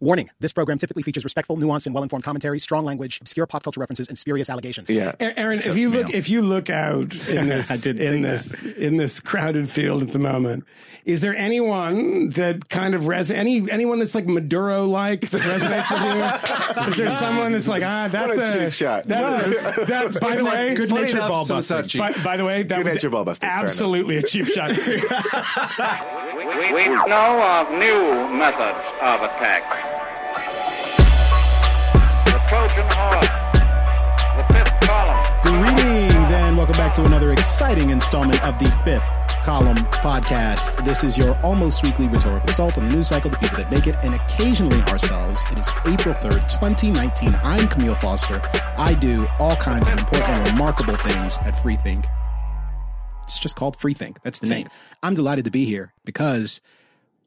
Warning this program typically features respectful, nuanced, and well informed commentary, strong language, obscure pop culture references, and spurious allegations. Yeah. Aaron, if you look if you look out in this in think this in this crowded field at the moment, is there anyone that kind of res any anyone that's like Maduro like that resonates with you? Is there someone that's like ah that's What a cheap shot. That's, a, that's by the way Good Funny natured enough, ball so busting. By, by the way, that Good was natured ball busting, absolutely a cheap shot. We, we know of new methods of attack. The Trojan horse, the fifth column. Greetings and welcome back to another exciting installment of the Fifth Column Podcast. This is your almost weekly rhetorical assault on the news cycle, the people that make it, and occasionally ourselves. It is April 3rd, 2019. I'm Kmele Foster. I do all kinds of important and remarkable things at Freethink. It's just called Freethink. That's the name. I'm delighted to be here because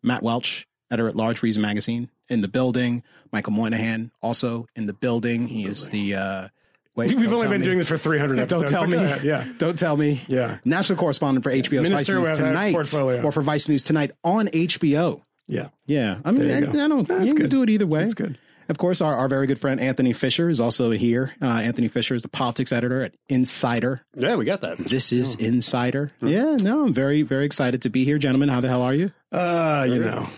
Matt Welch, editor at large Reason Magazine, in the building. Michael Moynihan, also in the building. He is the. Uh, wait, We've only been me. doing this for 300 episodes. Don't tell me. go Yeah. Don't tell me. Yeah. National correspondent for HBO's Vice News tonight, portfolio. or for Vice News tonight on HBO. Yeah. Yeah, I mean, There I. I don't. That's you can good. do it either way. That's good. Of course, our, our very good friend Anthony Fisher is also here. Uh, Anthony Fisher is the politics editor at Insider. Yeah, we got that. This is Oh. Insider. Yeah, no, I'm very, very excited to be here, gentlemen. How the hell are you? Uh, you know,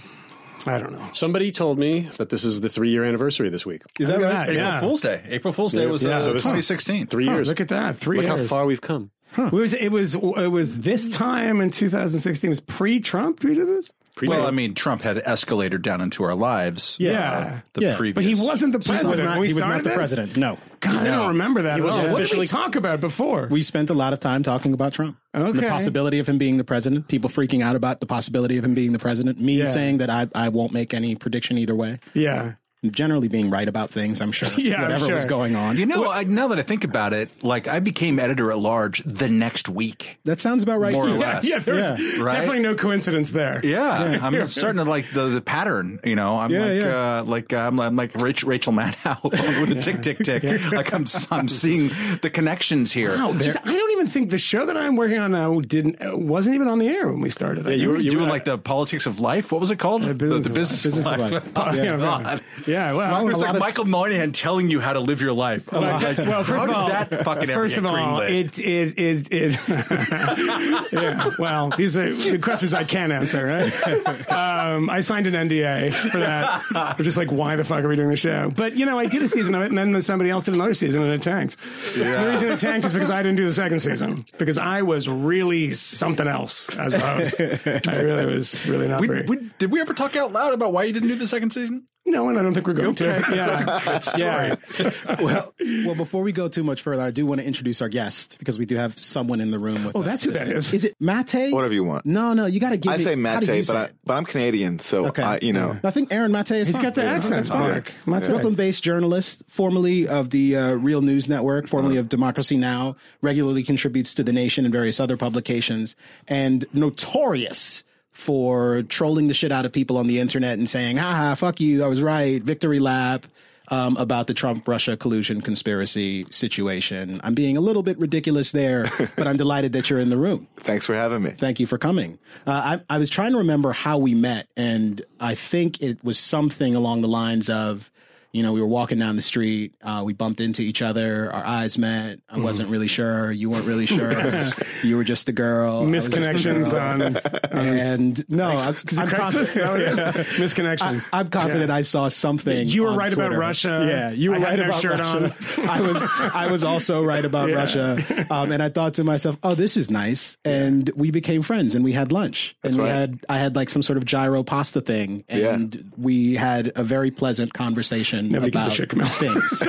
I don't know. Somebody told me that this is the three year anniversary this week. Is Look at that, April yeah. Fool's Day. April Fool's Day was Yeah. uh, So this is- 2016. Three Oh, years. look at that. Three Look how far we've come. It was it was it was this time in 2016 it was pre-Trump we did this. Well, I mean, Trump had escalated down into our lives. Yeah. Uh, the Yeah, previous. But he wasn't the He president. was not, when we he was not the this? president. No. God, I don't remember that. He at wasn't all. What did we officially- talk about before? We spent a lot of time talking about Trump. Okay. The possibility of him being the president, people freaking out about the possibility of him being the president, me Yeah. saying that I, I won't make any prediction either way. yeah. Generally being right about things, I'm sure. Yeah, I'm Whatever sure. was going on. You know, I, now that I think about it, like I became editor at large the next week. that sounds about right More to or you. less. Yeah, there's Yeah. Right? definitely no coincidence there. Yeah, I'm starting to like the, the pattern. You know, I'm Yeah, like yeah. Uh, like I'm, I'm like Rachel, Rachel Maddow with a tick tick tick. Like I'm I'm seeing the connections here. Wow, just- I don't even think the show that I'm working on now didn't uh, wasn't even on the air when we started. Yeah, you were, you doing were like the politics of life. What was it called? The, business the of business, Business of life. life. Oh, yeah, God. right. Yeah, well, It was like Michael Moynihan telling you how to live your life. I was like, well, first of all, that fucking first of all, it it it it. yeah, well, these are the questions I can't answer, right? Um, I signed an NDA for that. I'm just like, why the fuck are we doing the show? But you know, I did a season of it, and then somebody else did another season, and it tanked. The reason it tanked is because I didn't do the second season because I was really something else as a host. I really was really not We- very. we- did we ever talk out loud about why you didn't do the second season? No, and I don't think we're going to. Yeah, yeah. well, well, before we go too much further, I do want to introduce our guest because we do have someone in the room with Oh, us. that's who that is. Is it Mate? Whatever you want. No, no, you got to give I me. say how Mate, but say I, but I'm Canadian, so Okay. I, you know. I think Aaron Mate is He's fine. got the Yeah, accent, that's fine. Mark. Brooklyn-based journalist, formerly of the uh, Real News Network, formerly of Democracy Now, regularly contributes to The Nation and various other publications, and notorious for trolling the shit out of people on the internet and saying, haha, fuck you, I was right, victory lap. Um, about the Trump Russia collusion conspiracy situation. I'm being a little bit ridiculous there, but I'm delighted that you're in the room. Thanks for having me. Thank you for coming. Uh, I, I was trying to remember how we met, and I think it was something along the lines of, you know, we were walking down the street, uh, we bumped into each other, our eyes met. I wasn't really sure, you weren't really sure. you were just a girl. I a Misconnections girl. on and no, I'm, I'm Craigslist? confident. Is that what it is? Misconnections. I'm confident Yeah. I saw something. You were on right about Russia. Yeah, you were I right no about shirt Russia. I was I was also right about Yeah. Russia. Um, and I thought to myself, oh, this is nice. And we became friends and we had lunch. and we right. had I had like some sort of gyro pasta thing. And we had a very pleasant conversation Nobody gives a shit, Kmele. things. A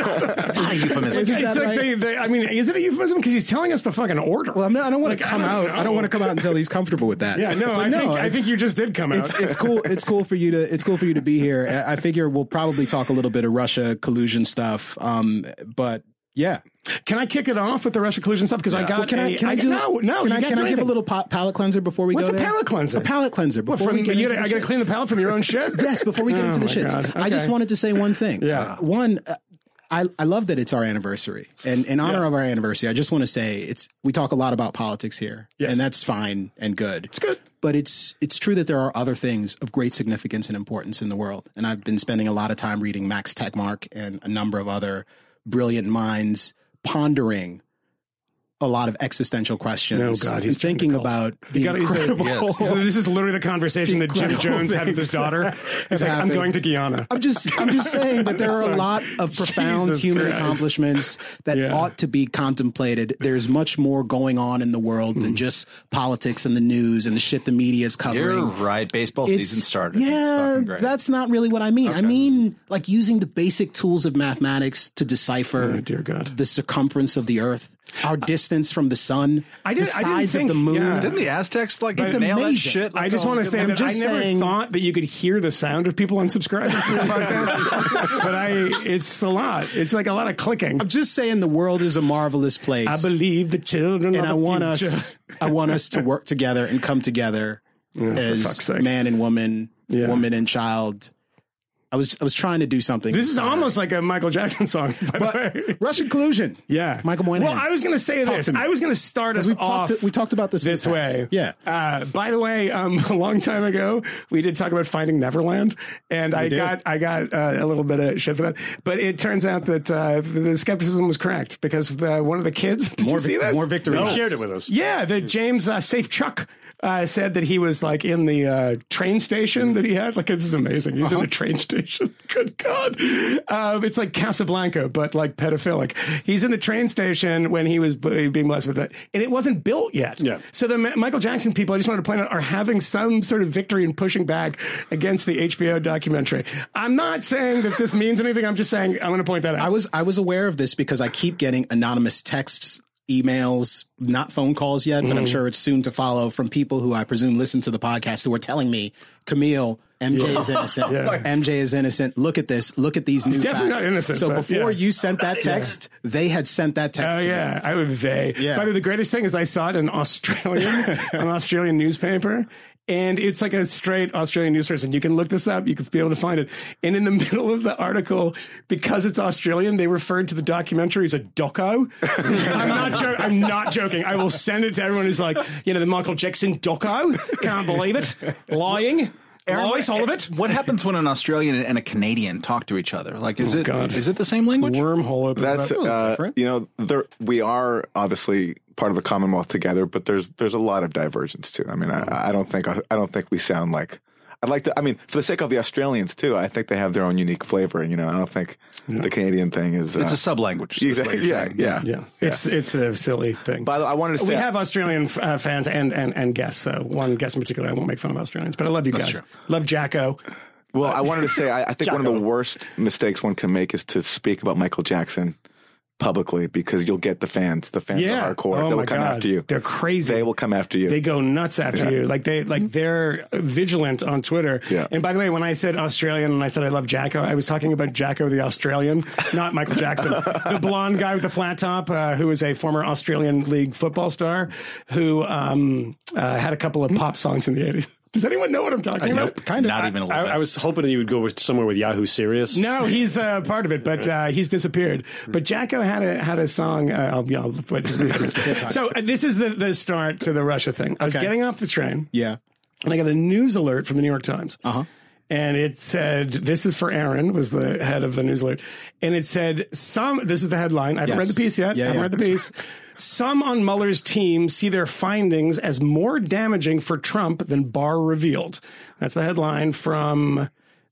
lot of euphemisms. Isn't It's like right? they, they, I mean, is it a euphemism? Because he's telling us the fucking order. well, I'm not, I don't want to I come don't out. I don't want to come out until he's comfortable with that. yeah, no, But I think I think you just did come out. it's it's cool. It's cool for you to it's cool for you to be here. I I figure we'll probably talk a little bit of Russia collusion stuff. Um, but yeah, Can I kick it off with the Russia collusion stuff? Because I got. Well, can I a- can I, got- do no no? Can I can't can do I give a little pa- palate cleanser before we What's go a palate cleanser? A palate cleanser What, before from, we get you, into I the got to clean the palate from your own shit. Yes, before we get Oh into the my shits, God. I just wanted to say one thing. Yeah. One, uh, I, I love that it's our anniversary. And in honor Yeah. of our anniversary, I just want to say it's we talk a lot about politics here. Yes. And that's fine and good. It's good. but it's it's true that there are other things of great significance and importance in the world. And I've been spending a lot of time reading Max Tegmark and a number of other brilliant minds pondering a lot of existential questions. Oh, God, he's thinking about the gotta- he's a- incredible. So this is literally the conversation that Jim Jones had with his daughter. He's have like, I'm going to Guyana. I'm just I'm just saying that there are a lot of profound Jesus human Christ. accomplishments that Yeah. ought to be contemplated. There's much more going on in the world Hmm. than just politics and the news and the shit the media is covering. You're right. Baseball It's- season started. Yeah, that's not really what I mean. I mean like using the basic tools of mathematics to decipher Oh, dear God. the circumference of the earth, our distance from the sun, I did- the I didn't size think- of the moon. yeah. Didn't the Aztecs like It's nail that amazing. shit? I just all- want to say I'm that just I never saying- thought that you could hear the sound of people unsubscribing from your podcast. but I, it's a lot. It's like a lot of clicking. I'm just saying the world is a marvelous place. I believe the children and of I the want future. us I want us to work together and come together fuck's as man and woman, Yeah. woman and child. I was I was trying to do something. This is almost like a Michael Jackson song, by the way. Russian collusion. Yeah, Michael Moynihan. Well, I was going to say Talk this. to. I was going to start us we off. talked we talked about this this way. Yeah. Uh, by the way, um, a long time ago, we did talk about Finding Neverland, and I did. got I got uh, a little bit of shit for that. But it turns out that uh, the skepticism was correct because the, one of the kids. Did More you see vic- this? more victory You laps. shared it with us. Yeah, that James uh, Safechuck uh, said that he was like in the uh, train station that he had. Like this is amazing. He's in the train station. Good God, um, it's like Casablanca, but like pedophilic. He's in the train station when he was being blessed with it, and it wasn't built yet. Yeah. So the Ma- Michael Jackson people, I just wanted to point out, are having some sort of victory in pushing back against the HBO documentary. I'm not saying that this means anything. I'm just saying I'm going to point that out. I was I was aware of this because I keep getting anonymous texts, emails, not phone calls yet, Mm-hmm. but I'm sure it's soon to follow from people who I presume listen to the podcast who are telling me, Kmele, MJ is innocent. MJ is innocent. Look at this. Look at these new definitely facts. not innocent, So before yeah. you sent that text, they had sent that text. Oh yeah, I would they. Yeah. By the way, the greatest thing is I saw it in Australian, an Australian newspaper. And it's like a straight Australian news source, and you can look this up. You can be able to find it. And in the middle of the article, because it's Australian, they referred to the documentary as a doco. I'm not joking. I'm not joking. I will send it to everyone who's like, you know, the Michael Jackson doco. Can't believe it. Lying. Lies, all of it. What happens when an Australian and a Canadian talk to each other? Like, is it is Oh, God. it the same language? Wormhole open. That's little uh, you know there we are obviously part of the Commonwealth together, but there's there's a lot of divergence too. I mean, I, I don't think I don't think we sound like. I'd like to. I mean, for the sake of the Australians too, I think they have their own unique flavor. And you know, I don't think the Canadian thing is. It's uh, a sub language. is what Exactly. you're Yeah, yeah, yeah, it's it's a silly thing. By the way, I wanted to say we have Australian uh, fans and, and and guests. So one guest in particular, I won't make fun of Australians, but I love you guys. true. Love Jacko. Well, I wanted to say I, I think one of the worst mistakes one can make is to speak about Michael Jackson publicly because you'll get the fans. The fans Yeah, are hardcore. Oh they will come God. after you. They're crazy. They will come after you. They go nuts after Yeah. you. Like they like they're vigilant on Twitter. Yeah. And by the way, when I said Australian and I said I love Jacko, I was talking about Jacko the Australian, not Michael Jackson, the blonde guy with the flat top, uh, who is a former Australian league football star who um, uh, had a couple of pop songs in the eighties. Does anyone know what I'm talking about? Nope, kind of. Not even a little I, bit. I was hoping that you would go with somewhere with Yahoo Serious. No, he's uh, part of it, but uh, he's disappeared. But Jacko had a had a song. Uh, I'll, I'll, wait, so uh, this is the the start to the Russia thing. I was Okay. getting off the train, Yeah. and I got a news alert from the New York Times. Uh huh. And it said, "This is for Aaron," was the head of the news alert, and it said, "Some." This is the headline. I haven't Yes. read the piece yet. Yeah, I haven't yeah. read the piece. Some on Mueller's team see their findings as more damaging for Trump than Barr revealed. That's the headline from,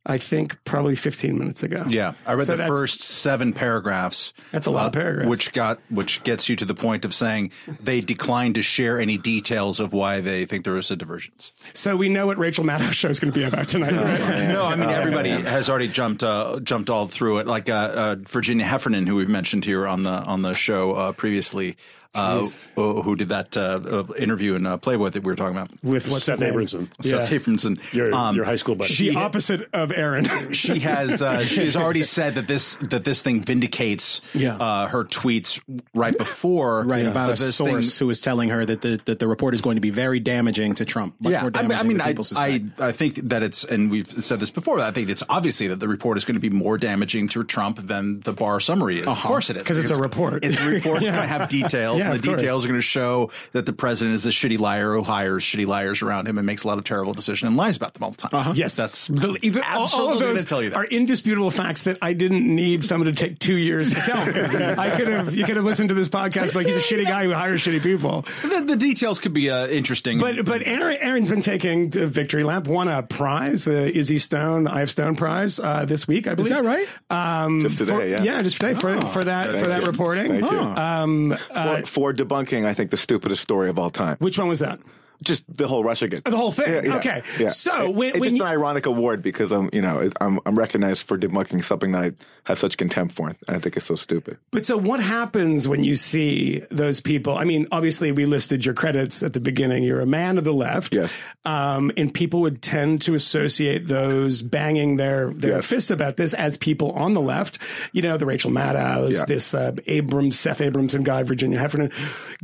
I think, probably 15 minutes ago. Yeah, I read So the first seven paragraphs. uh, That's a lot of paragraphs. which got which gets you to the point of saying they declined to share any details of why they think there is a divergence. So we know what Rachel Maddow's show is going to be about tonight, right? No, I mean everybody has already jumped uh, jumped all through it. Like uh, uh, Virginia Heffernan, who we've mentioned here on the on the show uh, previously, uh, who who did that uh, uh, interview in uh, Playboy that we were talking about. With what's Seth his name? Abramson. Yeah. Seth Abramson. Your, Um, your high school buddy. The opposite of Aaron. she has uh, she has already said that this that this thing vindicates Yeah. uh, her tweets right before Right Yeah. about a this source thing- who is telling her that the that the report is going to be very damaging to Trump. Much yeah, more I mean, I, mean I. I, I think that it's, and we've said this before. I think it's obviously that the report is going to be more damaging to Trump than the bar summary is. Of course, it is because it's a report. It's a report. It's going to have details. Yeah, and of the course. details are going to show that the president is a shitty liar who hires shitty liars around him and makes a lot of terrible decisions and lies about them all the time. Yes, that's The- the- all- all absolutely of going those to tell you that. are indisputable facts that I didn't need someone to take two years to tell me. I could have you could have listened to this podcast, but he's a shitty guy who hires shitty people. the, the details could be uh, interesting. But but Aaron Aaron's been taking the victory lap, won a prize, the Izzy Stone, the I.F. Stone prize uh, this week. I believe that right? Um, Just today, for- yeah. just today for, for that for that you. reporting. Thank you. Um, uh, for, for debunking, I think the stupidest story of all time. which one was that? Just the whole Russia game. The whole thing. Yeah, yeah, Okay. yeah. So It- when- it's when just you- an ironic award because I'm, you know, I'm I'm recognized for debunking something that I have such contempt for, and I think it's so stupid. But so what happens when you see those people? I mean, obviously we listed your credits at the beginning. You're a man of the left. Yes. Um, and people would tend to associate those banging their, their Yes. fists about this as people on the left. You know, the Rachel Maddows, Yeah. this uh, Abrams, Seth Abramson guy, Virginia Heffernan.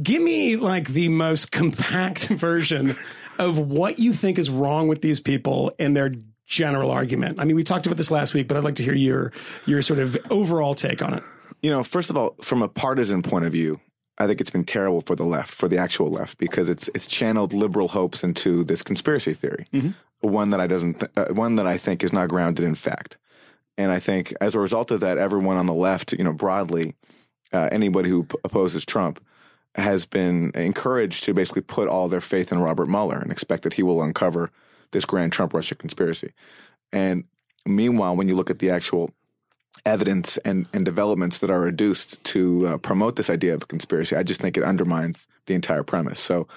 Give me like the most compact version of what you think is wrong with these people and their general argument. I mean, we talked about this last week, but I'd like to hear your your sort of overall take on it. You know, first of all, from a partisan point of view, I think it's been terrible for the left, for the actual left, because it's it's channeled liberal hopes into this conspiracy theory, one that I doesn't, th- uh, one that I think is not grounded in fact. And I think as a result of that, everyone on the left, you know, broadly, uh, anybody who p- opposes Trump has been encouraged to basically put all their faith in Robert Mueller and expect that he will uncover this grand Trump Russia conspiracy. And meanwhile, when you look at the actual evidence and, and developments that are reduced to uh, promote this idea of conspiracy, I just think it undermines the entire premise. So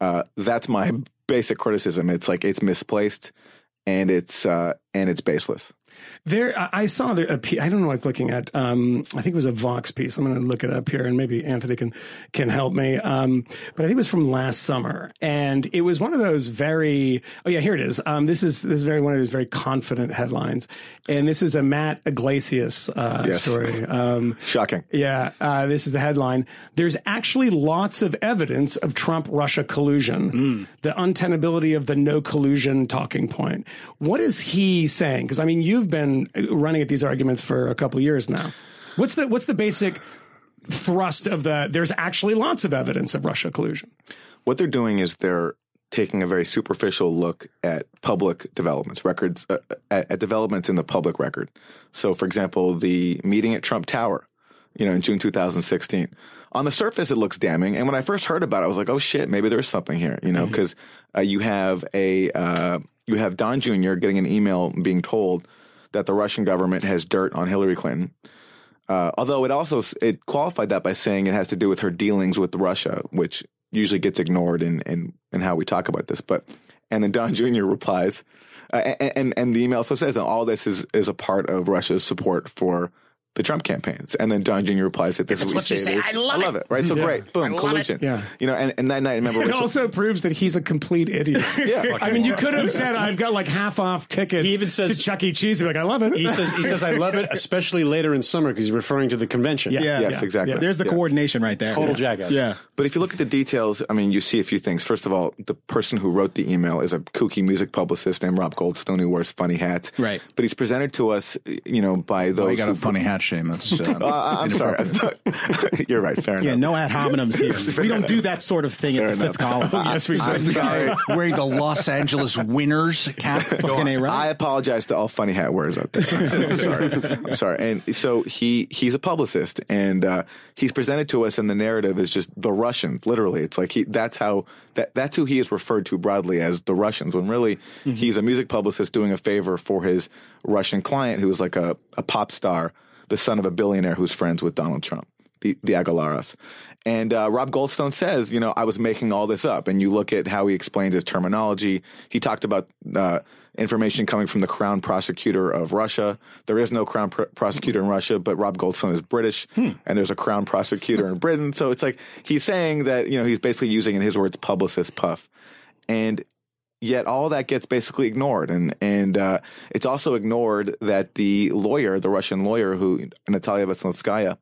uh, that's my basic criticism. It's like it's misplaced and it's uh, and it's baseless. There, I saw there. A, pe- I don't know what I was looking at. Um, I think it was a Vox piece. I'm going to look it up here, and maybe Anthony can can help me. Um, but I think it was from last summer, and it was one of those very. Oh yeah, here it is. Um, this is this is very one of those very confident headlines, and this is a Matt Yglesias uh, Yes. story. Um, Shocking. yeah, uh, this is the headline. There's actually lots of evidence of Trump Russia collusion, the untenability of the no collusion talking point. What is he saying? Because I mean, you've been running at these arguments for a couple of years now. What's the what's the basic thrust of the? There's actually lots of evidence of Russia collusion. What they're doing is they're taking a very superficial look at public developments, records, uh, at, at developments in the public record. So, for example, the meeting at Trump Tower, you know, in June 2016. On the surface, it looks damning. And when I first heard about it, I was like, oh shit, maybe there's something here, you know, because uh, you have a, uh, you have Don Jr. getting an email being told that the Russian government has dirt on Hillary Clinton. Uh, although it also it qualified that by saying it has to do with her dealings with Russia, which usually gets ignored in in, in how we talk about this. But and then Don Jr. replies, uh, and, and and the email also says that all this is is a part of Russia's support for the Trump campaigns. And then Don Jr. replies that this is what you say. I love, it. it. Right. So great. Boom. collusion. Yeah. You know. And, and that night, I remember. It Rachel- also proves that he's a complete idiot. Yeah. I mean, you could have said I've got like half off tickets. He even says- to Chuck E. Cheese. You're like, I love it. He says, he says, I love it, especially later in summer because he's referring to the convention. Yeah. Yeah. Yes, Yeah. exactly. Yeah. There's the Yeah. coordination right there. Total yeah. jackass. Yeah. But if you look at the details, I mean, you see a few things. First of all, the person who wrote the email is a kooky music publicist named Rob Goldstone who wears funny hats. Right. But he's presented to us, you know, by oh, those Oh, you got a funny hat shame. That's uh, Uh, I'm sorry. You're right. Fair Yeah, enough. no ad hominems here. We don't do that sort of thing Fair at the fifth enough. column. yes, we I'm did. sorry. Wearing the Los Angeles Winners cap. Fucking A, right? I apologize to all funny hat wearers out there. I'm sorry. I'm sorry. And so he he's a publicist, and uh, he's presented to us, and the narrative is just the Russians. Literally, it's like he that's how that that's who he is referred to broadly as the Russians. When really he's a music publicist doing a favor for his Russian client, who is like a, a pop star, the son of a billionaire who's friends with Donald Trump, the the Agalarovs. And uh, Rob Goldstone says, you know, I was making all this up. And you look at how he explains his terminology. He talked about uh, information coming from the Crown Prosecutor of Russia. There is no Crown pr- Prosecutor in Russia, but Rob Goldstone is British, and there's a Crown Prosecutor in Britain. So it's like he's saying that, you know, he's basically using, in his words, publicist puff. And yet all that gets basically ignored. And and uh, it's also ignored that the lawyer the russian lawyer who natalia Veselnitskaya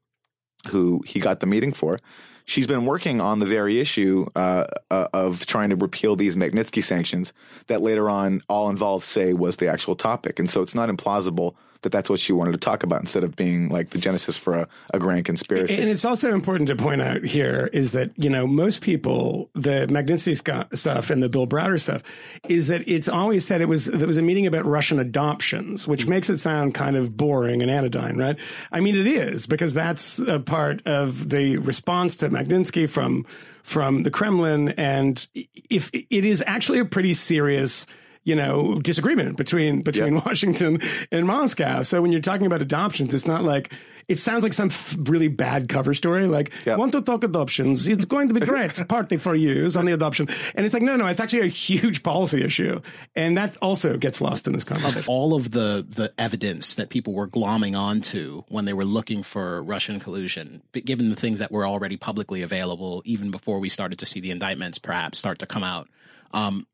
who he got the meeting for she's been working on the very issue uh, uh, of trying to repeal these magnitsky sanctions that later on all involved say was the actual topic. And so it's not implausible that that's what she wanted to talk about instead of being like the genesis for a, a grand conspiracy. And it's also important to point out here is that, you know, most people, the Magnitsky stuff and the Bill Browder stuff, is that it's always said it was, there was a meeting about Russian adoptions, which mm-hmm. makes it sound kind of boring and anodyne, right? I mean, it is because that's a part of the response to Magnitsky from, from the Kremlin. And if it is actually a pretty serious, you know, disagreement between between Yep. Washington and Moscow. So when you're talking about adoptions, it's not like it sounds like some f- really bad cover story. Like, Yep. want to talk adoptions? It's going to be great. Party for you on the adoption, and it's like, no, no, it's actually a huge policy issue, and that also gets lost in this conversation. all of the the evidence that people were glomming onto when they were looking for Russian collusion, but given the things that were already publicly available, even before we started to see the indictments perhaps start to come out, um,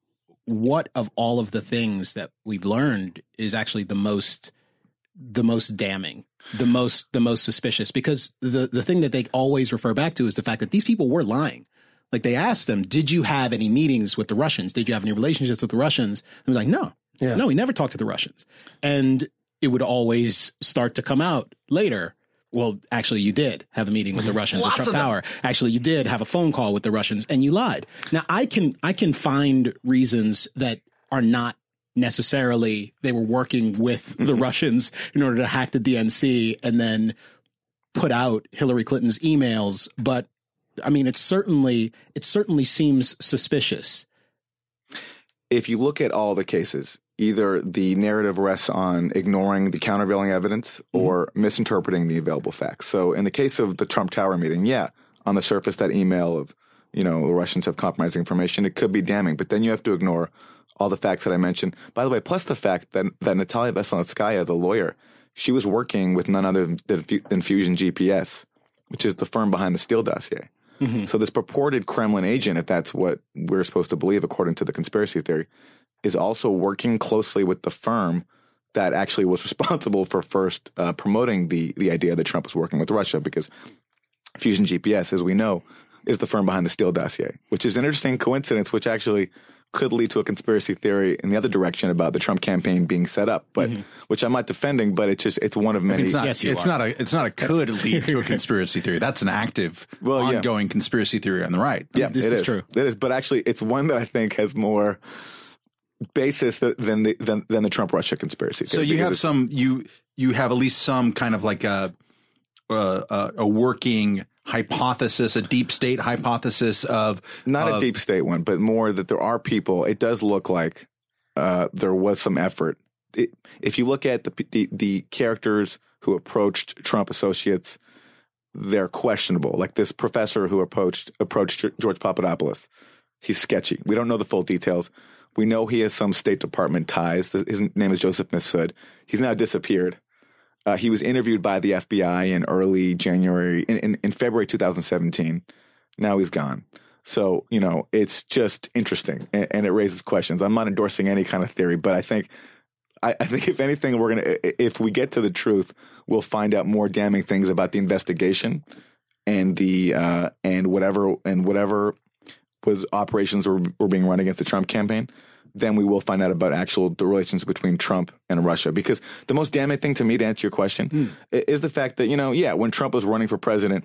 what of all of the things that we've learned is actually the most the most damning the most the most suspicious. Because the the thing that they always refer back to is the fact that these people were lying. Like they asked them did you have any meetings with the russians? Did you have any relationships with the russians? And they're like no. Yeah. no we never talked to the russians. And it would always start to come out later well actually you did have a meeting with the mm-hmm. russians at trump tower. Actually you did have a phone call with the russians and you lied. Now i can i can find reasons that are not necessarily they were working with the mm-hmm. Russians in order to hack the DNC and then put out Hillary Clinton's emails, but I mean it certainly it certainly seems suspicious. if you look at all the cases, either the narrative rests on ignoring the countervailing evidence mm-hmm. or misinterpreting the available facts. So, in the case of the Trump Tower meeting, yeah, on the surface, that email of you know the Russians have compromised information, it could be damning, but then you have to ignore all the facts that I mentioned. By the way, plus the fact that that Natalia Veselnitskaya, the lawyer, she was working with none other than, than Fusion GPS, which is the firm behind the Steele dossier. Mm-hmm. So this purported Kremlin agent, if that's what we're supposed to believe according to the conspiracy theory, is also working closely with the firm that actually was responsible for first uh, promoting the the idea that Trump was working with Russia because Fusion GPS, as we know, is the firm behind the Steele dossier, which is an interesting coincidence, which actually could lead to a conspiracy theory in the other direction about the Trump campaign being set up, but which I'm not defending, but it's just it's one of many. It's not. Yes, you it's are. not a. It's not a could lead to a conspiracy theory. That's an active, Well, yeah. ongoing conspiracy theory on the right. Yeah, This it is true. It is, but actually, it's one that I think has more basis than the than, than the Trump Russia conspiracy. So you have some. You you have at least some kind of like a a, a, a working hypothesis, a deep state hypothesis of not a deep state one, but more that there are people. It does look like uh, there was some effort. It, if you look at the, the the characters who approached Trump associates, they're questionable. Like this professor who approached approached George Papadopoulos, he's sketchy. We don't know the full details. We know he has some State Department ties. His name is Joseph Mifsud. He's now disappeared. Uh, he was interviewed by the FBI in early January, in, in, in February 2017. Now he's gone. So, you know, it's just interesting and, and it raises questions. I'm not endorsing any kind of theory, but I think, I, think if anything, we're to, if we get to the truth, we'll find out more damning things about the investigation and the, uh, and whatever, and whatever was operations were, were being run against the Trump campaign. Then we will find out about actual the relations between Trump and Russia. Because the most damning thing to me, to answer your question, hmm. i- is the fact that you know, yeah, when Trump was running for president,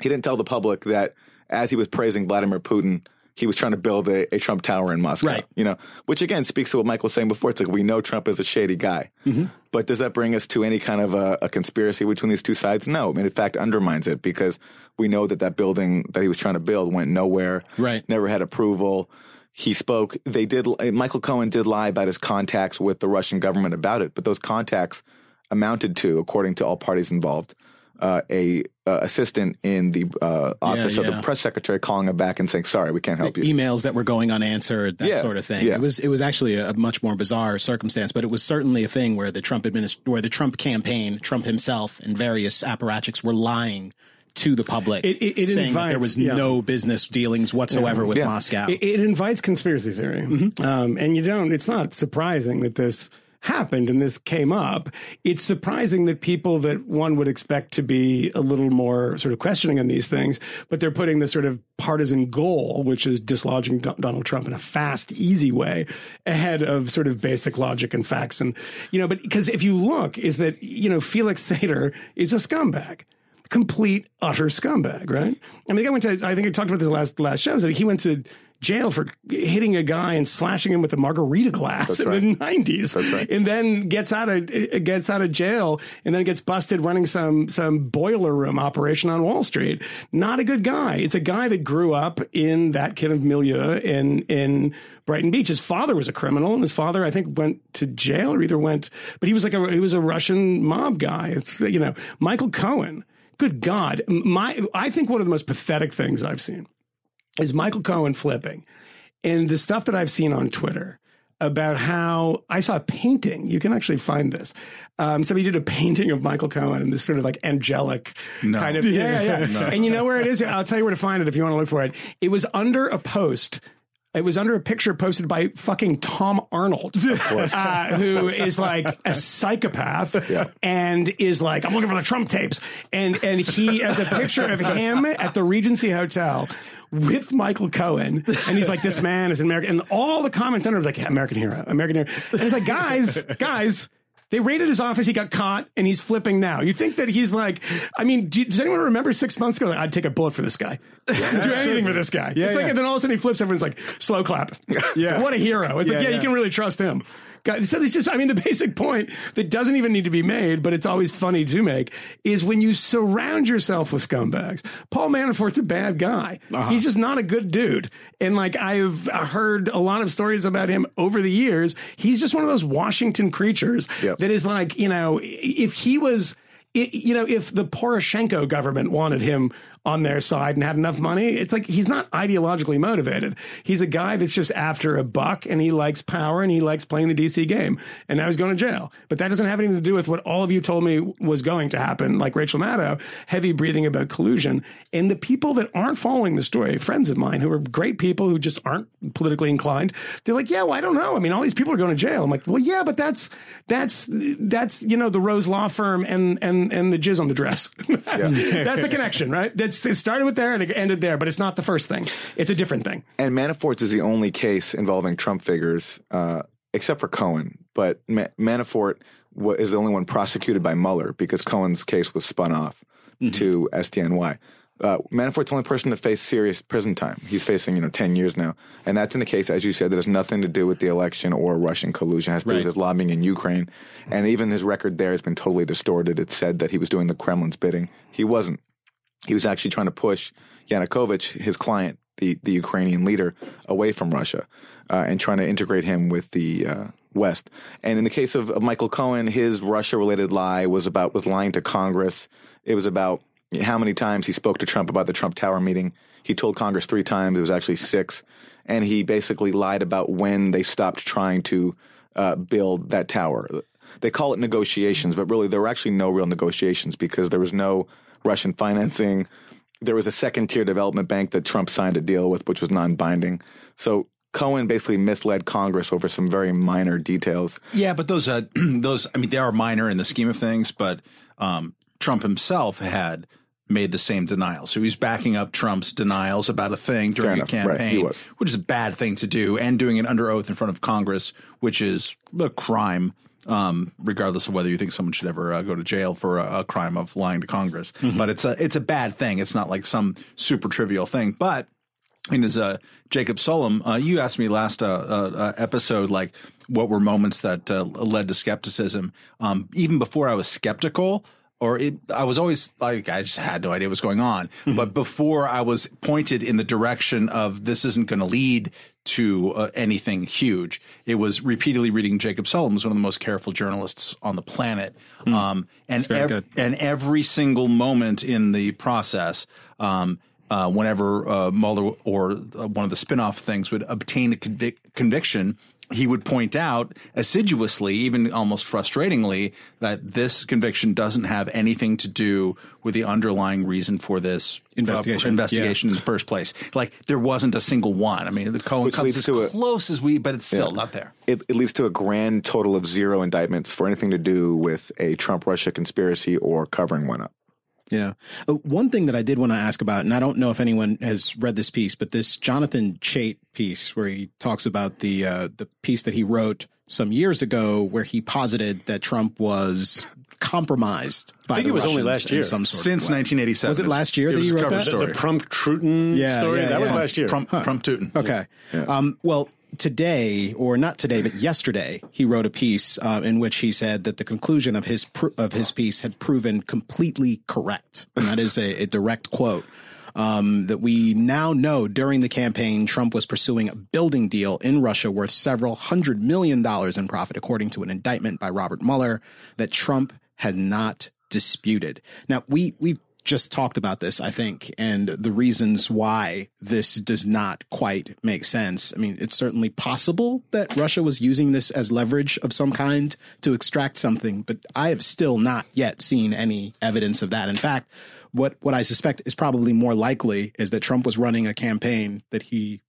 he didn't tell the public that as he was praising Vladimir Putin, he was trying to build a, a Trump tower in Moscow. Right. You know, which again speaks to what Michael was saying before. It's like we know Trump is a shady guy, mm-hmm. but does that bring us to any kind of a, a conspiracy between these two sides? No. I mean, in fact, undermines it because we know that that building that he was trying to build went nowhere. Right. Never had approval. He spoke. They did. Michael Cohen did lie about his contacts with the Russian government about it, but those contacts amounted to, according to all parties involved, uh, a uh, assistant in the uh, office of yeah. the press secretary calling him back and saying, "Sorry, we can't help you." Emails that were going unanswered, that Yeah, sort of thing. yeah. It was it was actually a, a much more bizarre circumstance, but it was certainly a thing where the Trump administ- where the Trump campaign, Trump himself, and various apparatchiks were lying to the public, It- it- it saying that there was yeah. no business dealings whatsoever with Yeah. Moscow. It, it invites conspiracy theory, um, and you don't. It's not surprising that this happened and this came up, it's surprising that people that one would expect to be a little more sort of questioning on these things, but they're putting this sort of partisan goal, which is dislodging Do- Donald Trump in a fast, easy way, ahead of sort of basic logic and facts. And, you know, but because if you look, is that, you know, Felix Sater is a scumbag complete utter scumbag, right? I mean, guy went to, I think I talked about this last, last show, that he went to jail for hitting a guy and slashing him with a margarita glass That's in right. the nineties. Right. And then gets out of, uh, gets out of jail and then gets busted running some, some boiler room operation on Wall Street. Not a good guy. It's a guy that grew up in that kind of milieu in, in, Brighton Beach. His father was a criminal, and his father, I think, went to jail or either went, but he was like a he was a Russian mob guy. It's, you know, Michael Cohen. Good God, my I think one of the most pathetic things I've seen is Michael Cohen flipping, and the stuff that I've seen on Twitter about how I saw a painting. You can actually find this. Um, somebody did a painting of Michael Cohen in this sort of like angelic kind of yeah, yeah. yeah. And you know where it is? I'll tell you where to find it if you want to look for it. It was under a post it was under a picture posted by fucking Tom Arnold, uh, who is like a psychopath Yeah. and is like, I'm looking for the Trump tapes. And and he has a picture of him at the Regency Hotel with Michael Cohen. And he's like, this man is an American. And all the comments under are like, American hero, American hero. And it's like, guys, guys, they raided his office. He got caught, and he's flipping now. You think that he's like? I mean, do, does anyone remember six months ago? I'd take a bullet for this guy. do anything for this guy. Yeah, it's like, and then all of a sudden he flips. Everyone's like, slow clap. Yeah. what a hero. It's like, Yeah, yeah, you can really trust him. So it's just, I mean, the basic point that doesn't even need to be made, but it's always funny to make is when you surround yourself with scumbags. Paul Manafort's a bad guy. Uh-huh. He's just not a good dude. And like I've heard a lot of stories about him over the years. He's just one of those Washington creatures Yep. that is like, you know, if he was, it, you know, if the Poroshenko government wanted him on their side and had enough money, it's like he's not ideologically motivated. He's a guy that's just after a buck and he likes power and he likes playing the DC game. And now he's going to jail. But that doesn't have anything to do with what all of you told me was going to happen, like Rachel Maddow, heavy breathing about collusion. And the people that aren't following the story, friends of mine who are great people who just aren't politically inclined, they're like, yeah, well, I don't know. I mean, all these people are going to jail. I'm like, well, yeah, but that's, that's, that's, you know, the Rose Law Firm and, and, and the jizz on the dress. that's, that's the connection, right? That's, it started with there and it ended there, but it's not the first thing. It's a different thing. And Manafort's is the only case involving Trump figures, uh, except for Cohen. But Ma- Manafort wa- is the only one prosecuted by Mueller because Cohen's case was spun off to SDNY. Uh, Manafort's the only person to face serious prison time. He's facing, you know, 10 years now. And that's in the case, as you said, that has nothing to do with the election or Russian collusion. It has to do with his lobbying in Ukraine. And even his record there has been totally distorted. It said that he was doing the Kremlin's bidding. He wasn't he was actually trying to push Yanukovych, his client, the, the Ukrainian leader, away from Russia uh, and trying to integrate him with the uh, West. And in the case of, of Michael Cohen, his Russia related lie was about was lying to Congress. It was about how many times he spoke to Trump about the Trump Tower meeting. He told Congress three times. It was actually six. And he basically lied about when they stopped trying to uh, build that tower. They call it negotiations, but really there were actually no real negotiations because there was no Russian financing. There was a second tier development bank that Trump signed a deal with, which was non binding. So Cohen basically misled Congress over some very minor details. Yeah, but those uh, those I mean they are minor in the scheme of things, but um, Trump himself had made the same denial. So he was backing up Trump's denials about a thing during enough. a Right, campaign, was. which is a bad thing to do, and doing it under oath in front of Congress, which is a crime. Um, regardless of whether you think someone should ever uh, go to jail for a, a crime of lying to Congress, but it's a it's a bad thing. It's not like some super trivial thing, but I mean, as uh, Jacob Sullum, uh, you asked me last uh, uh, uh, episode, like, what were moments that uh, led to skepticism? Um, even before I was skeptical, or it, I was always like, I just had no idea what was going on. But before I was pointed in the direction of this isn't going to lead to uh, anything huge, it was repeatedly reading Jacob Sullum, who's one of the most careful journalists on the planet. Um, and, ev- and every single moment in the process, um, uh, whenever uh, Mueller or uh, one of the spin-off things would obtain a convic- conviction, he would point out assiduously, even almost frustratingly, that this conviction doesn't have anything to do with the underlying reason for this uh, Investigation. investigation in the first place. Like there wasn't a single one. I mean, the Cohen Which comes as to a- close as we, but it's still Yeah. not there. It, it leads to a grand total of zero indictments for anything to do with a Trump Russia conspiracy or covering one up. Yeah. Uh, one thing that I did want to ask about, and I don't know if anyone has read this piece, but this Jonathan Chait piece where he talks about the uh, the piece that he wrote some years ago, where he posited that Trump was compromised by the I think the it was only last year. some sort Since of 1987. Was it last year It that was you wrote cover that? The, story. the Prump Truton Yeah, story yeah, that was last year. Prump, Prump Tootin. Okay. Um, well, today, or not today, but yesterday, he wrote a piece uh, in which he said that the conclusion of his pr- of his piece had proven completely correct, and that is a, a direct quote. Um, that we now know during the campaign, Trump was pursuing a building deal in Russia worth several hundred million dollars in profit, according to an indictment by Robert Mueller that Trump has not disputed. Now, we we've just talked about this, I think, and the reasons why this does not quite make sense. I mean, it's certainly possible that Russia was using this as leverage of some kind to extract something, but I have still not yet seen any evidence of that. In fact, what what I suspect is probably more likely is that Trump was running a campaign that he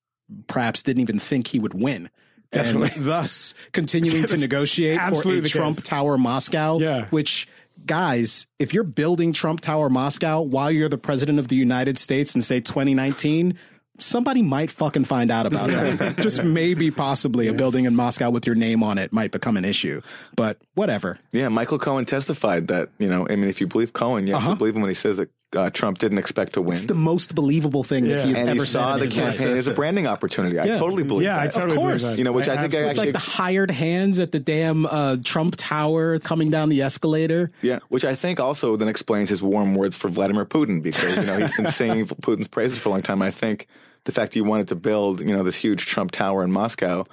perhaps didn't even think he would win. Definitely. And thus continuing to negotiate for a Trump case. Tower Moscow, Yeah. which guys, if you're building Trump Tower Moscow while you're the president of the United States in say 2019, somebody might fucking find out about that. Just maybe possibly a building in Moscow with your name on it might become an issue. But whatever. Yeah, Michael Cohen testified that, you know, I mean, if you believe Cohen, you have Uh-huh. to believe him when he says that uh, Trump didn't expect to win. It's the most believable thing Yeah. that he's and ever he saw the campaign life. as a branding opportunity. I Yeah. totally believe Yeah, I that. totally course. believe that. You know, which I, think I actually Like the hired hands at the damn uh, Trump Tower coming down the escalator. Yeah, which I think also then explains his warm words for Vladimir Putin because you know he's been singing Putin's praises for a long time. I think the fact that he wanted to build you know this huge Trump Tower in Moscow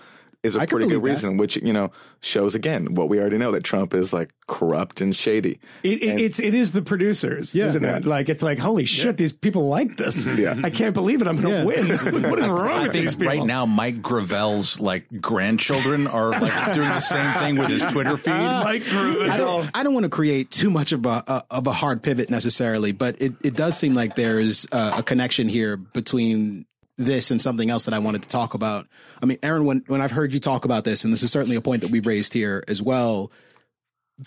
is a I can pretty good believe that. reason, which you know shows again what we already know that Trump is like corrupt and shady. It, it, it's it is the producers, isn't it? Like it's like holy shit, these people like this. Yeah. I can't believe it. I'm going to Yeah. win. what is wrong I with these people? right now Mike Gravel's like grandchildren are like doing the same thing with his Twitter feed. Mike Gravel. I don't. I don't want to create too much of a, a of a hard pivot necessarily, but it, it does seem like there's a, a connection here between this and something else that I wanted to talk about. I mean, Aaron, when when I've heard you talk about this, and this is certainly a point that we've raised here as well,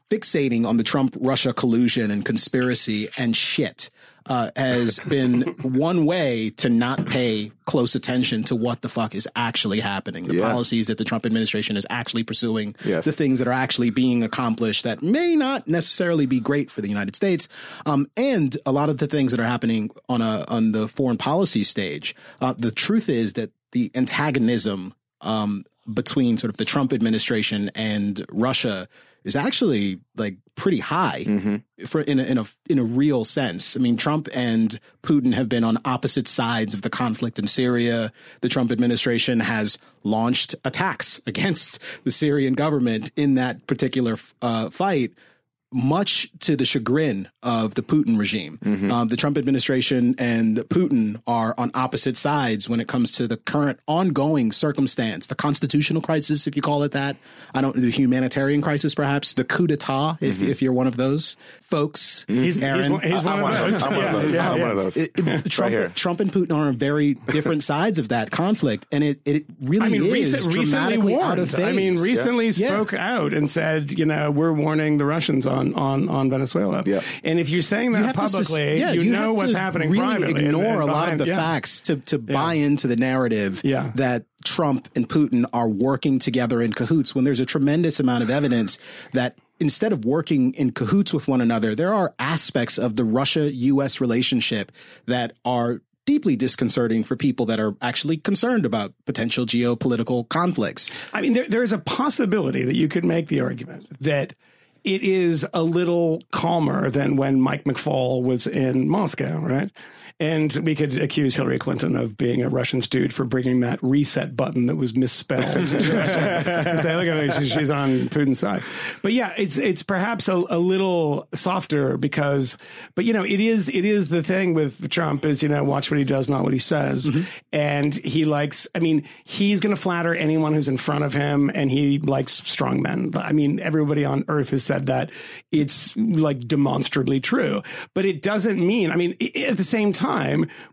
fixating on the Trump Russia collusion and conspiracy and shit uh, has been one way to not pay close attention to what the fuck is actually happening. The Yeah. policies that the Trump administration is actually pursuing, Yes. the things that are actually being accomplished that may not necessarily be great for the United States, um, and a lot of the things that are happening on a on the foreign policy stage. Uh, the truth is that the antagonism um, between sort of the Trump administration and Russia is actually like pretty high for in a, in a in a real sense. I mean, Trump and Putin have been on opposite sides of the conflict in Syria. The Trump administration has launched attacks against the Syrian government in that particular uh, fight much to the chagrin of the Putin regime. Um, the Trump administration and Putin are on opposite sides when it comes to the current ongoing circumstance, the constitutional crisis, if you call it that. I don't the humanitarian crisis, perhaps the coup d'état, if mm-hmm. if you're one of those folks. Mm-hmm. He's, he's Aaron. one, he's one I'm of one of those. I'm one of those. yeah, I'm yeah. one of those. Trump, here. Trump and Putin are on very different sides of that conflict, and it, it really I mean, is recent, recently dramatically out of warned. phase. I mean, recently Yeah. spoke out and said, you know, we're warning the Russians on on on Venezuela. Yeah. And if you're saying You that to sus- publicly, yeah, you, know have what's happening really privately. Ignore and a lot of the yeah. facts to to buy into the narrative Yeah. that Trump and Putin are working together in cahoots when there's a tremendous amount of evidence that instead of working in cahoots with one another, there are aspects of the Russia U.S. relationship that are deeply disconcerting for people that are actually concerned about potential geopolitical conflicts. I mean, there, there is a possibility that you could make the argument that it is a little calmer than when Mike McFaul was in Moscow, right? And we could accuse Hillary Clinton of being a Russian stooge for bringing that reset button that was misspelled. and say, look at her, she's, on Putin's side. But yeah, it's it's perhaps a, a little softer because, but you know, it is it is the thing with Trump is you know watch what he does, not what he says, mm-hmm. and he likes. I mean, he's going to flatter anyone who's in front of him, and he likes strong men. I mean, everybody on earth has said that. It's like demonstrably true, but it doesn't mean. I mean, at the same time,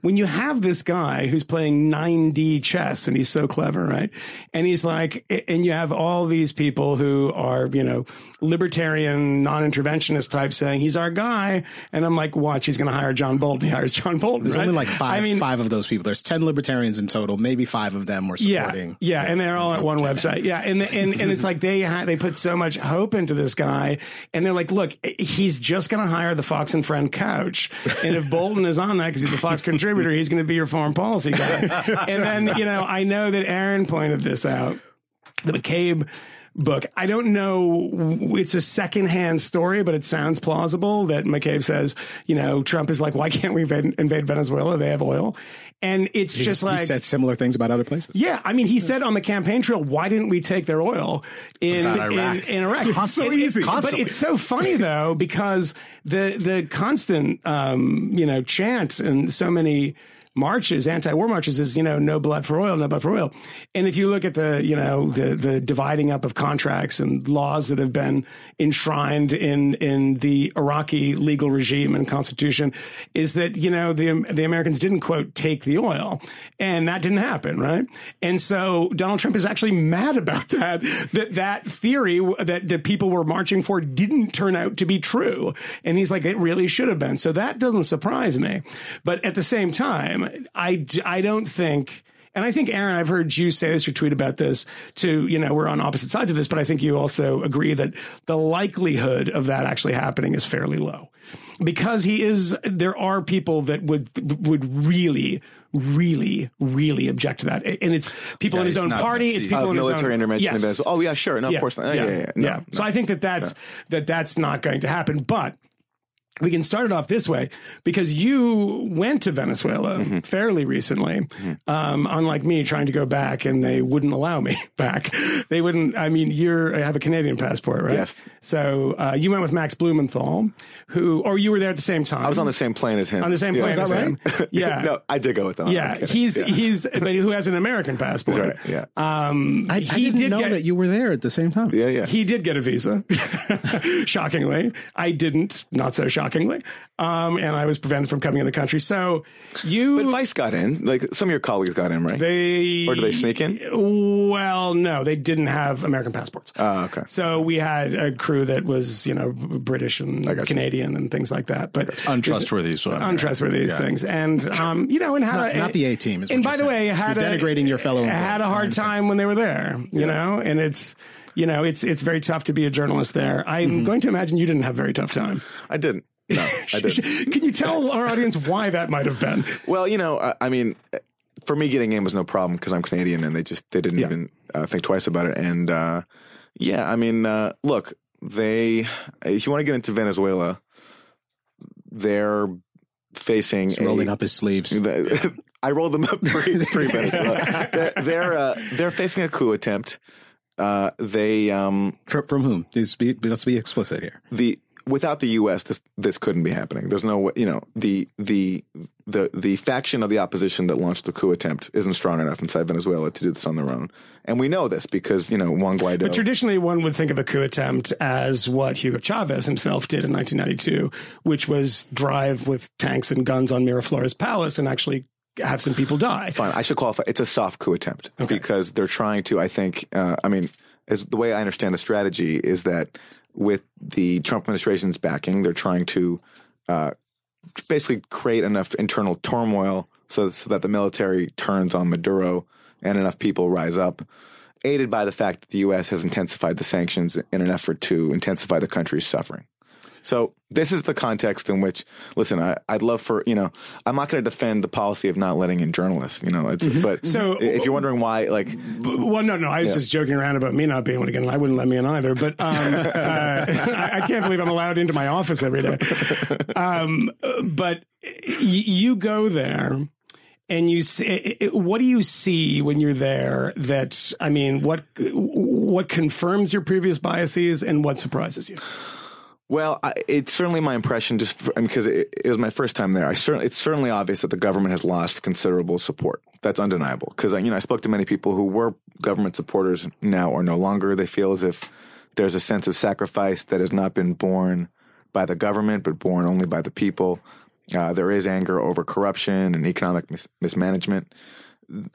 when you have this guy who's playing 9D chess and he's so clever, right? And he's like, and you have all these people who are, you know, libertarian, non-interventionist type saying he's our guy, and I'm like, watch, he's going to hire John Bolton. He hires John Bolton. There's right? only like five, I mean, five of those people. There's 10 libertarians in total. Maybe five of them were yeah, supporting. yeah, and they're all at one website. Yeah, and and and it's like they ha- they put so much hope into this guy, and they're like, look, he's just going to hire the Fox and Friend couch, and if Bolton is on that because he's a Fox contributor, he's going to be your foreign policy guy. and then you know, I know that Aaron pointed this out, the McCabe book. I don't know. It's a secondhand story, but it sounds plausible that McCabe says, you know, Trump is like, why can't we invade, invade Venezuela? They have oil. And it's just like. he said similar things about other places. yeah, I mean, he said on the campaign trail, "Why didn't we take their oil in Iraq. in, in Iraq?" It's so easy. but it's so funny though because the the constant um, you know chant and so many marches, anti-war marches, is you know no blood for oil, no blood for oil. And if you look at the you know the the dividing up of contracts and laws that have been enshrined in in the Iraqi legal regime and constitution, is that you know the the Americans didn't quote take the oil, and that didn't happen, right? And so Donald Trump is actually mad about that. That that theory that the people were marching for didn't turn out to be true, and he's like, it really should have been. So that doesn't surprise me. But at the same time, I I don't think. And I think, Aaron, I've heard you say this or tweet about this too. You know, we're on opposite sides of this, but I think you also agree that the likelihood of that actually happening is fairly low because he is, there are people that would, would really, really, really object to that. And it's people in his own party. It's people Uh, in his military own, intervention Yes. Oh yeah, sure. No, of course not. Yeah, yeah, yeah. No, no. So I think that that's, that that's not going to happen, but we can start it off this way because you went to Venezuela Mm-hmm. fairly recently, um, unlike me trying to go back and they wouldn't allow me back. They wouldn't. I mean, you're I have a Canadian passport, right? Yes. So uh, you went with Max Blumenthal, who, or you were there at the same time. I was on the same plane as him. on the same plane Yeah. as him. Yeah. no, I did go with them. yeah, I'm he's Yeah. he's but who has an American passport. That's right. Yeah. Um, I, I he didn't did know get, that you were there at the same time. yeah, yeah. he did get a visa, shockingly. I didn't, not so shockingly. Um, and I was prevented from coming in the country. So you. but Vice got in. Like some of your colleagues got in, right? they. or did they sneak in? Well, no, they didn't have American passports. Oh, okay. So we had a crew that was, you know, British and got you. Canadian and things like that. But Untrustworthy. So untrustworthy these things, and um, you know, and had not- a, not the A team is And by you're the way, saying. had You're a, denigrating your fellow Had a hard time when they were there, you know, and it's. You know, it's it's very tough to be a journalist there. I'm Mm-hmm. going to imagine you didn't have a very tough time. I didn't. No, I didn't. Can you tell our audience why that might have been? Well, you know, I, I mean, for me, getting in was no problem because I'm Canadian, and they just they didn't Yeah. even uh, think twice about it. And uh, yeah, I mean, uh, look, they if you want to get into Venezuela, they're facing He's rolling a, up his sleeves. I rolled them up pre, pre Venezuela. they're they're, uh, they're facing a coup attempt. Uh, they um, From, from whom? Let's be, let's be explicit here. the without the U.S. this this couldn't be happening. There's no way, you know the the the the faction of the opposition that launched the coup attempt isn't strong enough inside Venezuela to do this on their own, and we know this because you know Juan Guaido. But traditionally, one would think of a coup attempt as what Hugo Chavez himself did in 1992, which was drive with tanks and guns on Miraflores Palace and actually have some people die. Fine, I should qualify. It's a soft coup attempt because they're trying to. I think. Uh, I mean, as the way I understand the strategy is that with the Trump administration's backing, they're trying to uh, basically create enough internal turmoil so so that the military turns on Maduro and enough people rise up. Aided by the fact that the U.S. has intensified the sanctions in an effort to intensify the country's suffering. So this is the context in which, listen, I, I'd love for you know, I'm not going to defend the policy of not letting in journalists. You know, it's but Mm-hmm. So- if you're wondering why, like, Well, no, no, I was just joking around about me not being able to get in. I wouldn't let me in either. But um, uh, I, I can't believe I'm allowed into my office every day. Um, but y- you go there. And you see, what do you see when you're there? That I mean, what what confirms your previous biases and what surprises you? Well, I, it's certainly my impression, just because it, it was my first time there. I certainly, it's certainly obvious that the government has lost considerable support. That's undeniable. Because you know, I spoke to many people who were government supporters now or no longer. They feel as if there's a sense of sacrifice that has not been borne by the government, but borne only by the people. Uh, there is anger over corruption and economic mis- mismanagement.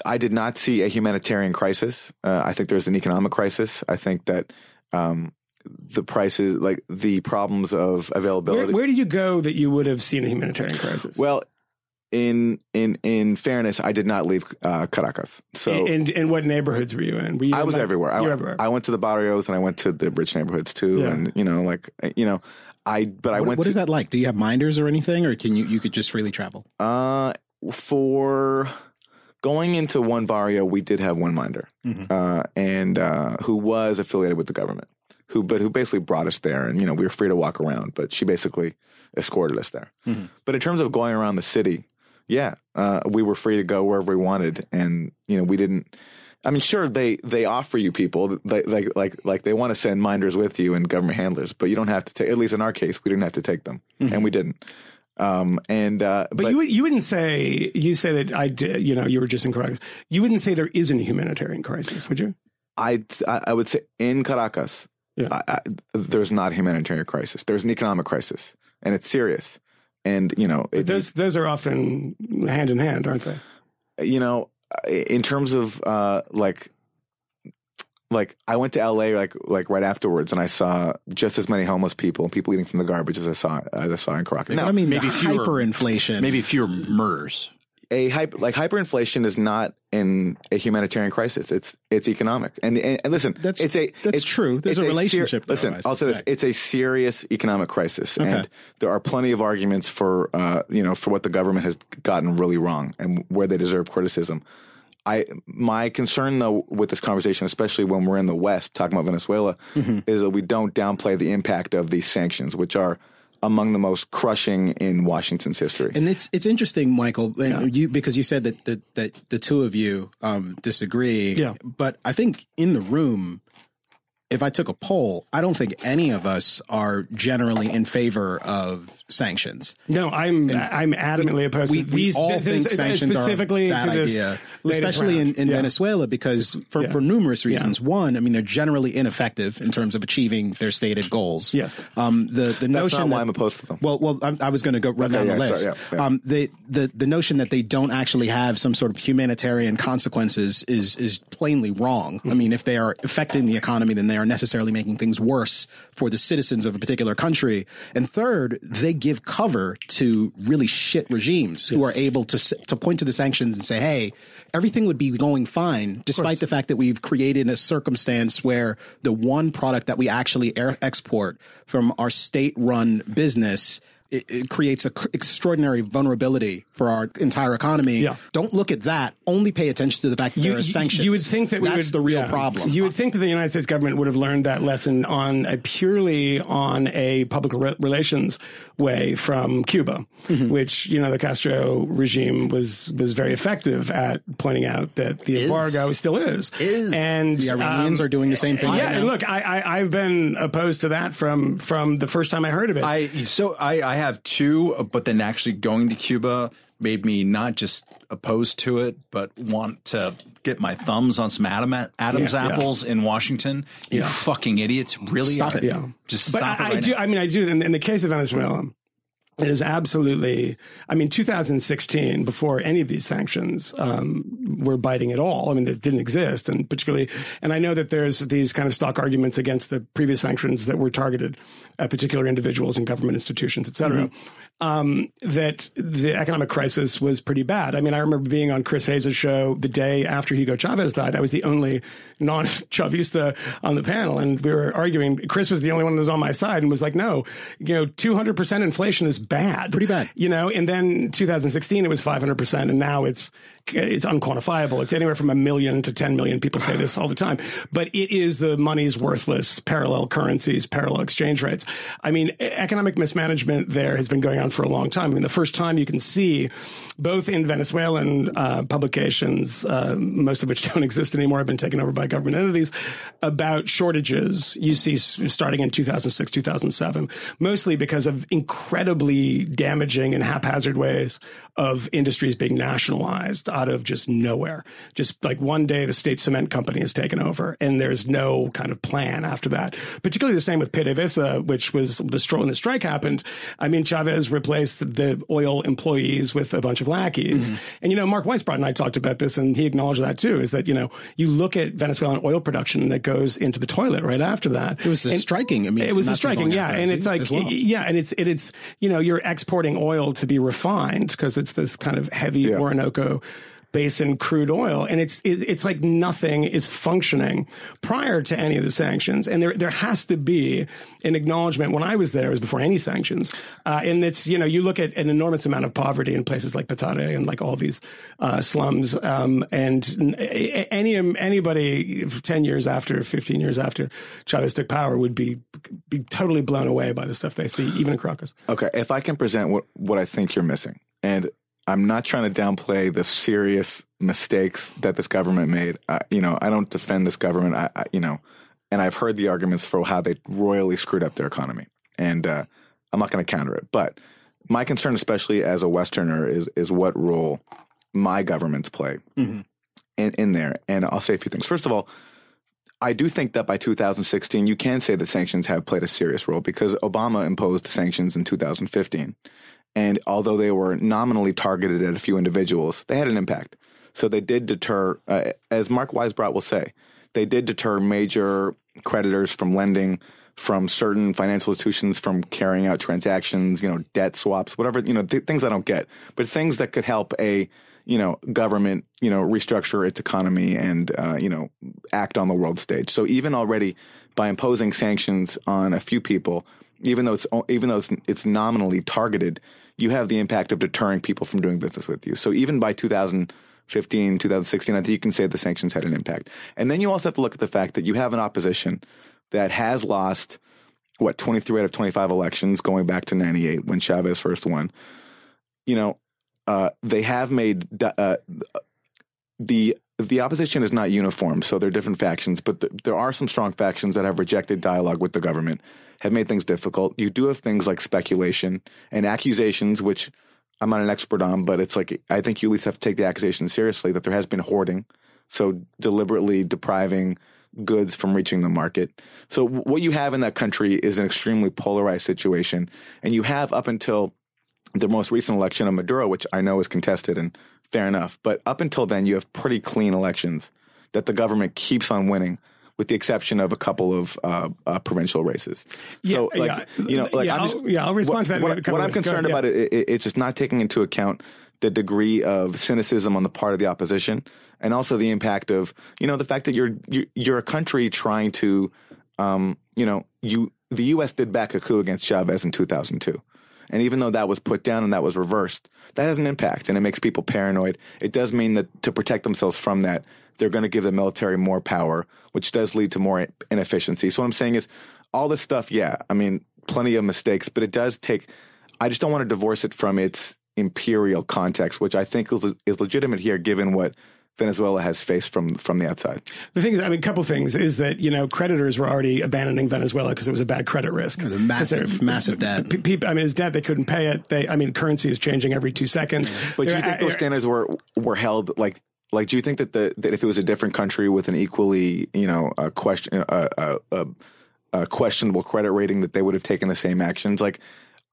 I did not see a humanitarian crisis. Uh, I think there's an economic crisis. I think that um, the prices, like the problems of availability. where did you go that you would have seen a humanitarian crisis? well, in in in fairness, I did not leave uh, Caracas, so in, and what neighborhoods were you in? Were you I in, was like- everywhere. I, everywhere. I went to the barrios and I went to the rich neighborhoods too, Yeah. and you know, like you know, I but I What, went. what to, is that like? Do you have minders or anything, or can you you could just freely travel? Uh, for going into one barrio, we did have one minder, uh, and uh, who was affiliated with the government, who but who basically brought us there, and you know we were free to walk around, but she basically escorted us there. But in terms of going around the city, yeah, uh, we were free to go wherever we wanted, and you know we didn't. I mean, sure they they offer you people they, like like like they want to send minders with you and government handlers, but you don't have to take. At least in our case, we didn't have to take them, and we didn't. Um, and uh, But, you would- you wouldn't say you say that I did, you know you were just in Caracas. You wouldn't say there isn't a humanitarian crisis, would you? I I would say in Caracas, Yeah. I, I, there's not a humanitarian crisis. There's an economic crisis, and it's serious. And you know, it, Those those are often hand in hand, aren't they? you know, in terms of uh, like, like I went to LA like like right afterwards, and I saw just as many homeless people and people eating from the garbage as I saw as I saw in Caracas. Now, I mean, maybe the fewer- hyperinflation. Maybe fewer murders. A hyper, like hyperinflation is not in a humanitarian crisis. It's it's economic. And and, and listen, That's- it's a that's it's, true. There's it's a relationship, though, listen, say this: it's a serious economic crisis, Okay. and there are plenty of arguments for uh, you know for what the government has gotten really wrong and where they deserve criticism. I my concern though with this conversation, especially when we're in the West talking about Venezuela, Mm-hmm. is that we don't downplay the impact of these sanctions, which are among the most crushing in Washington's history. And it's it's interesting, Michael, and you because you said that the, that the two of you um, disagree. Yeah. But I think in the room, if I took a poll, I don't think any of us are generally in favor of sanctions. No, I'm I'm adamantly opposed We, to we all th- think th- sanctions specifically are a bad to this idea, especially in, round. in Yeah. Venezuela, because for, Yeah. for numerous reasons. One, I mean, they're generally ineffective in terms of achieving their stated goals. Yes. Um, the the That's notion not why that- I'm opposed to them. well, well, I, I was going to go run Okay, down the list. sorry, yeah, yeah. Um, the the the notion that they don't actually have some sort of humanitarian consequences is is plainly wrong. I mean, if they are affecting the economy, then they are necessarily making things worse for the citizens of a particular country. And third, they give cover to really shit regimes who are able to to point to the sanctions and say, "Hey, everything would be going fine," despite the fact that we've created a circumstance where the one product that we actually air export from our state-run business it, it creates an extraordinary vulnerability for our entire economy. Yeah. Don't look at that. Only pay attention to the fact that there are sanctions. You would think that we that's would, the real yeah. problem. You would think that the United States government would have learned that lesson on a purely on a public re- relations way from Cuba, Mm-hmm. which you know the Castro regime was was very effective at pointing out that the embargo still is. Is. and the Iranians um, are doing the same thing. Yeah, right look, I, I I've been opposed to that from from the first time I heard of it. I so I, I have two, but then actually going to Cuba made me not just opposed to it, but want to get my thumbs on some Adam, Adam's Yeah, yeah. apples in Washington. You fucking idiots! Really? Stop it. Yeah. Just but stop I, it I do. now. I mean, I do. In, in the case of Venezuela, it is absolutely. I mean, 2016, before any of these sanctions um, were biting at all. I mean, it didn't exist, and particularly, and I know that there's these kind of stock arguments against the previous sanctions that were targeted at particular individuals and government institutions, et cetera. Um, that the economic crisis was pretty bad. I mean, I remember being on Chris Hayes' show the day after Hugo Chavez died. I was the only non-Chavista on the panel, and we were arguing. Chris was the only one that was on my side and was like, "No, you know, 200 percent inflation is bad, Pretty bad. You know." And then 2016, it was 500 percent, and now it's it's unquantifiable. It's anywhere from a million to 10 million. People say this all the time, but it is the money's worthless parallel currencies, parallel exchange rates. I mean, economic mismanagement there has been going on for a long time. I mean, the first time you can see both in Venezuelan uh, publications, uh, most of which don't exist anymore, have been taken over by government entities, about shortages you see starting in 2006, 2007, mostly because of incredibly damaging and haphazard ways of industries being nationalized out of just nowhere. Just like one day the state cement company is taken over and there's no kind of plan after that. Particularly the same with PDVSA, which was the stro- when the strike happened. I mean, Chavez replaced the oil employees with a bunch of lackeys. Mm-hmm. And, you know, Mark Weisbrot and I talked about this and he acknowledged that too, is that, you know, you look at Venezuelan oil production that goes into the toilet right after that. It was the And- striking. I mean, it was the striking, yeah, and it's like, well. yeah, and it's it, it's you know you're exporting oil to be refined because it's this kind of heavy Orinoco basin crude oil, and it's it's like nothing is functioning prior to any of the sanctions, and there there has to be an acknowledgement. When I was there, it was before any sanctions, uh, and it's you know you look at an enormous amount of poverty in places like Petare and like all these uh, slums, um, and any anybody ten years after, fifteen years after Chavez took power would be be totally blown away by the stuff they see, even in Caracas. Okay, if I can present what, what I think you're missing, and I'm not trying to downplay the serious mistakes that this government made. I, you know, I don't defend this government. I, I, you know, and I've heard the arguments for how they royally screwed up their economy, and uh, I'm not going to counter it. But my concern, especially as a Westerner, is is what role my governments play in, in there. And I'll say a few things. First of all, I do think that by 2016, you can say that sanctions have played a serious role because Obama imposed sanctions in 2015. And although they were nominally targeted at a few individuals, they had an impact. So they did deter, uh, as Mark Weisbrot will say, they did deter major creditors from lending, from certain financial institutions from carrying out transactions, you know, debt swaps, whatever, you know, th- things I don't get, but things that could help a, you know, government, you know, restructure its economy and, uh, you know, act on the world stage. So even already by imposing sanctions on a few people, even though it's even though it's, it's nominally targeted, you have the impact of deterring people from doing business with you. So even by 2015, 2016, I think you can say the sanctions had an impact. And then you also have to look at the fact that you have an opposition that has lost what 23 out of 25 elections going back to 98 when Chavez first won. You know, uh, they have made uh, the the opposition is not uniform, so there are different factions. But th- there are some strong factions that have rejected dialogue with the government, have made things difficult. You do have things like speculation and accusations, which I'm not an expert on, but it's like I think you at least have to take the accusations seriously that there has been hoarding, so deliberately depriving goods from reaching the market. So w- what you have in that country is an extremely polarized situation, and you have up until the most recent election of Maduro, which I know is contested and fair enough. But up until then, you have pretty clean elections that the government keeps on winning, with the exception of a couple of uh, uh, provincial races. so, Yeah, like yeah. you know, like Yeah, I'm just, I'll- yeah, I'll respond what, to that What, what I'm concerned ahead, about it, it, it's just not taking into account the degree of cynicism on the part of the opposition, and also the impact of you know the fact that you're you're, you're a country trying to, um, you know, you the U.S. did back a coup against Chavez in 2002. And even though that was put down and that was reversed, that has an impact and it makes people paranoid. It does mean that to protect themselves from that, they're going to give the military more power, which does lead to more inefficiency. So what I'm saying is all this stuff, yeah, I mean, plenty of mistakes, but it does take, I just don't want to divorce it from its imperial context, which I think is, legitimate here given what Venezuela has faced from from the outside. The thing is, I mean, a couple things is that you know creditors were already abandoning Venezuela because it was a bad credit risk. the massive, massive debt. Pe- People, I mean, it's debt they couldn't pay it. They, I mean, currency is changing every two seconds. But do you think those standards were were held like like do you think that the that if it was a different country with an equally you know a question a, a, a, a questionable credit rating that they would have taken the same actions like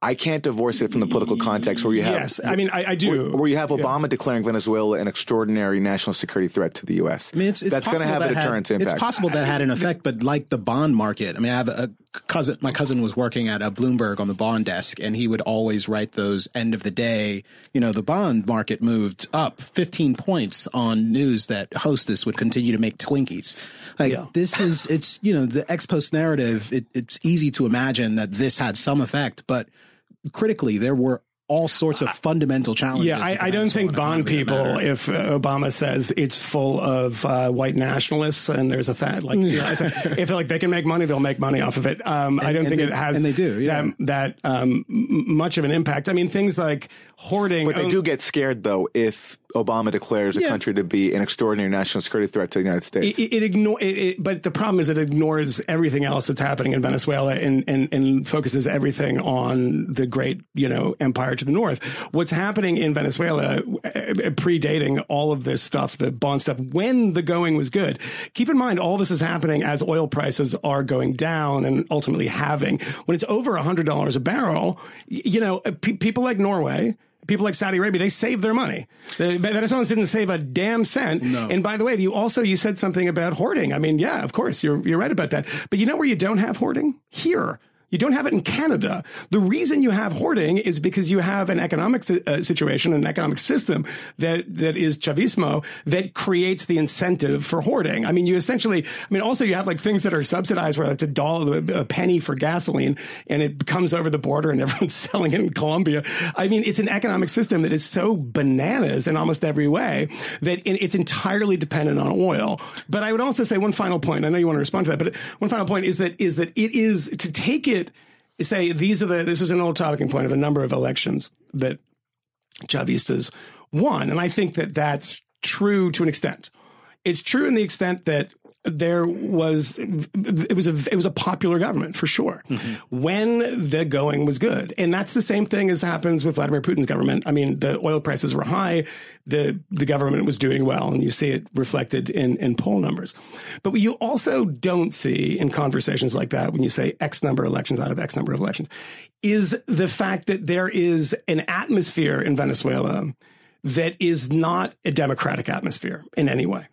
I can't divorce it from the political context where you have Yes, I mean, I, I do. where, where you have Obama declaring Venezuela an extraordinary national security threat to the U.S. I mean, it's, it's that's going to possible have a that had- impact. It's possible that had an effect, but like the bond market, I mean, I have a cousin, my cousin was working at a Bloomberg on the bond desk, and he would always write those end of the day. You know, the bond market moved up 15 points on news that Hostess would continue to make Twinkies. Like Yeah. this is, it's you know, the ex post narrative. It, it's easy to imagine that this had some effect, but critically, there were all sorts of fundamental challenges. Yeah, I, I don't think bond people, matter. if uh, Obama says it's full of uh, white nationalists and there's a fat, like, you know, if like they can make money, they'll make money off of it. Um, I don't think they- it has and they do, yeah. that, that um, much of an impact. I mean, things like hoarding. But they oh, do get scared though if Obama declares a Yeah. country to be an extraordinary national security threat to the United States. It, it, ignore, it, it, but the problem is it ignores everything else that's happening in Venezuela and, and, and focuses everything on the great, you know, empire to the north. What's happening in Venezuela, uh, predating all of this stuff, the bond stuff, when the going was good. Keep in mind, all this is happening as oil prices are going down and ultimately halving. When it's over $100 a barrel, you know, uh, pe- people like Norway, people like Saudi Arabia, they save their money. The Venezuelans didn't save a damn cent. And by the way, you also you said something about hoarding. I mean, yeah, of course, you're you're right about that. But you know where you don't have hoarding? Here. You don't have it in Canada. The reason you have hoarding is because you have an economic uh, situation, an economic system that that is Chavismo that creates the incentive for hoarding. I mean, you essentially, I mean, also you have like things that are subsidized where it's a dollar, a penny for gasoline, and it comes over the border and everyone's selling it in Colombia. I mean, it's an economic system that is so bananas in almost every way that it's entirely dependent on oil. But I would also say one final point. I know you want to respond to that, but one final point is that is that it is to take it say these are the this is an old talking point of a number of elections that Chavistas won, and I think that that's true to an extent. It's true in the extent that there was it was a it was a popular government for sure mm-hmm. when the going was good. And that's the same thing as happens with Vladimir Putin's government. I mean the oil prices were high. The the government was doing well and you see it reflected in in poll numbers. But what you also don't see in conversations like that when you say x number of elections out of x number of elections is the fact that there is an atmosphere in Venezuela that is not a democratic atmosphere in any way.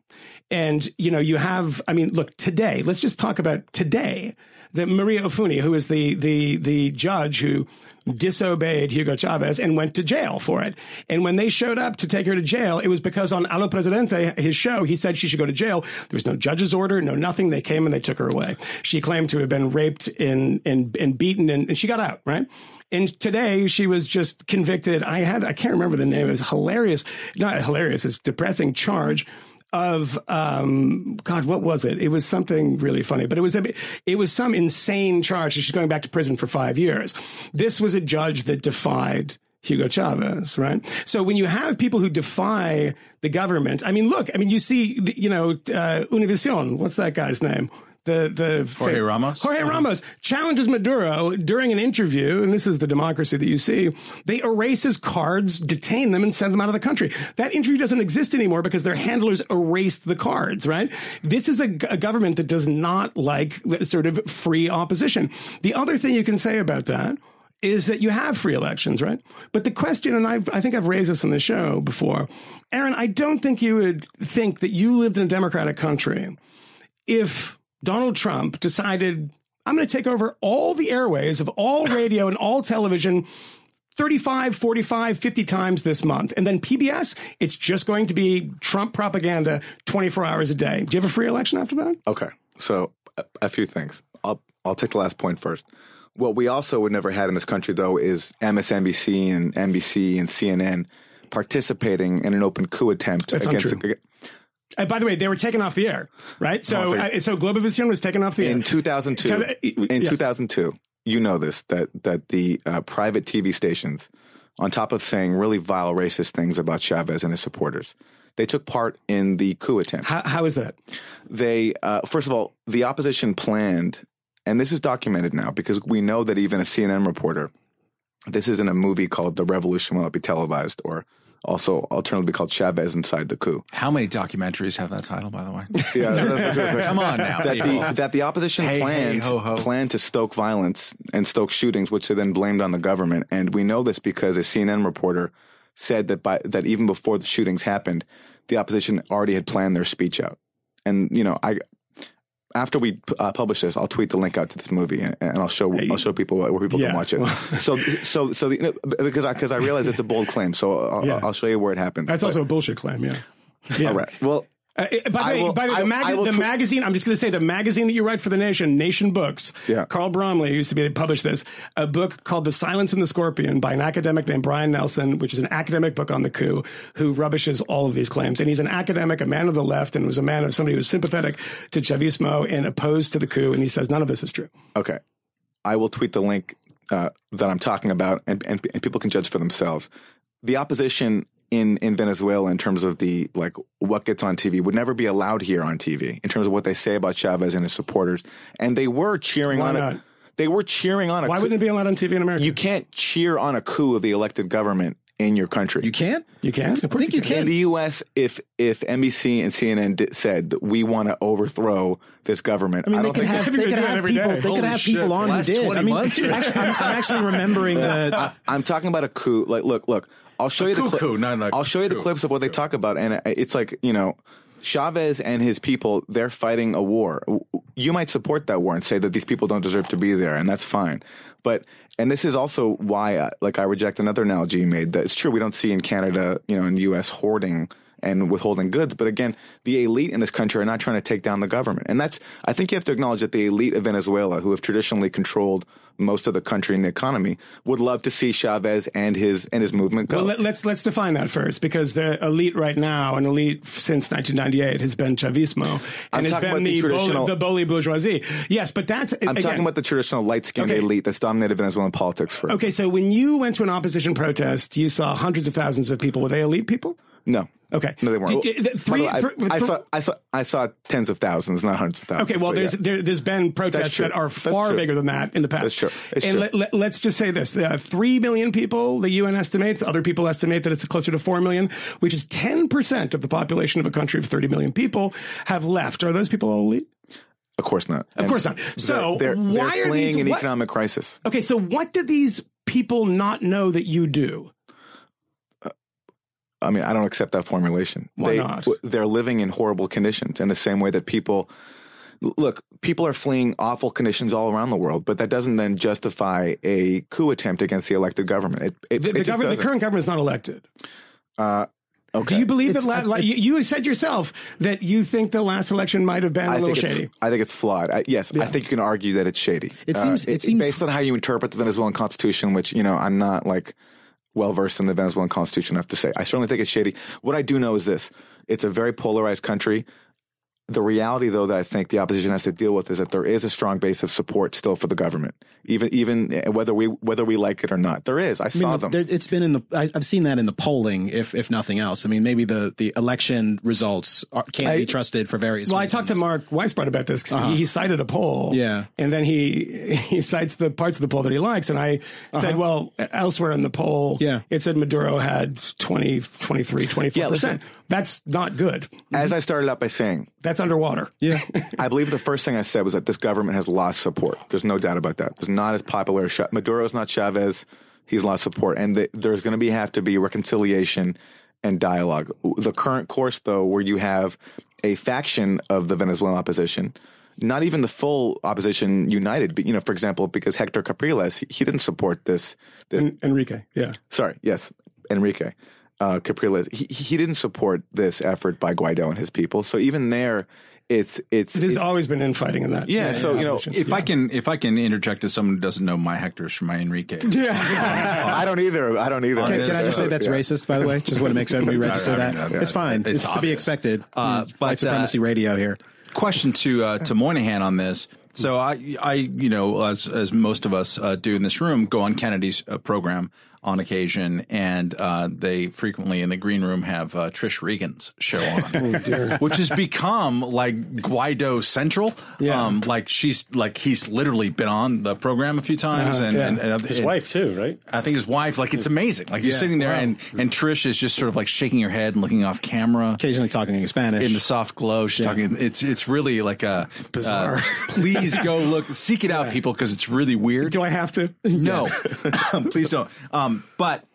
And, you know, you have, I mean, look, today, let's just talk about today. That Maria Afiuni, who is the, the, the judge who disobeyed Hugo Chavez and went to jail for it. And when they showed up to take her to jail, it was because on Alo Presidente, his show, he said she should go to jail. There was no judge's order, no nothing. They came and they took her away. She claimed to have been raped and, and, and beaten and, and she got out, right? And today she was just convicted. I had, I can't remember the name. It was hilarious. Not hilarious. It's depressing charge of, um, God, what was it? It was something really funny, but it was, it was some insane charge. She's going back to prison for five years. This was a judge that defied Hugo Chavez, right? So when you have people who defy the government, I mean, look, I mean, you see, you know, uh, Univision, what's that guy's name? The, the Jorge Ramos? Jorge Ramos challenges Maduro during an interview, and this is the democracy that you see. They erase his cards, detain them, and send them out of the country. That interview doesn't exist anymore because their handlers erased the cards, right? This is a, a government that does not like sort of free opposition. The other thing you can say about that is that you have free elections, right? But the question, and I've, I think I've raised this on the show before, Aaron, I don't think you would think that you lived in a democratic country if Donald Trump decided, I'm going to take over all the airways of all radio and all television 35, 45, 50 times this month. And then PBS, it's just going to be Trump propaganda 24 hours a day. Do you have a free election after that? Okay, so a, a few things. I'll I'll take the last point first. What we also would never had in this country though is MSNBC and NBC and CNN participating in an open coup attempt That's against untrue. Uh, by the way, they were taken off the air, right? So, Oh, so- uh, so Globovision was taken off the air. in 2002. Uh, in yes. 2002, you know this that that the uh, private TV stations, on top of saying really vile racist things about Chavez and his supporters, they took part in the coup attempt. How, how is that? they uh, first of all the opposition planned and this is documented now because we know that even a cnn reporter this isn't a movie called the revolution will not be televised or also alternatively called chavez inside the coup How many documentaries have that title, by the way? yeah that's a question. Come on now, that the, that the opposition Hey, hey, planned ho, ho. planned to stoke violence and stoke shootings, which they then blamed on the government. And we know this because a CNN reporter said that by that even before the shootings happened, the opposition already had planned their speech out. And you know, I after we uh, publish this, I'll tweet the link out to this movie, and, and I'll show I'll show people where people Yeah. can watch it. so so so the, because I because I realize it's a bold claim, so I'll, Yeah. I'll show you where it happened. That's But- also a bullshit claim. Yeah. Yeah. all right. Well, Uh, by the way, will- by the I- mag- the tw- magazine, I'm just going to say the magazine that you write for The Nation, Nation Books. Yeah. Carl Bromley used to be they published this, a book called The Silence and the Scorpion by an academic named Brian Nelson, which is an academic book on the coup, who rubbishes all of these claims. And he's an academic, a man of the left, and was a man of somebody who was sympathetic to Chavismo and opposed to the coup. And he says none of this is true. Okay. I will tweet the link uh, that I'm talking about, and, and, and people can judge for themselves. The opposition in, in Venezuela, in terms of the like what gets on TV, would never be allowed here on TV in terms of what they say about Chavez and his supporters. And they were cheering Why on not? it. They were cheering on a. Why coup. wouldn't it be allowed on TV in America? you can't cheer on a coup of the elected government in your country? You can't? You can? Of course think you can. In the U.S., if if NBC and CNN di- said that we want to overthrow this government, I mean, they don't could think have, they they could have people. day. They could have shit, people on who did. 20 I mean, actually, I'm, I'm actually remembering the. I'm talking about a coup. Like, look, look. I'll show you the clip. a I'll show you the clips of what they talk about, and it's like you know, Chavez and his people. They're fighting a war. You might support that war and say that these people don't deserve to be there, and that's fine. But and this is also why, uh, like, I reject another analogy you made. That it's true we don't see in Canada, you know, in the U.S. hoarding and withholding goods. But again, the elite in this country are not trying to take down the government. And that's, I think you have to acknowledge that the elite of Venezuela, who have traditionally controlled most of the country and the economy, would love to see Chavez and his, and his movement go. Well, let, let's let's define that first, because the elite right now, and elite since 1998, has been Chavismo, I'm and has been the the traditional- the bully bourgeoisie. Yes, but that's I'm again, talking about the traditional light skinned Okay. elite that's dominated Venezuelan politics for. Okay, so when you went to an opposition protest, you saw hundreds of thousands of people. Were they elite people? No. Okay. No, they weren't. Did- three- way, I, for- I saw, I saw, I saw tens of thousands, not hundreds of thousands. Okay, well, there's yeah. there, there's been protests that are far bigger than that in the past. That's true. It's and true. Let, let, us just say this: uh, three million people, the UN estimates. Other people estimate that it's closer to four million, which is ten percent of the population of a country of 30 million people have left. Are those people all elite? Of course not. Of course not. So they're, they're, why they're are fleeing these an what- economic crisis. Okay, so what do these people not know that you do? I mean, I don't accept that formulation. Why they, not? w- They're living in horrible conditions in the same way that people look. People are fleeing awful conditions all around the world, but that doesn't then justify a coup attempt against the elected government. It, it, The, it the, just government, the current government is not elected. Uh, okay. Do you believe that? La- I- like, you, you said yourself that you think the last election might have been a I little shady. I think it's flawed. I, yes, I think you can argue that it's shady. It seems- it seems- based on how you interpret the Venezuelan constitution, which you know I'm not like well versed in the Venezuelan constitution I have to say. I certainly think it's shady. What I do know is this: it's a very polarized country. The reality, though, that I think the opposition has to deal with is that there is a strong base of support still for the government, even even eh, whether we whether we like it or not. There is. I, I saw mean, them. there, it's been in the. I, I've seen that in the polling, if if nothing else. I mean, maybe the the election results are, can't I- be trusted for various. Well, I talked to Mark Weisbrot about this because uh-huh. he, he cited a poll. Yeah. And then he he cites the parts of the poll that he likes. And I uh-huh. said, well, elsewhere in the poll, Yeah. it said Maduro had 20, 23, 24%. Yeah, listen. That's not good. As I started out by saying, That's underwater. Yeah, I believe the first thing I said was that this government has lost support. There's no doubt about that. It's not as popular as Cha- Maduro's not Chavez. He's lost support, and the, there's going to be have to be reconciliation and dialogue. The current course, though, where you have a faction of the Venezuelan opposition, not even the full opposition united. But you know, for example, because Hector Capriles, he, he didn't support this. This Enrique. Yeah. sorry, yes, Enrique uh, Capriles, he, he didn't support this effort by Guaido and his people. So even there, it's it's There's it's- always been infighting in that. Yeah, so, you know, opposition. If I can, if I can interject as someone who doesn't know my Hectors from my Enrique. Yeah, I don't either. I don't either. Can- Can, can I just say that's Yeah. racist? By the way, just want to make sure we register I mean, that. uh, it's fine. it's It's, to be expected. Uh, Mm, but, white supremacy uh, radio here. question to uh, to Moynihan on this. So I, I, you know, as as most of us uh, do in this room, go on Kennedy's uh, program on occasion, and uh, they frequently in the green room have uh, Trish Regan's show on, which has become like Guaido Central. Yeah. Um, like she's like he's literally been on the program a few times, Uh-huh, and, yeah. and, and His and- wife too, right? I think his wife, like it's amazing. Like you're sitting there, wow. and and Trish is just sort of like shaking her head and looking off camera Occasionally talking in Spanish. in the soft glow. She's talking. It's it's really like a Bizarre. uh, please go look, seek it out, people, because it's really weird. Do I have to? no, please don't. Um, Um, but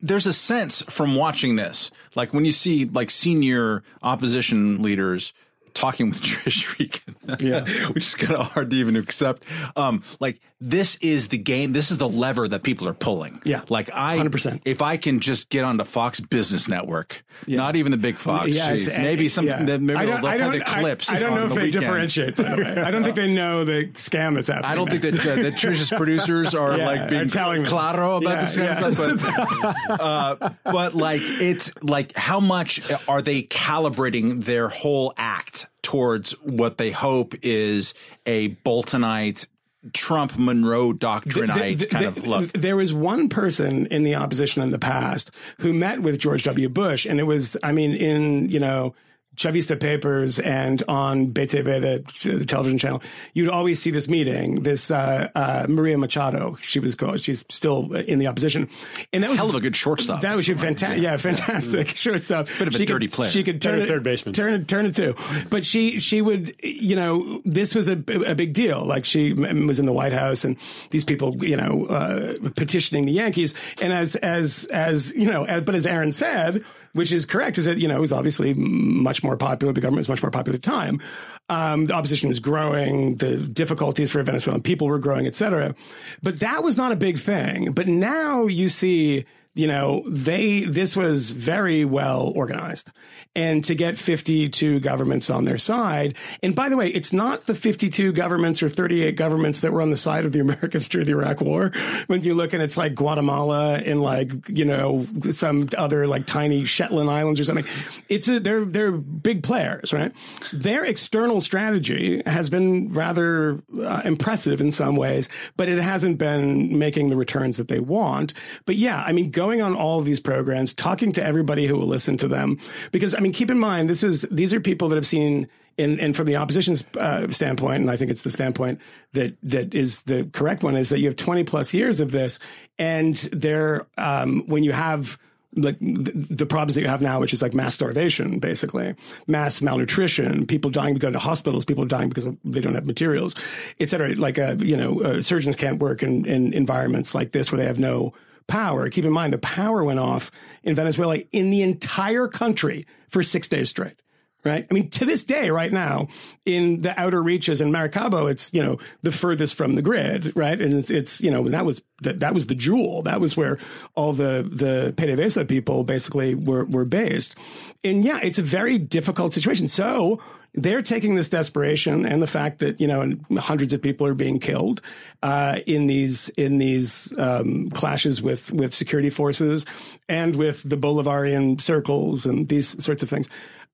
there's a sense from watching this, like when you see like senior opposition leaders talking with Trish Regan, Yeah. which is kind of hard to even accept. Um, like this is the game. This is the lever that people are pulling. Yeah. Like I, 100%. If I can just get onto Fox Business Network, not even the big Fox, Yeah, maybe some, yeah. maybe I they'll, don't, they'll I don't, the clips. I, I don't on know if the they weekend. differentiate. By the way, I don't think they know the scam that's happening. I don't think that uh, that Trish's producers are Yeah, like being telling claro about Yeah, this kind yeah. of stuff, but uh, but like it's like how much are they calibrating their whole act towards what they hope is a Boltonite Trump Monroe doctrinite kind th- of look. There was one person in the opposition in the past who met with George W. Bush, and it was, I mean, in, you know, Chavista papers and on VTV, the, the television channel, you'd always see this meeting. This uh, uh, Maria Machado, she was called. She's still in the opposition, and that was Hell of a good shortstop. That was fantastic. Yeah, fantastic shortstop. Bit of a she dirty could, player. She could turn Better it, third baseman. turn it, turn it too. But she, she would, you know, this was a, a big deal. Like she m- was in the White House and these people, you know, uh, petitioning the Yankees. And as, as, as, you know, as, but as Aaron said, which is correct, is that, you know, it was obviously much more popular. The government was much more popular at the time. Um, the opposition was growing, the difficulties for Venezuelan people were growing, et cetera. But that was not a big thing. But now you see, you know, they, this was very well organized. And to get 52 governments on their side. And by the way, it's not the 52 governments or 38 governments that were on the side of the Americans during the Iraq war. When you look and it's like Guatemala and like, you know, some other like tiny Shetland Islands or something. It's a, they're, they're big players, right? Their external strategy has been rather uh, impressive in some ways, but it hasn't been making the returns that they want. But yeah, I mean, going on all of these programs, talking to everybody who will listen to them, because I mean, keep in mind, this is, these are people that have seen and, and from the opposition's uh, standpoint, and I think it's the standpoint that that is the correct one, is that you have 20 plus years of this, and there, um, when you have like the, problems that you have now, which is like mass starvation, basically, mass malnutrition, people dying go to hospitals, people dying because they don't have materials, et cetera. Like, uh, you know, uh, surgeons can't work in, in environments like this where they have no power. Keep in mind, the power went off in Venezuela in the entire country for six days straight right? I mean, to this day, right now, in the outer reaches in Maracaibo, it's you know the furthest from the grid, right? And it's, it's you know that was that that was the jewel. That was where all the the PDVSA people basically were were based. And yeah, it's a very difficult situation. So they're taking this desperation and the fact that you know hundreds of people are being killed uh, in these in these um, clashes with with security forces and with the Bolivarian circles and these sorts of things.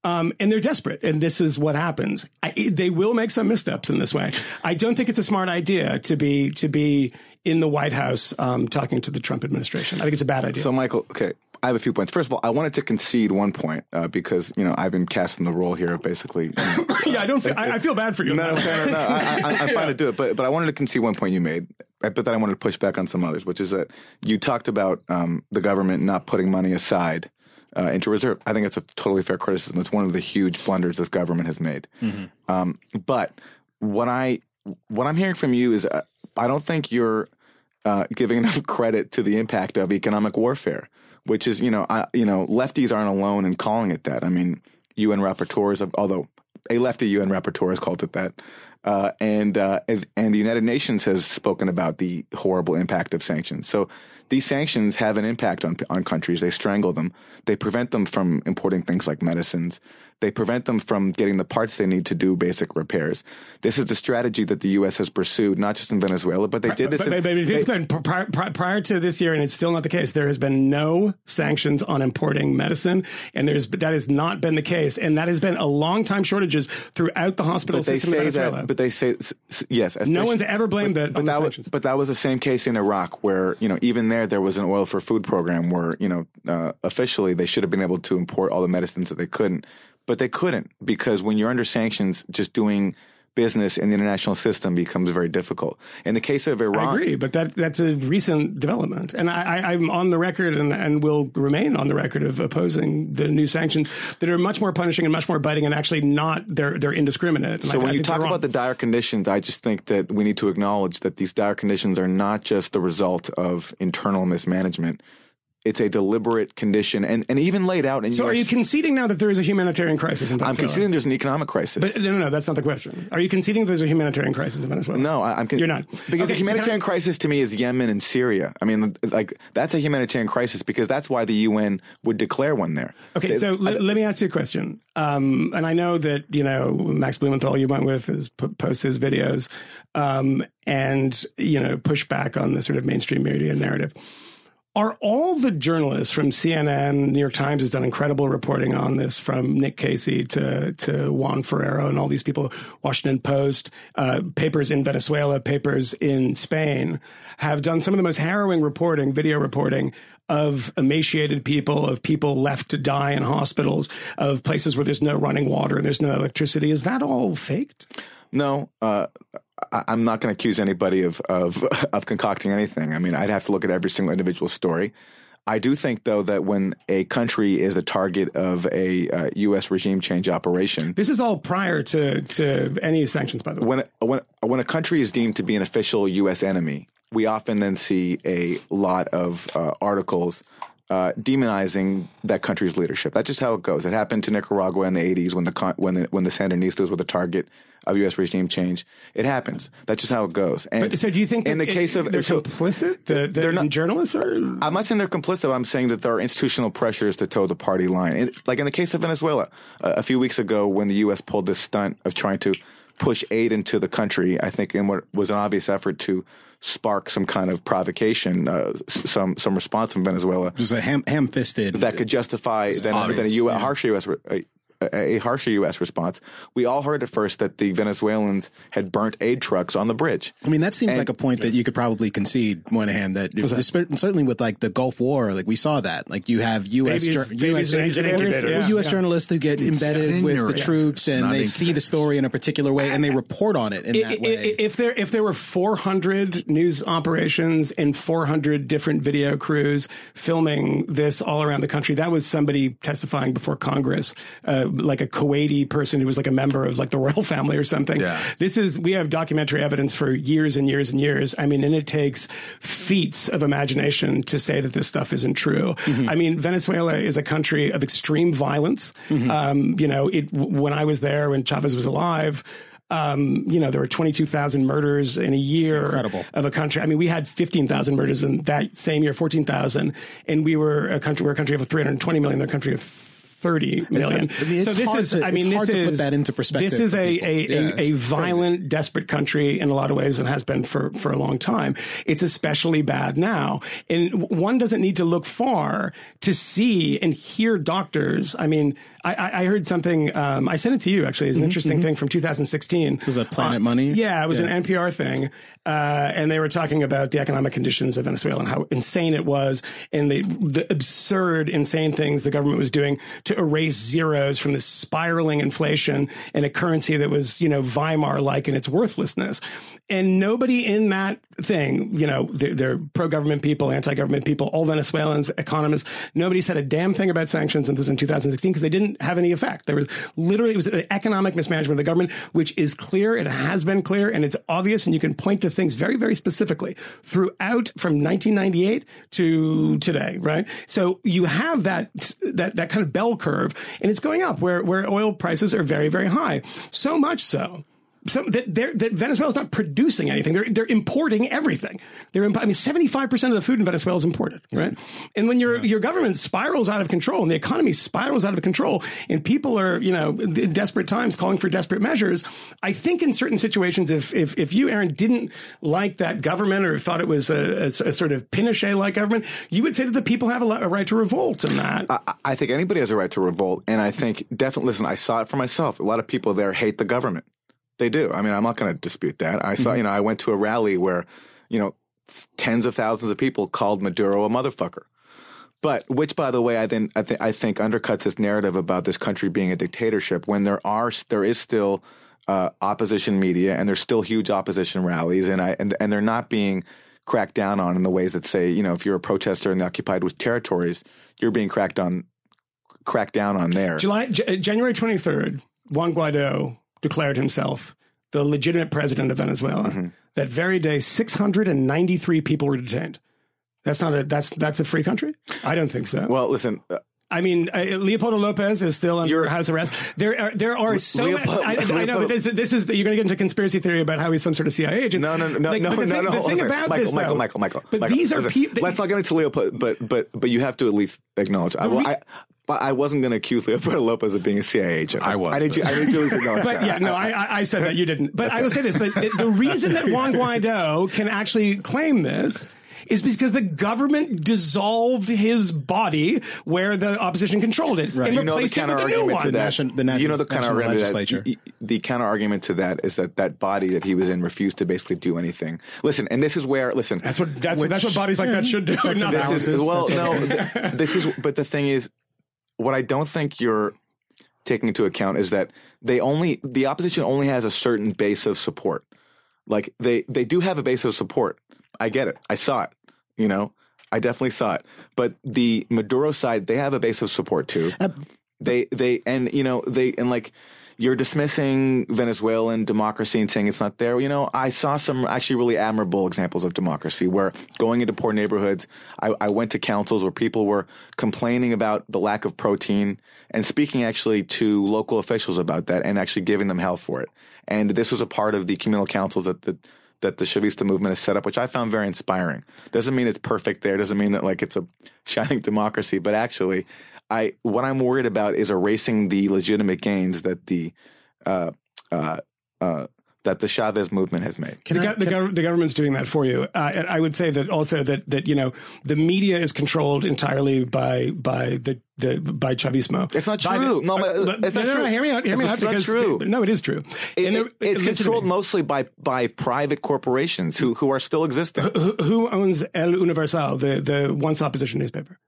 Um, and they're desperate, and this is what happens. I, they will make some missteps in this way. I don't think it's a smart idea to be to be in the White House um, talking to the Trump administration. I think it's a bad idea. So, Michael, okay, I have a few points. First of all, I wanted to concede one point uh, because you know I've been casting the role here of basically. You know, yeah, I don't. Feel, I, I feel bad for you. no, no, no, no, no. I, I, I'm fine to do it, but but I wanted to concede one point you made, but then I wanted to push back on some others, which is that you talked about um, the government not putting money aside uh, into reserve. I think it's a totally fair criticism. It's one of the huge blunders this government has made. Um, but what I what I'm hearing from you is uh, I don't think you're uh, giving enough credit to the impact of economic warfare, which is you know I, you know lefties aren't alone in calling it that. I mean, UN rapporteurs, although a lefty UN rapporteur has called it that. Uh, and uh, and the United Nations has spoken about the horrible impact of sanctions. So these sanctions have an impact on on countries. They strangle them. They prevent them from importing things like medicines. They prevent them from getting the parts they need to do basic repairs. This is the strategy that the U.S. has pursued, not just in Venezuela, but they did this. But, in, but, but they- prior, prior, to this year, and it's still not the case. There has been no sanctions on importing medicine, and there's that has not been the case, and that has been a long time shortages throughout the hospital system in Venezuela. that. But they say yes. no one's ever blamed but, that But that was but that was the same case in Iraq, where you know even there there was an oil for food program where you know uh, officially they should have been able to import all the medicines that they couldn't, but they couldn't because when you're under sanctions, just doing business in the international system becomes very difficult. In the case of Iran, I agree, but that that's a recent development, and I, I, I'm on the record and, and will remain on the record of opposing the new sanctions that are much more punishing and much more biting, and actually not they're they're indiscriminate. And So I- when I you talk about the dire conditions, I just think that we need to acknowledge that these dire conditions are not just the result of internal mismanagement. It's a deliberate condition, and, and even laid out. In So are you conceding now that there is a humanitarian crisis in venezuela I'm conceding there's an economic crisis. But no, no, no, that's not the question. Are you conceding there's a humanitarian crisis in Venezuela? no, I, I'm con- You're not. because Okay, the humanitarian can I- crisis to me is Yemen and Syria. I mean, like that's a humanitarian crisis because that's why the UN would declare one there. Okay, They- so le- let me ask you a question. Um, and I know that you know Max Blumenthal, you went with, is p- posts his videos, um, and you know push back on the sort of mainstream media narrative. Are all the journalists from CNN, New York Times has done incredible reporting on this, from Nick Casey to to Juan Forero and all these people, Washington Post, uh, papers in Venezuela, papers in Spain, have done some of the most harrowing reporting, video reporting of emaciated people, of people left to die in hospitals, of places where there's no running water and there's no electricity. Is that all faked? No, uh, I'm not going to accuse anybody of, of of concocting anything. I mean, I'd have to look at every single individual story. I do think, though, that when a country is a target of a uh, U.S. regime change operation, This is all prior to to any sanctions, by the way. when when when a country is deemed to be an official U.S. enemy, we often then see a lot of uh, articles uh, demonizing that country's leadership. That's just how it goes. It happened to Nicaragua in the '80s when the when the when the Sandinistas were the target of U.S. regime change. It happens. That's just how it goes. And But so do you think in the it- case of they're so, complicit? The, the they're not- journalists are. I'm not saying they're complicit. I'm saying that there are institutional pressures to toe the party line. And, like in the case of Venezuela, uh, a few weeks ago when the U.S. pulled this stunt of trying to push aid into the country, I think in what was an obvious effort to spark some kind of provocation, uh, some some response from Venezuela It was a ham, ham-fisted. that could justify then, obvious, a U- harsher U.S. re- A, a a harsher U.S. response. We all heard at first that the Venezuelans had burnt aid trucks on the bridge. I mean, that seems And- like a point that you could probably concede, Moynihan, that, certainly with like the Gulf War, like we saw that. Like you have U.S. Babies- jour- babies US, in incubators, yeah. U.S. Yeah. journalists who get embedded with the troops It's and they even- see the story in a particular way and they report on it in I- that I- way. If there if there were 400 news operations and 400 different video crews filming this all around the country, that was somebody testifying before Congress, uh, like a Kuwaiti person who was like a member of like the royal family or something. Yeah. This is we have documentary evidence for years and years and years. I mean, and it takes feats of imagination to say that this stuff isn't true. I mean, Venezuela is a country of extreme violence. Um, you know, it when I was there when Chavez was alive. Um, you know, there were 22,000 murders in a year of a country. I mean, we had 15,000 murders in that same year, 14,000, and we were a country, we're a country of 320 million. They're a country of 30 million. I mean, so this is, to- I mean, this to put is, that into perspective This is a, a, Yeah, a, a violent, desperate country in a lot of ways and has been for, for a long time. It's especially bad now. And one doesn't need to look far to see and hear doctors. I mean, I, I heard something, um, I sent it to you actually, it's an interesting thing from 2016. It Mm-hmm, was that Planet Money? Yeah, it was an NPR thing. Uh, and they were talking about the economic conditions of Venezuela and how insane it was and the, the absurd, insane things the government was doing to erase zeros from this spiraling inflation and a currency that was, you know, Weimar like in its worthlessness. And nobody in that thing, you know, they're, they're pro government people, anti government people, all Venezuelans, economists. Nobody said a damn thing about sanctions. And this in 2016 because they didn't have any effect. There was literally, it was an economic mismanagement of the government, which is clear. It has been clear and it's obvious. And you can point to things very, very specifically throughout from 1998 to today, right? So you have that, that, that kind of bell curve and it's going up where, where oil prices are very, very high. So much so so that, they're, that Venezuela's not producing anything. They're they're importing everything. They're imp- I mean, seventy five percent of the food in Venezuela is imported, right? And when your your government spirals out of control and the economy spirals out of control, and people are you know in desperate times calling for desperate measures, I think in certain situations, if if if you Aaron didn't like that government or thought it was a, a, a sort of Pinochet like government, you would say that the people have a, a right to revolt in that. I, I think anybody has a right to revolt, and I think definitely. Listen, I saw it for myself. A lot of people there hate the government. They do. I mean, I'm not going to dispute that. I saw, you know, I went to a rally where, you know, tens of thousands of people called Maduro a motherfucker. But which, by the way, I then I, th- I think undercuts this narrative about this country being a dictatorship when there are there is still uh, opposition media and there's still huge opposition rallies and I and and they're not being cracked down on in the ways that say you know if you're a protester in the occupied territories you're being cracked on cracked down on there. July, J- January 23rd, Juan Guaido declared himself the legitimate president of Venezuela. Mm-hmm. That very day, 693 people were detained. That's not a that's that's a free country. I don't think so. Well, listen, uh, I mean, uh, Leopoldo Lopez is still under house arrest. There are there are so Leopoldo- many. I, I know, but this, this is you're going to get into conspiracy theory about how he's some sort of CIA agent. no, no, no, no, Like, no, no, thing, no. The thing about Michael, this, Michael, though, Michael, Michael, But Michael, these are people. Let's not get into Leopoldo, but but but you have to at least acknowledge. I, re- I, but I wasn't going to accuse Leopoldo Lopez of being a CIA agent. I was, I need you. I need you to at least But yeah, no, I, I- I said that you didn't. But I will say this: the, the, the reason that Juan Guaido can actually claim this is because the government dissolved his body where the opposition controlled it and you know the replaced it with a new one. to that. Nation- the nat- you know the counter argument to legislature. that. y- The counter argument to that is that that body that he was in refused to basically do anything. Listen, and this is where listen. That's what that's, what that's what bodies like that should do. checks and not this is well, no. th- this is, but the thing is, what I don't think you're taking into account is that they only the opposition only has a certain base of support. Like they they do have a base of support. I get it. I saw it. You know, I definitely saw it. But the Maduro side, they have a base of support too. Uh, they they and you know they and like you're dismissing Venezuelan democracy and saying it's not there. You know, I saw some actually really admirable examples of democracy where going into poor neighborhoods, I, I went to councils where people were complaining about the lack of protein and speaking actually to local officials about that and actually giving them hell for it. And this was a part of the communal councils that the that the Chavista movement has set up, which I found very inspiring. Doesn't mean it's perfect there. Doesn't mean that like it's a shining democracy, but actually, I what I'm worried about is erasing the legitimate gains that the uh, uh, uh, that the Chavez movement has made. the, gov- the, gov- the government's doing that for you. Uh, I would say that also that that you know the media is controlled entirely by by the. The, by Chavismo. It's not By true. the- No, but- but- it's no, not no, no, true. hear me out. Hear me It's out. not because true. no, it is true. It- And it- it's controlled mostly by by private corporations who who are still existing. Who, who owns El Universal, the the once opposition newspaper?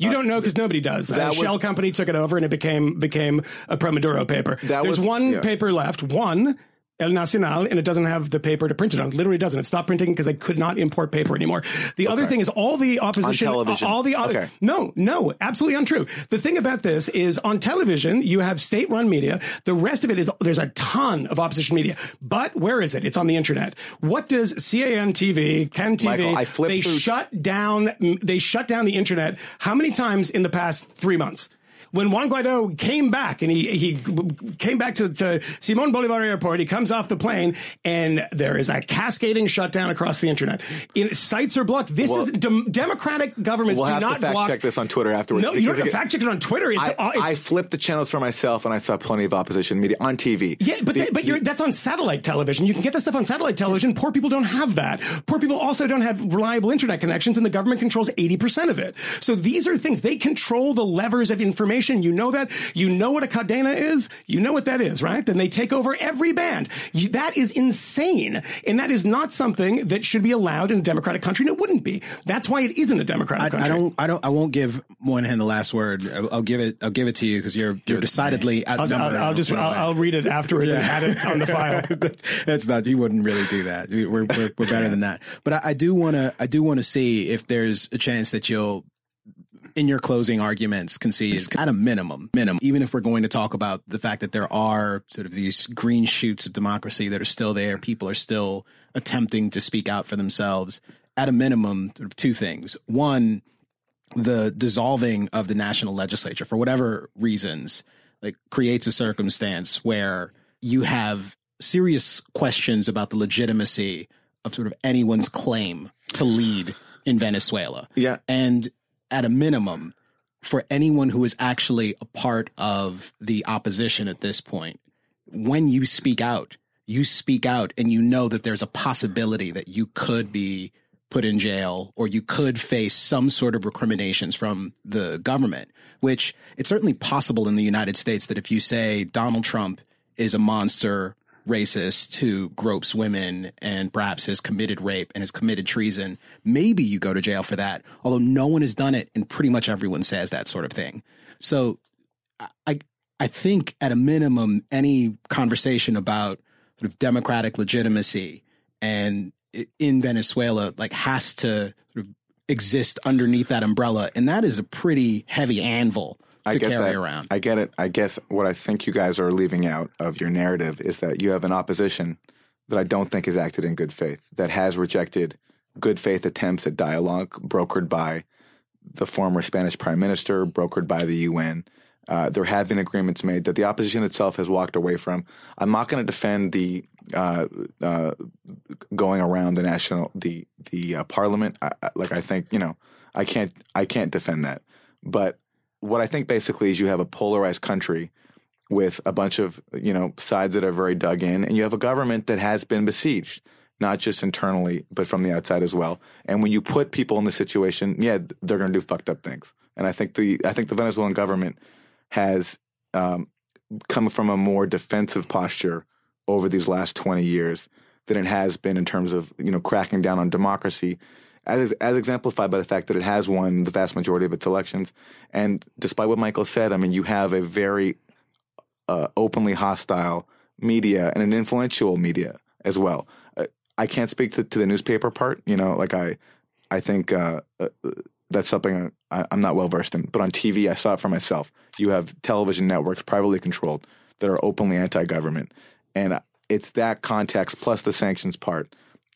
You don't know because nobody does. Uh, that A was- shell company took it over and it became became a pro Maduro paper. There's was- one yeah. paper left, one El Nacional, and it doesn't have the paper to print it on. It literally doesn't. It stopped printing because they could not import paper anymore. The other thing is all the opposition, On television. all the Okay. no, no, absolutely untrue. The thing about this is on television, you have state run media. The rest of it is there's a ton of opposition media. But where is it? It's on the internet. What does CAN TV, CAN TV, Michael, I flipped they through- shut down they shut down the internet how many times in the past 3 months? When Juan Guaido came back and he he came back to, to Simon Bolivar Airport, he comes off the plane and there is a cascading shutdown across the internet. In, sites are blocked. This Well- is dem- democratic governments We'll do have not to fact block. check this on Twitter afterwards. No, you don't have to fact check it on Twitter. It's, I, uh, it's I flipped the channels for myself and I saw plenty of opposition media on TV. Yeah, but The- that- but you're, that's on satellite television. You can get that stuff on satellite television. Poor people don't have that. Poor people also don't have reliable internet connections, and the government controls eighty percent of it. So these are things they control the levers of information. You know that. You know what a cadena is. You know what that is, right? Then they take over every band. You, that is insane, and that is not something that should be allowed in a democratic country. And it wouldn't be. That's why it isn't a democratic I, country. I don't. I don't. I won't give Moynihan the last word. I'll, I'll give it. I'll give it to you because you're you're decidedly I'll. I'll, I'll just I'll, read it afterwards and add it on the file. That's not. He wouldn't really do that. We- We're we're, we're better than that. But I, I do want to. I do want to see if there's a chance that you'll, in your closing arguments, concede at a minimum, minimum. Even if we're going to talk about the fact that there are sort of these green shoots of democracy that are still there, people are still attempting to speak out for themselves. At a minimum, sort of two things. One, the dissolving of the national legislature for whatever reasons like creates a circumstance where you have serious questions about the legitimacy of sort of anyone's claim to lead in Venezuela. Yeah. And at a minimum, for anyone who is actually a part of the opposition at this point, when you speak out, you speak out and you know that there's a possibility that you could be put in jail or you could face some sort of recriminations from the government, which it's certainly possible in the United States that if you say Donald Trump is a monster racist who gropes women and perhaps has committed rape and has committed treason, maybe you go to jail for that. Although no one has done it and pretty much everyone says that sort of thing. So I I think at a minimum, any conversation about sort of democratic legitimacy and in Venezuela like has to sort of exist underneath that umbrella, and that is a pretty heavy anvil I to get carry that. around. I get it. I guess what I think you guys are leaving out of your narrative is that you have an opposition that I don't think has acted in good faith, that has rejected good faith attempts at dialogue brokered by the former Spanish prime minister, brokered by the UN. Uh, there have been agreements made that the opposition itself has walked away from. I'm not going to defend the uh, uh, going around the national the the uh, parliament. I, I, like I think you know I can't I can't defend that. But what I think basically is you have a polarized country with a bunch of you know sides that are very dug in, and you have a government that has been besieged, not just internally but from the outside as well. And when you put people in the situation, yeah, they're going to do fucked up things. And I think the I think the Venezuelan government has um, come from a more defensive posture over these last twenty years than it has been in terms of you know cracking down on democracy. As, as exemplified by the fact that it has won the vast majority of its elections. And despite what Michael said, I mean, you have a very uh, openly hostile media and an influential media as well. Uh, I can't speak to, to, the newspaper part. You know, like I, I think uh, uh that's something I, am not well versed in. But on TV, I saw it for myself. You have television networks privately controlled that are openly anti-government, and it's that context plus the sanctions part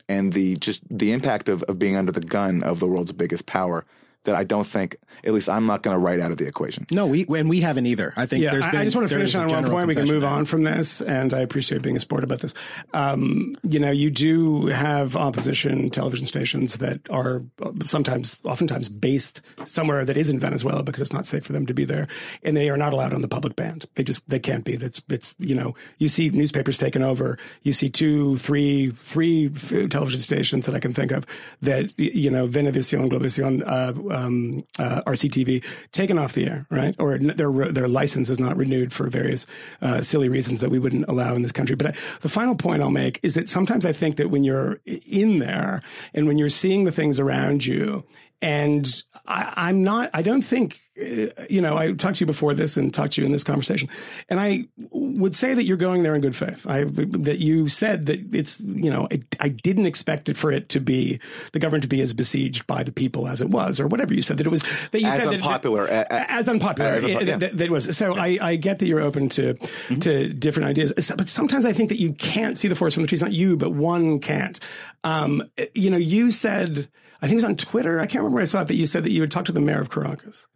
and the just the impact of, of being under the gun of the world's biggest power that I don't think, at least I'm not going to write out of the equation. No, we and we haven't either. I think. Yeah, there's been, I just want to finish on one point. We can move there. on from this, and I appreciate being a sport about this. Um, you know, you do have opposition television stations that are sometimes, oftentimes, based somewhere that isn't Venezuela because it's not safe for them to be there, and they are not allowed on the public band. They just they can't be. That's it's you know you see newspapers taken over. You see two, three, three television stations that I can think of that you know Venevisión, Globovisión. Uh, um, uh, RCTV taken off the air, right? Or their their license is not renewed for various uh, silly reasons that we wouldn't allow in this country. But I, the final point I'll make is that sometimes I think that when you're in there and when you're seeing the things around you, and I, I'm not, I don't think uh, you know, I talked to you before this and talked to you in this conversation, and I would say that you're going there in good faith. I that you said that it's you know I, I didn't expect it for it to be the government to be as besieged by the people as it was, or whatever you said that it was that you as said unpopular, that, that, as unpopular as unpo- yeah. that, that, was. So I, I get that you're open to mm-hmm. to different ideas, but sometimes I think that you can't see the forest from the trees. Not you, but one can't. Um, you know, you said I think it was on Twitter. I can't remember where I saw it that you said that you had talked to the mayor of Caracas.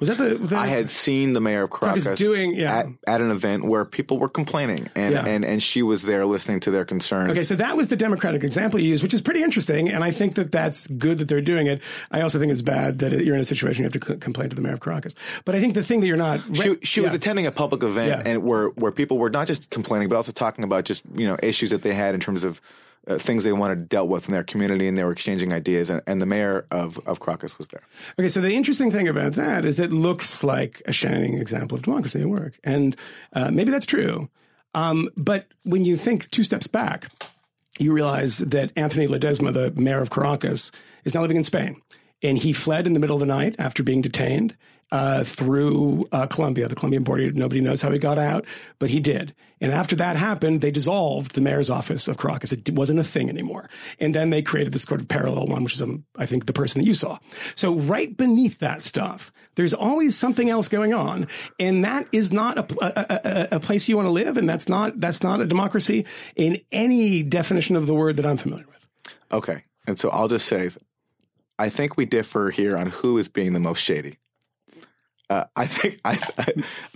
Was that the, the, I had seen the mayor of Caracas doing yeah. at, at, an event where people were complaining, and, yeah. and and she was there listening to their concerns. Okay, so that was the Democratic example you used, which is pretty interesting, and I think that that's good that they're doing it. I also think it's bad that you're in a situation you have to c- complain to the mayor of Caracas. But I think the thing that you're not she, she yeah. was attending a public event, and where where people were not just complaining, but also talking about just you know issues that they had in terms of uh, things they wanted dealt with in their community, and they were exchanging ideas. And, and, the mayor of, of Caracas was there. Okay, so the interesting thing about that is it looks like a shining example of democracy at work, and uh, maybe that's true. Um, but when you think two steps back, you realize that Anthony Ledezma, the mayor of Caracas, is now living in Spain, and he fled in the middle of the night after being detained uh, through uh, the Colombian border. Nobody knows how he got out, but he did. And after that happened, they dissolved the mayor's office of Caracas. It wasn't a thing anymore. And then they created this sort of parallel one, which is, um, I think, the person that you saw. So right beneath that stuff, there's always something else going on, and that is not a, a, a, a place you want to live, and that's not that's not a democracy in any definition of the word that I'm familiar with. Okay, and so I'll just say, I think we differ here on who is being the most shady. Uh, I think I,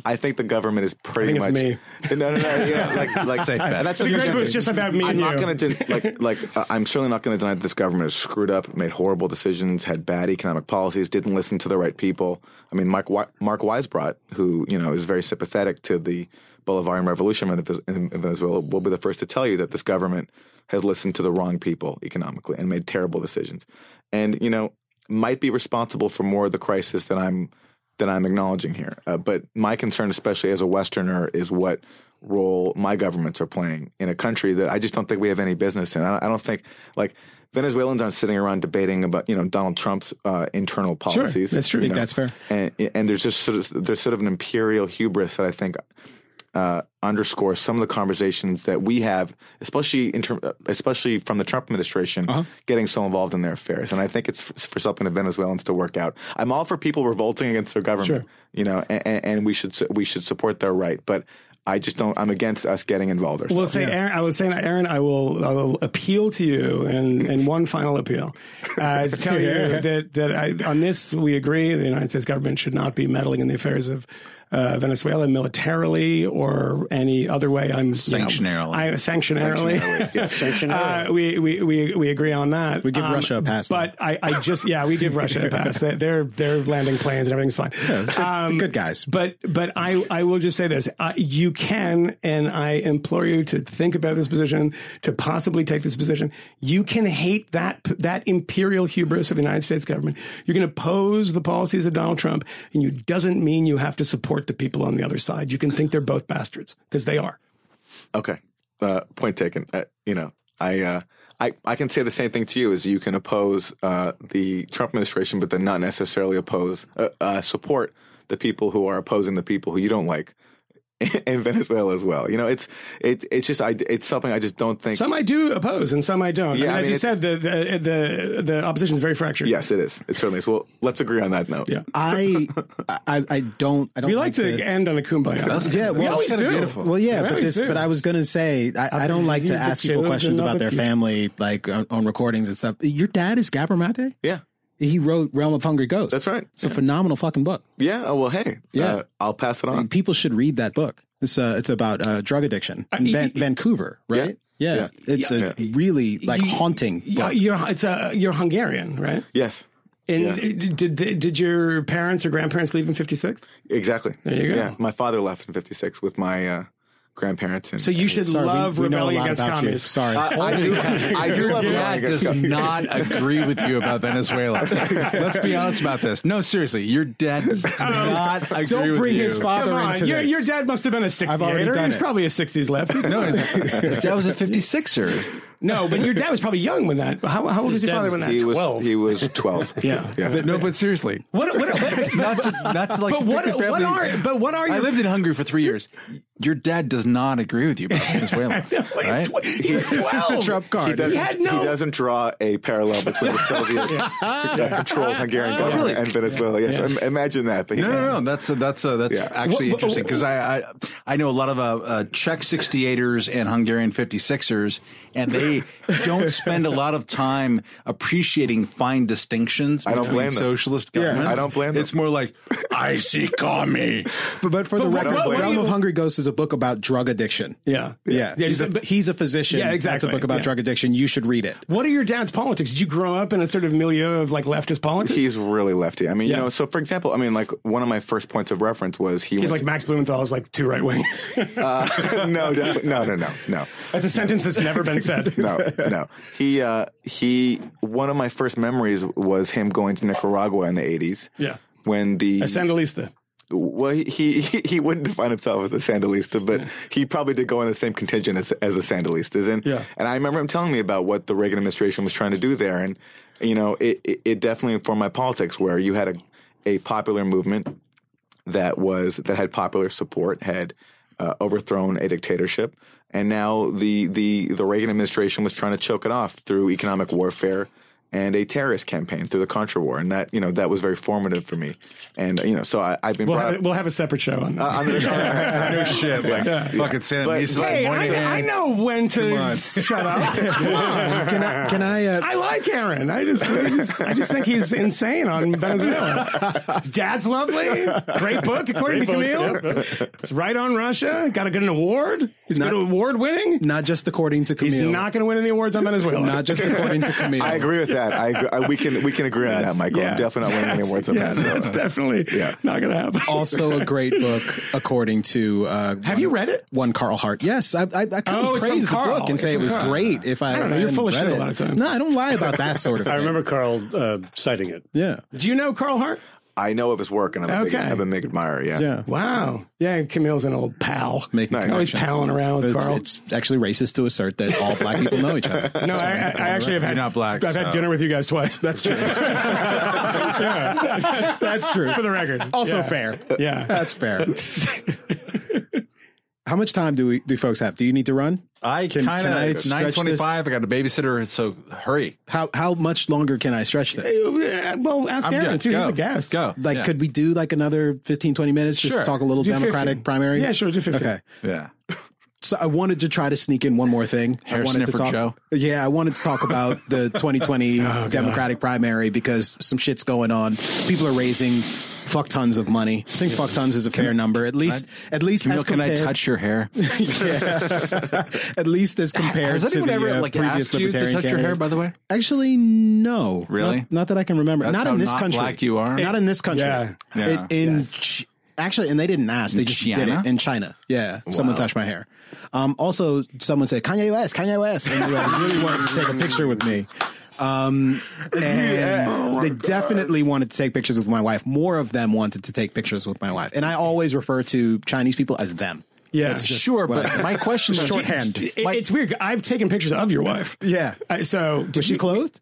I, think the government is pretty much me. No, no, no. Yeah, like like Safe bet. that's what the was just about me. I'm not going to like like uh, I'm certainly not going to deny that this government is screwed up, made horrible decisions, had bad economic policies, didn't listen to the right people. I mean, Mark Mark Weisbrot, who you know is very sympathetic to the Bolivarian Revolution in Venezuela, will be the first to tell you that this government has listened to the wrong people economically and made terrible decisions, and you know might be responsible for more of the crisis than I'm that I'm acknowledging here. Uh, but my concern, especially as a Westerner, is what role my governments are playing in a country that I just don't think we have any business in. I don't, I don't think like Venezuelans aren't sitting around debating about you know Donald Trump's uh, internal policies. Sure, that's true. I think know? that's fair. And, and there's just sort of there's sort of an imperial hubris that I think uh, underscore some of the conversations that we have, especially in term, especially from the Trump administration, uh-huh. getting so involved in their affairs. And I think it's for, for something the Venezuelans to work out. I'm all for people revolting against their government, sure. you know, and, and, we should we should support their right, but. I just don't. I'm against us getting involved. Ourselves. Well, say, Aaron, I was saying, Aaron, I will, I will appeal to you in, in one final appeal uh, to tell you that that I, on this we agree. The United States government should not be meddling in the affairs of. Uh, Venezuela militarily or any other way. I'm you know, Sanctionarily. I sanctionarily. Uh, we, we we we agree on that. We give Russia a pass, but I, I just yeah, we give Russia a pass. They- They're they're landing planes and everything's fine. Um, good guys. But but I I will just say this: uh, you can, and I implore you to think about this position, to possibly take this position. You can hate that that imperial hubris of the United States government. You can oppose the policies of Donald Trump, and you doesn't mean you have to support the people on the other side. You can think they're both bastards because they are. Okay. Uh, point taken. Uh, you know, I, uh, I, I can say the same thing to you is you can oppose uh, the Trump administration, but then not necessarily oppose, uh, uh, support the people who are opposing the people who you don't like in Venezuela as well. You know, it's it, it's just I, it's something I just don't think. Some I do oppose, and some I don't. Yeah, I mean, I as you said, the the the, the opposition is very fractured. yes, it is. It certainly is. Well, let's agree on that note. Yeah. I, I, I don't. I don't We like to end on a kumbaya. Yeah, we always do. beautiful. Well, yeah, We but this, do. but I was gonna say, I, I don't like to ask people questions about their family, like on, on recordings and stuff. Your dad is Gabor Mate. Yeah. He wrote Realm of Hungry Ghosts. That's right. It's a phenomenal fucking book. Yeah. Oh, well, hey. Yeah. Uh, I'll pass it on. People should read that book. It's uh, it's about uh, drug addiction in Van- Vancouver, right? Yeah, Yeah. it's a Yeah. really like haunting. Yeah, book. you're it's a you're Hungarian, right? Yes. And Yeah. did did your parents or grandparents leave in '56? Exactly. There you go. Yeah. My father left in '56 with my uh, grandparents. And, So you should Sorry, love we know a rebelling against about you. communists. Sorry, I do. I do love dad does communism. not agree with you about Venezuela. Let's be honest about this. No, seriously, your dad does not agree Don't with bring you. his father Come on, into your, this. your dad must have been a 68er. He's it. probably a 60s lefty. No, his dad was a 56er. No, but your dad was probably young when that. How, how old was your father when that? He was 12. he was 12. Yeah. Yeah. But, no, but seriously, What, what, what, not to not to like. but what, your family. what are but what are your I lived in Hungary for three years. Your dad does not agree with you about Venezuela, He's, right? tw- he's 12. This is the Trump card. He doesn't, had no- he doesn't draw a parallel between the Soviet uh, controlled Hungarian government really? and Venezuela. Yes, im- imagine that. But No, no, no. That's uh, that's uh, that's Yeah. actually What- what- interesting because I, I I know a lot of uh, uh, Czech 68ers and Hungarian 56ers, and they don't spend a lot of time appreciating fine distinctions I don't between blame them. socialist Yeah, governments. I don't blame them. It's more like I see me. For- but for the what- record, what- what Realm do of Hungry Ghosts is a book about drug addiction. Yeah. Yeah, he's, a, but- he's a physician. Yeah, exactly. That's a book about Yeah. drug addiction. You should read it. What are your dad's politics? Did you grow up in a sort of milieu of like leftist politics? He's really lefty. I mean, Yeah. you know, so for example, I mean, like one of my first points of reference was he He's went like Max Blumenthal is like too right wing. to- uh, no, no, no, no, no. That's a sentence that's never been said. no, no. He uh, he. One of my first memories was him going to Nicaragua in the eighties. Yeah. When the A Sandinista. well, he, he he wouldn't define himself as a Sandinista, but he probably did go in the same contingent as, as the sandinistas. And Yeah. and I remember him telling me about what the Reagan administration was trying to do there, and you know, it it, it definitely informed my politics, where you had a a popular movement that was that had popular support, had uh, overthrown a dictatorship, and now the the the Reagan administration was trying to choke it off through economic warfare and a terrorist campaign through the Contra War, and that you know that was very formative for me, and you know so I, I've been We'll brought have, we'll have a separate show on that. I'm gonna, no shit. Like fucking Sam But- hey, morning I, I know when to shut up. Can I? Can I? Uh, I like Aaron. I just, I just, I just think he's insane on Venezuela. His dad's lovely. Great book, according to Kmele. It's right on Russia. Got to get an award. He's Not- good award winning. not just according to Kmele. He's not going to win any awards on Venezuela. Not just according to Kmele. I agree with that. I, agree, I we can we can agree on that, Michael. yeah. I'm definitely not winning any awards on yeah, Venezuela. that's definitely Yeah. not going to happen. Also, a great book according to. Uh, Have one- you read it? One Carl Hart. Yes, I, I, I couldn't Oh, praise the Carl. book and It's say it was Carl. great. If I, I don't know. You're hadn't full of read it. a lot of times. No, I don't lie about that sort of thing. I remember Carl uh, citing it. Yeah. Do you know Carl Hart? I know of his work, and I'm a big, I'm a big admirer. Yeah. Yeah. Wow. Yeah, Kmele's an old pal. Making Nice. Always palling around with But it's, Carl. it's actually racist to assert that all black people know each other. no, I, I I actually have had. You're not black, I've had dinner with you guys twice. That's true. that's, That's true. for the record. Also Yeah. fair. Yeah. That's fair. How much time do we do folks have? Do you need to run? I Can- kind of stretch nine twenty-five. I got a babysitter, so hurry. How how much longer can I stretch this? Uh, Well, ask I'm Aaron good. too. He's a guest. Go. Like, Yeah. could we do like another 15, 20 minutes? Just Sure. talk a little Do Democratic 15. primary. Yeah, sure, do 15. Okay. Yeah. So I wanted to try to sneak in one more thing. Hair I wanted to talk. Joe? Yeah, I wanted to talk about the 2020 Democratic primary because some shit's going on. People are raising fuck tons of money. I think fuck tons is a fair number. At least, at least Kmele, as can I touch your hair? At least as compared Has to anyone the ever uh, like previous asked you to touch your hair? By the way, Actually, no. Really? Not, not that I can remember. That's not how in this not country. black you are? Not in this country. Yeah. Yeah. It- in Ch- actually, and they didn't ask. They just did it in China. Yeah. Someone touched my hair. Um, also, someone said Kanye West, Kanye West, and they like, really wanted to take a picture with me. Um, and they definitely wanted to take pictures with my wife. More of them wanted to take pictures with my wife, and I always refer to Chinese people as them. Yeah, That's sure, but my question is Shorthand. It- it's weird. I've taken pictures of your wife. Yeah. Uh, so did Was she you- clothed?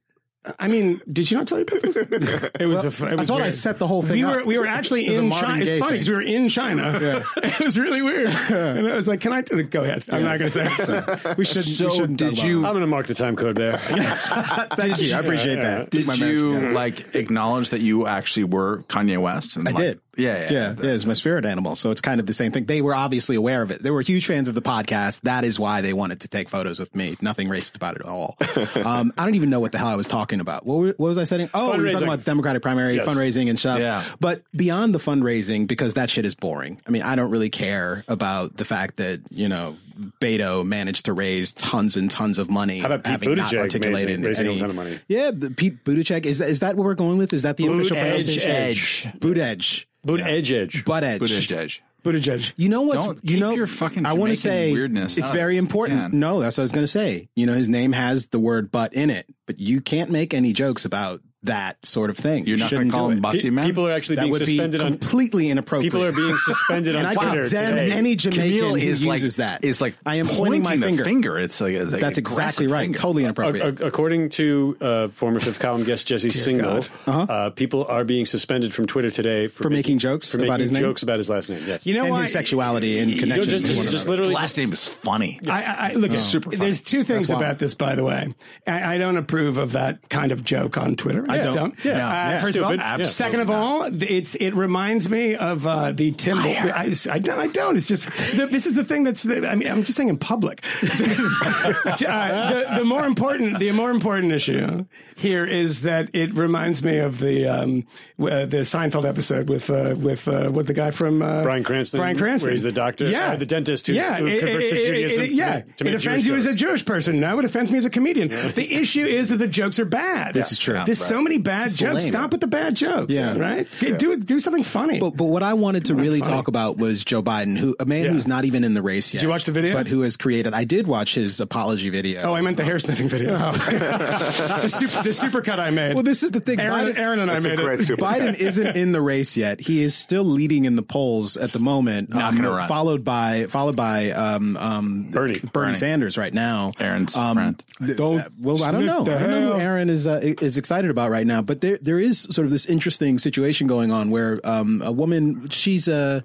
I mean, did she not tell you about this? It was. a, it was thought I set the whole thing We up. were we were actually It was a in China. It's funny because we were in China. it was really weird. And I was like, "Can I go ahead?" I'm not going to say. We should. So we shouldn't did you- about I'm going to mark the time code there. Thank you. I appreciate that. Did My you yeah. like acknowledge that you actually were Kanye West? And I like- did. Yeah, yeah, yeah, yeah. It's my spirit animal, so it's kind of the same thing. They were obviously aware of it. They were huge fans of the podcast. That is why they wanted to take photos with me. Nothing racist about it at all. um, I don't even know what the hell I was talking about. What, were, what was I saying? Oh, we were talking about Democratic primary Yes. fundraising and stuff. Yeah. But beyond the fundraising, because that shit is boring. I mean, I don't really care about the fact that you know Beto managed to raise tons and tons of money. How about Pete having not Buttigieg articulated raising- raising a any- ton of money? Yeah, the Pete Buttigieg. Is that, is that what we're going with? Is that the official Edge, pronunciation? edge. Buttigieg. Boot edge edge. Butt edge. Buttigieg. Buttigieg. You know what's Don't you know your fucking I want to say weirdness it's very important. can. No, that's what I was going to say. You know, his name has the word "butt" in it, but you can't make any jokes about that sort of thing. You're not going to call him it. Butty Pe- Man? people are actually That being would be suspended on. completely inappropriate. People are being suspended and on I Twitter condemn today. any Jamaican Kmele who is like, uses that. Is like I am pointing my pointing the finger. finger. It's like, it's like That's exactly right. finger. Totally inappropriate. A- a- According to uh, former fifth column guest Jesse Singal, uh people are being suspended from Twitter today for, For making jokes for about making his name? jokes about his last name. Yes, You know and why? his sexuality and connection. just, just, just literally Last name is funny. I, I, I look, Super there's two things about this, by the way. I, I don't approve of that kind of joke on Twitter. I don't. don't. Yeah. Uh, Yeah. First of all, Yeah. second of all, it's it reminds me of uh, the Tim. I, I don't. I don't. It's just the, this is the thing that's. I mean, I'm just saying in public. uh, the, the more important, the more important issue here is that it reminds me of the um, uh, the Seinfeld episode with uh, with uh, with the guy from uh, Bryan Cranston, Brian Cranston, where he's the doctor- yeah, the dentist who's- yeah, who it- converts to it- it- Judaism it- to yeah, make- to it offends Jewish you as a. Jewish person. Now it offends me as a comedian. The issue is that the jokes are bad. This is true. There's so many bad jokes. lame. Stop with the bad jokes. Yeah. right. Do do something funny. But, but what I wanted to really talk about was Joe Biden, who a man Yeah. who's not even in the race yet. Did you watch the video? But who has created? I did watch his apology video. Oh, I meant the hair sniffing video. the, super, the supercut I made. Well, this is the thing. Aaron, Biden- Aaron and I That's a made it. Biden isn't in the race yet. He is still leading in the polls at the moment. Not um, gonna run. Followed by followed by um, um, Bernie. Bernie Sanders right now. Aaron's Um, friend. Don't Uh, well, I don't know. I don't know who. Aaron is uh, is excited about right now, but there there is sort of this interesting situation going on where um, a woman she's uh,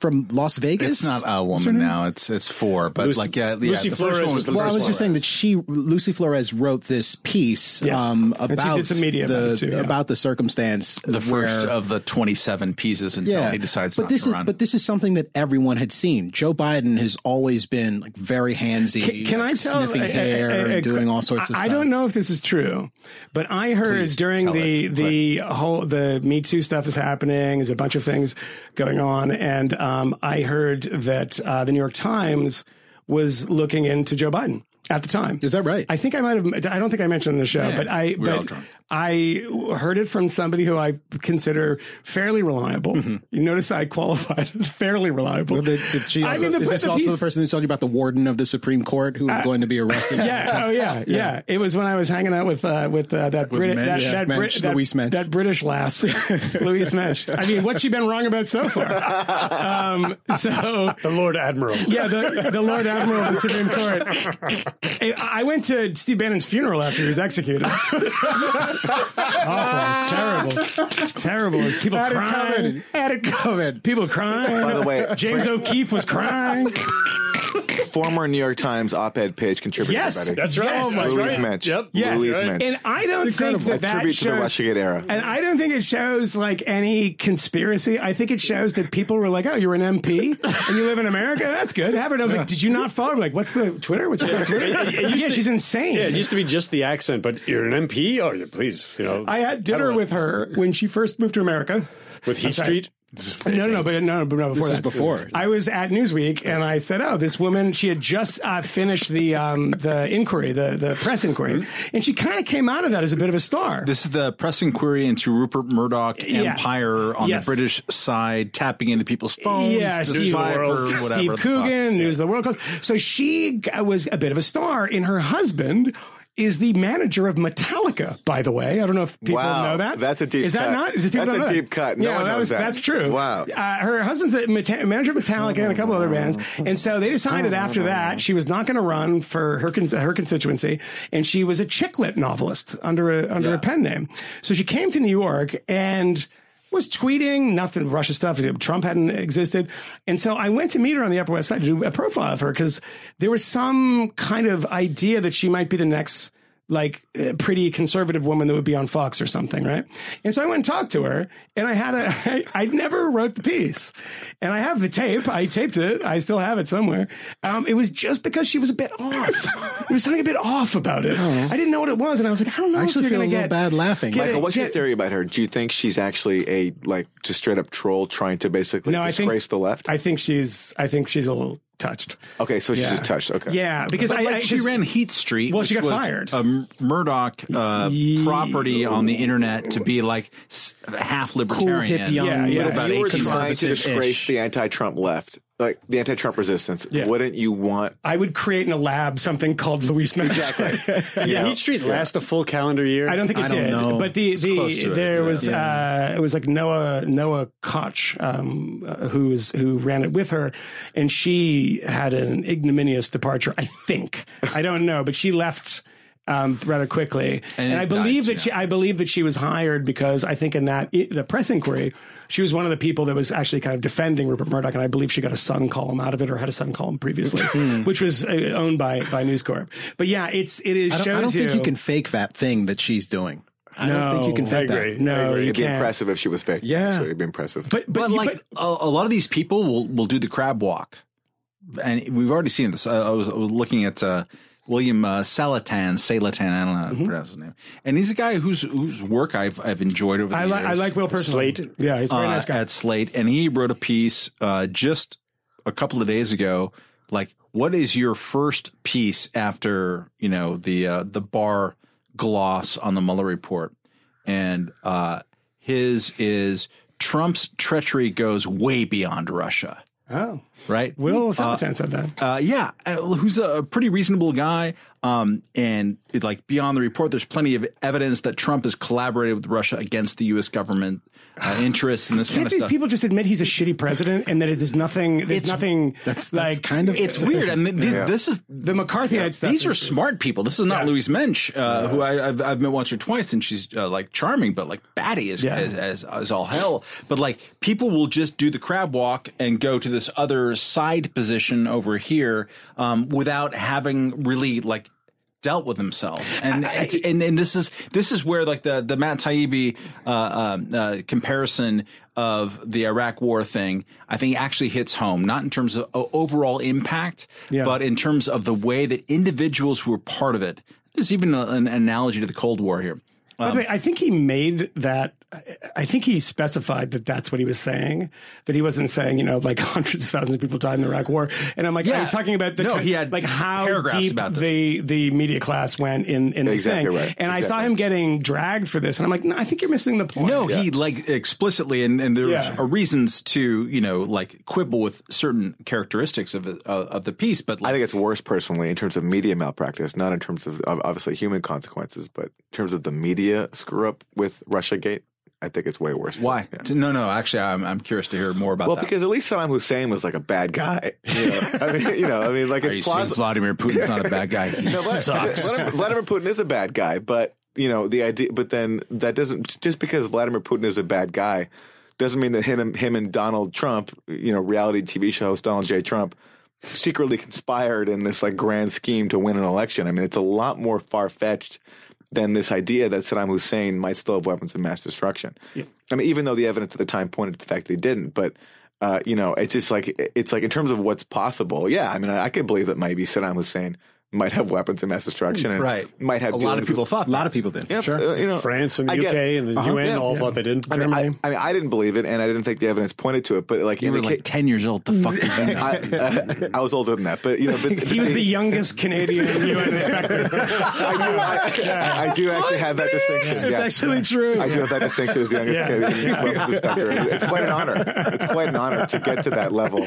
from Las Vegas. It's not a woman now. It's it's four. But Lucy- like yeah, yeah Lucy the Flores first one was was the the Well, I was one. just saying that she, Lucy Flores, wrote this piece Yes. um, about did some media the about too, yeah. about the circumstance, the where- first of the twenty-seven pieces until he decides but not this to is run. but this is something that everyone had seen. Joe Biden has always been like very handsy, Can, can like, I tell? sniffing a- a- hair a- a- and doing all sorts of I, stuff. I don't know if this is true, but I heard Please during the it. the whole the Me Too stuff is happening. There's a bunch of things going on, and um, I heard that uh, the New York Times was looking into Joe Biden at the time. Is that right? I think I might have. I don't think I mentioned in the show, Yeah, but I. we were all but drunk. I heard it from somebody who I consider fairly reliable. You notice I qualified fairly reliable. Mm-hmm. Well, did- did she I mean, the- is this the also piece- the person who told you about the warden of the Supreme Court who was going to be arrested? yeah. Oh, yeah. Yeah. It was when I was hanging out with uh, with uh, that Brit- Mensch. that, Yeah, that, Mensch, Brit- that, Louise Mensch. that British lass, Louise Mensch. I mean, what's she been wrong about so far? Um, so. the Lord Admiral. Yeah, the, the Lord Admiral of the Supreme Court. I I went to Steve Bannon's funeral after he was executed. Awful. It's terrible. It's terrible. It's people Had it crying. coming. Had it coming. People crying. By the way, James O'Keefe was crying. former New York Times op-ed page contributor. Yes, everybody. That's right. Yes. Oh, that's Louise right. Mensch. Yep. Yes, Louise right. Mensch. And I don't think that A that tribute to the shows, Russiagate era. And I don't think it shows like any conspiracy. I think it shows that people were like, "Oh, you're an MP and you live in America. That's good." Have it. I was like, "Did you not follow?" I'm like, "What's the Twitter? What's your Twitter?" yeah, she's insane. Yeah, it used to be just the accent, but you're an MP. Oh, yeah, please, you know. I had dinner don't with her when she first moved to America. with Heat. Street. No, no, no, but no, but no. Before was that. before. I was at Newsweek, and I said, "Oh, this woman. She had just uh, finished the um, the inquiry, the the press inquiry, Mm-hmm. and she kind of came out of that as a bit of a star." This is the press inquiry into Rupert Murdoch Yeah. empire on Yes. the British side, tapping into people's phones, Yeah, to Steve, Survivor, whatever. Steve the. Coogan, News of the World. So she was a bit of a star, and her husband is the manager of Metallica. By the way, I don't know if people Wow, know that. that's a deep Is that cut. not? Is people That's a know deep cut. No yeah, one that knows was that. that's true. Wow. Uh, her husband's the meta- manager of Metallica and a couple other bands, and so they decided after that she was not going to run for her con- her constituency, and she was a chicklet novelist under a under a pen name. So she came to New York and was tweeting nothing Russia stuff. Trump hadn't existed. And so I went to meet her on the Upper West Side to do a profile of her because there was some kind of idea that she might be the next like uh, pretty conservative woman that would be on Fox or something, right? And so I went and talked to her, and I had a I, I never wrote the piece, and I have the tape. I taped it. I still have it somewhere. Um, it was just because she was a bit off. there was something a bit off about it. I didn't know what it was, and I was like, I don't know. I actually if you're feel a little get, bad laughing. Michael, it- what's your theory about her? Do you think she's actually a like just straight up troll trying to basically No, I think disgrace the left? I think she's. I think she's a little touched. okay, so she's Yeah. just touched. Okay, Yeah, because But I, like I she ran Heat Street. Well, she got was fired. A M- Murdoch uh, Ye- property on the internet to be like half libertarian. Cool hippie young Yeah, yeah. About if you were trying to disgrace the anti-Trump left, like the anti-Trump resistance, Yeah. wouldn't you want? I would create in a lab something called Louise Mensch. Yeah, Heat Street last a full calendar year. I don't think it I don't did, know. but the close to the it, there yeah. was uh, it was like Noah Noah Kotch um, uh, who was who ran it with her, and she had an ignominious departure. I think I don't know, but she left. Um, rather quickly, and, And I believe died, that she, I believe that she was hired because I think in that i the press inquiry, she was one of the people that was actually kind of defending Rupert Murdoch, and I believe she got a Sun column out of it, or had a Sun column previously, which was uh, owned by by News Corp. But yeah, it's it is I don't, shows I don't think you, you can fake that thing that she's doing. I don't think you can No, fake I that. agree. No, It'd be can't. impressive if she was fake. Yeah. Actually, it'd be impressive. But but, But you- like a, a lot of these people will will do the crab walk, and we've already seen this. I, I, was, I was looking at uh, William uh, Saletan, Saletan, I don't know how Mm-hmm. to pronounce his name, and he's a guy whose whose work I've I've enjoyed over the I years. I like Will personally. Slate. Yeah, he's a very uh, nice guy. at Slate, and he wrote a piece uh, just a couple of days ago. Like, what is your first piece after you know the uh, the bar gloss on the Mueller report? And uh, his is Trump's treachery goes way beyond Russia. Oh, Right, Will Saletan said that. uh, yeah, uh, who's a pretty reasonable guy. Um, and it, like beyond the report, there's plenty of evidence that Trump has collaborated with Russia against the U.S. government uh, interests and this kind Can't of these stuff. people just admit he's a shitty president and that it is nothing? There's It's- nothing. That's, like kind of it's weird, and th- th- Yeah. this is the McCarthyite stuff. these are is- smart people. This is not Louise Mensch, uh, who I, I've, I've met once or twice, and she's uh, like charming, but like batty as, Yeah. as, as as all hell. But like people will just do the crab walk and go to this other side position over here um, without having really like dealt with themselves and it's- and and this is this is where like the the Matt Taibbi uh, um, uh, comparison of the Iraq war thing I think actually hits home not in terms of overall impact Yeah. but in terms of the way that individuals who were part of it there's even an analogy to the Cold War here way, I think he made that. I think he specified that that's what he was saying. That he wasn't saying, you know, like hundreds of thousands of people died in the Iraq War. And I'm like, Yeah. he's talking about the No, he had like how deep about the the media class went in in this thing. right. And I saw him getting dragged for this, and I'm like, no, I think you're missing the point. No, he like explicitly, and, and there's Yeah. are reasons to you know like quibble with certain characteristics of uh, of the piece, but I think it's worse personally in terms of media malpractice, not in terms of of obviously human consequences, but in terms of the media screw up with RussiaGate. I think it's way worse. why? Yeah. No, no. Actually, I'm I'm curious to hear more about that. Well, that. because at least Saddam Hussein was like a bad guy. You know, I mean, you know, I mean, like Are it's plausible. Vladimir Putin's not a bad guy? He No, Vla- sucks. Vladimir, Vladimir Putin is a bad guy, but you know the idea. But then that doesn't just because Vladimir Putin is a bad guy doesn't mean that him, him and Donald Trump, you know, reality TV show host Donald J. Trump, secretly conspired in this like grand scheme to win an election. I mean, it's a lot more far fetched than this idea that Saddam Hussein might still have weapons of mass destruction. I mean, even though the evidence at the time pointed to the fact that he didn't, but uh, you know, it's just like it's like in terms of what's possible. Yeah, I mean, I, I could believe that maybe Saddam Hussein might have weapons of mass destruction and Right. might have A lot of people with- thought A lot of people did. Yeah, sure. uh, you know, France and the I UK get it. and the Uh-huh. UN Yeah. all thought they did. I mean, I, I mean, I didn't believe it, and I didn't think the evidence pointed to it. But like, You were indica- like 10 years old. The fuck did you know? I, I, I was older than that, but you know, but, He was the youngest Canadian UN inspector. I do, I, I do actually have that distinction. It's yeah. actually true. I do have that distinction as the youngest Yeah. Canadian weapons inspector. It's quite an honor. It's quite an honor to get to that level.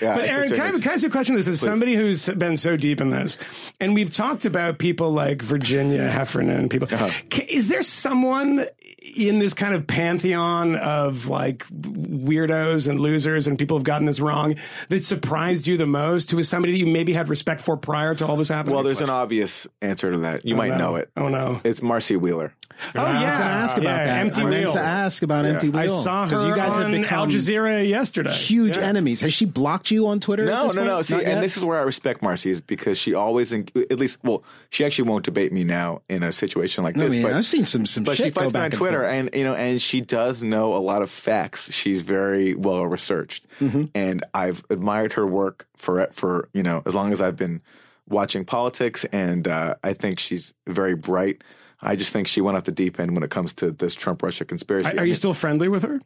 Yeah, But Aaron, can I, can I ask you a question? This is somebody who's been so deep in this, and we've talked about people like Virginia Heffernan. People, Uh-huh. Is there someone in this kind of pantheon of like weirdos and losers and people have gotten this wrong that surprised you the most? Who was somebody that you maybe had respect for prior to all this happening? well, there's an obvious answer to that. You oh, might no. know it. Oh no! It's Marcy Wheeler. Oh I yeah, was going to ask about yeah, that. Empty I meant wheel. to ask about Empty Wheel. I saw her 'Cause you guys on have become Al Jazeera yesterday. huge Yeah. enemies. Has she blocked you on Twitter? at No, this no, point? no. See, Not yet? and this is where I respect Marcy is because she always, en- at least, well, she actually won't debate me now in a situation like I this. mean, but I've seen some some but shit she fights go me on back and Twitter, and, you know, and she does know a lot of facts. She's very well researched, Mm-hmm. and I've admired her work for for you know as long as I've been watching politics, and uh, I think she's very bright. I just think she went off the deep end when it comes to this Trump Russia conspiracy. Are I you mean- still friendly with her?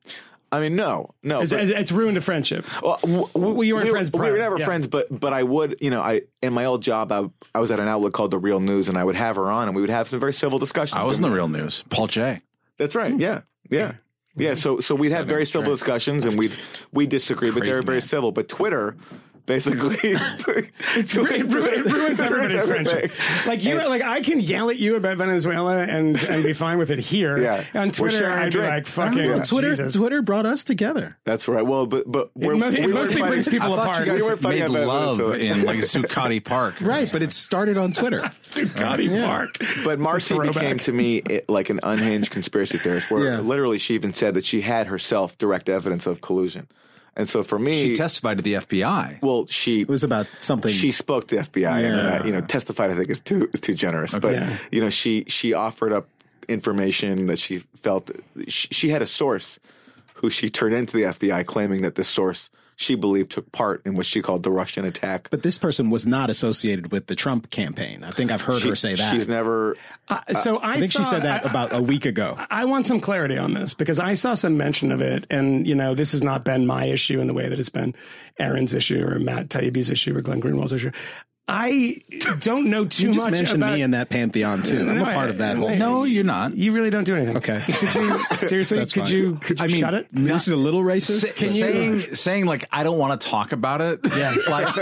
I mean, no, no. It's, but- it's ruined a friendship. well, w- w- Well, weren't we, friends We prior, were never yeah. friends, but but I would, you know, I in my old job, I, I was at an outlet called the Real News, and I would have her on, and we would have some very civil discussions. I was in the real news. Paul Jay That's right. Hmm. Yeah, yeah, yeah. So so we'd have very civil discussions, and we'd we disagree, but they were Crazy very man. civil. But Twitter. Basically, It's, it, ru- it ruins everybody's friendship. Like you, like I can yell at you about Venezuela and and be fine with it here. Yeah. On Twitter, sharing a I'd be like, I don't fucking know, Twitter. Jesus. Twitter brought us together. That's right. Well, but but we're, mo- it we weren't mostly fighting- brings people I apart. you We weren't fighting made love in like Zuccotti Park. Right, but it started on Twitter. Ducati Park. But Marcy became to me it, like an unhinged conspiracy theorist, where Yeah. literally she even said that she had herself direct evidence of collusion, and so for me, She testified to the FBI. well, she It was about something. she spoke to the FBI and uh, you know testified. I think is too is too generous, but Yeah. you know she she offered up information that she felt she, she had a source who she turned into the FBI, claiming that this source she believed took part in what she called the Russian attack. but this person was not associated with the Trump campaign. I think I've heard She- her say that. She's never. Uh, so I, I think she said that I- about a week ago. I want some clarity on this because I saw some mention of it, and you know, this has not been my issue in the way that it's been Aaron's issue or Matt Taibbi's issue or Glenn Greenwald's issue. I don't know too You just much mentioned about me in that pantheon too. I'm No, a part of that I- whole. I- No, you're not. You really don't do anything. Okay. Could you seriously? That's could fine. you? Could you I mean, shut it? this is a little racist. Can you- saying saying like I don't want to talk about it, yeah. like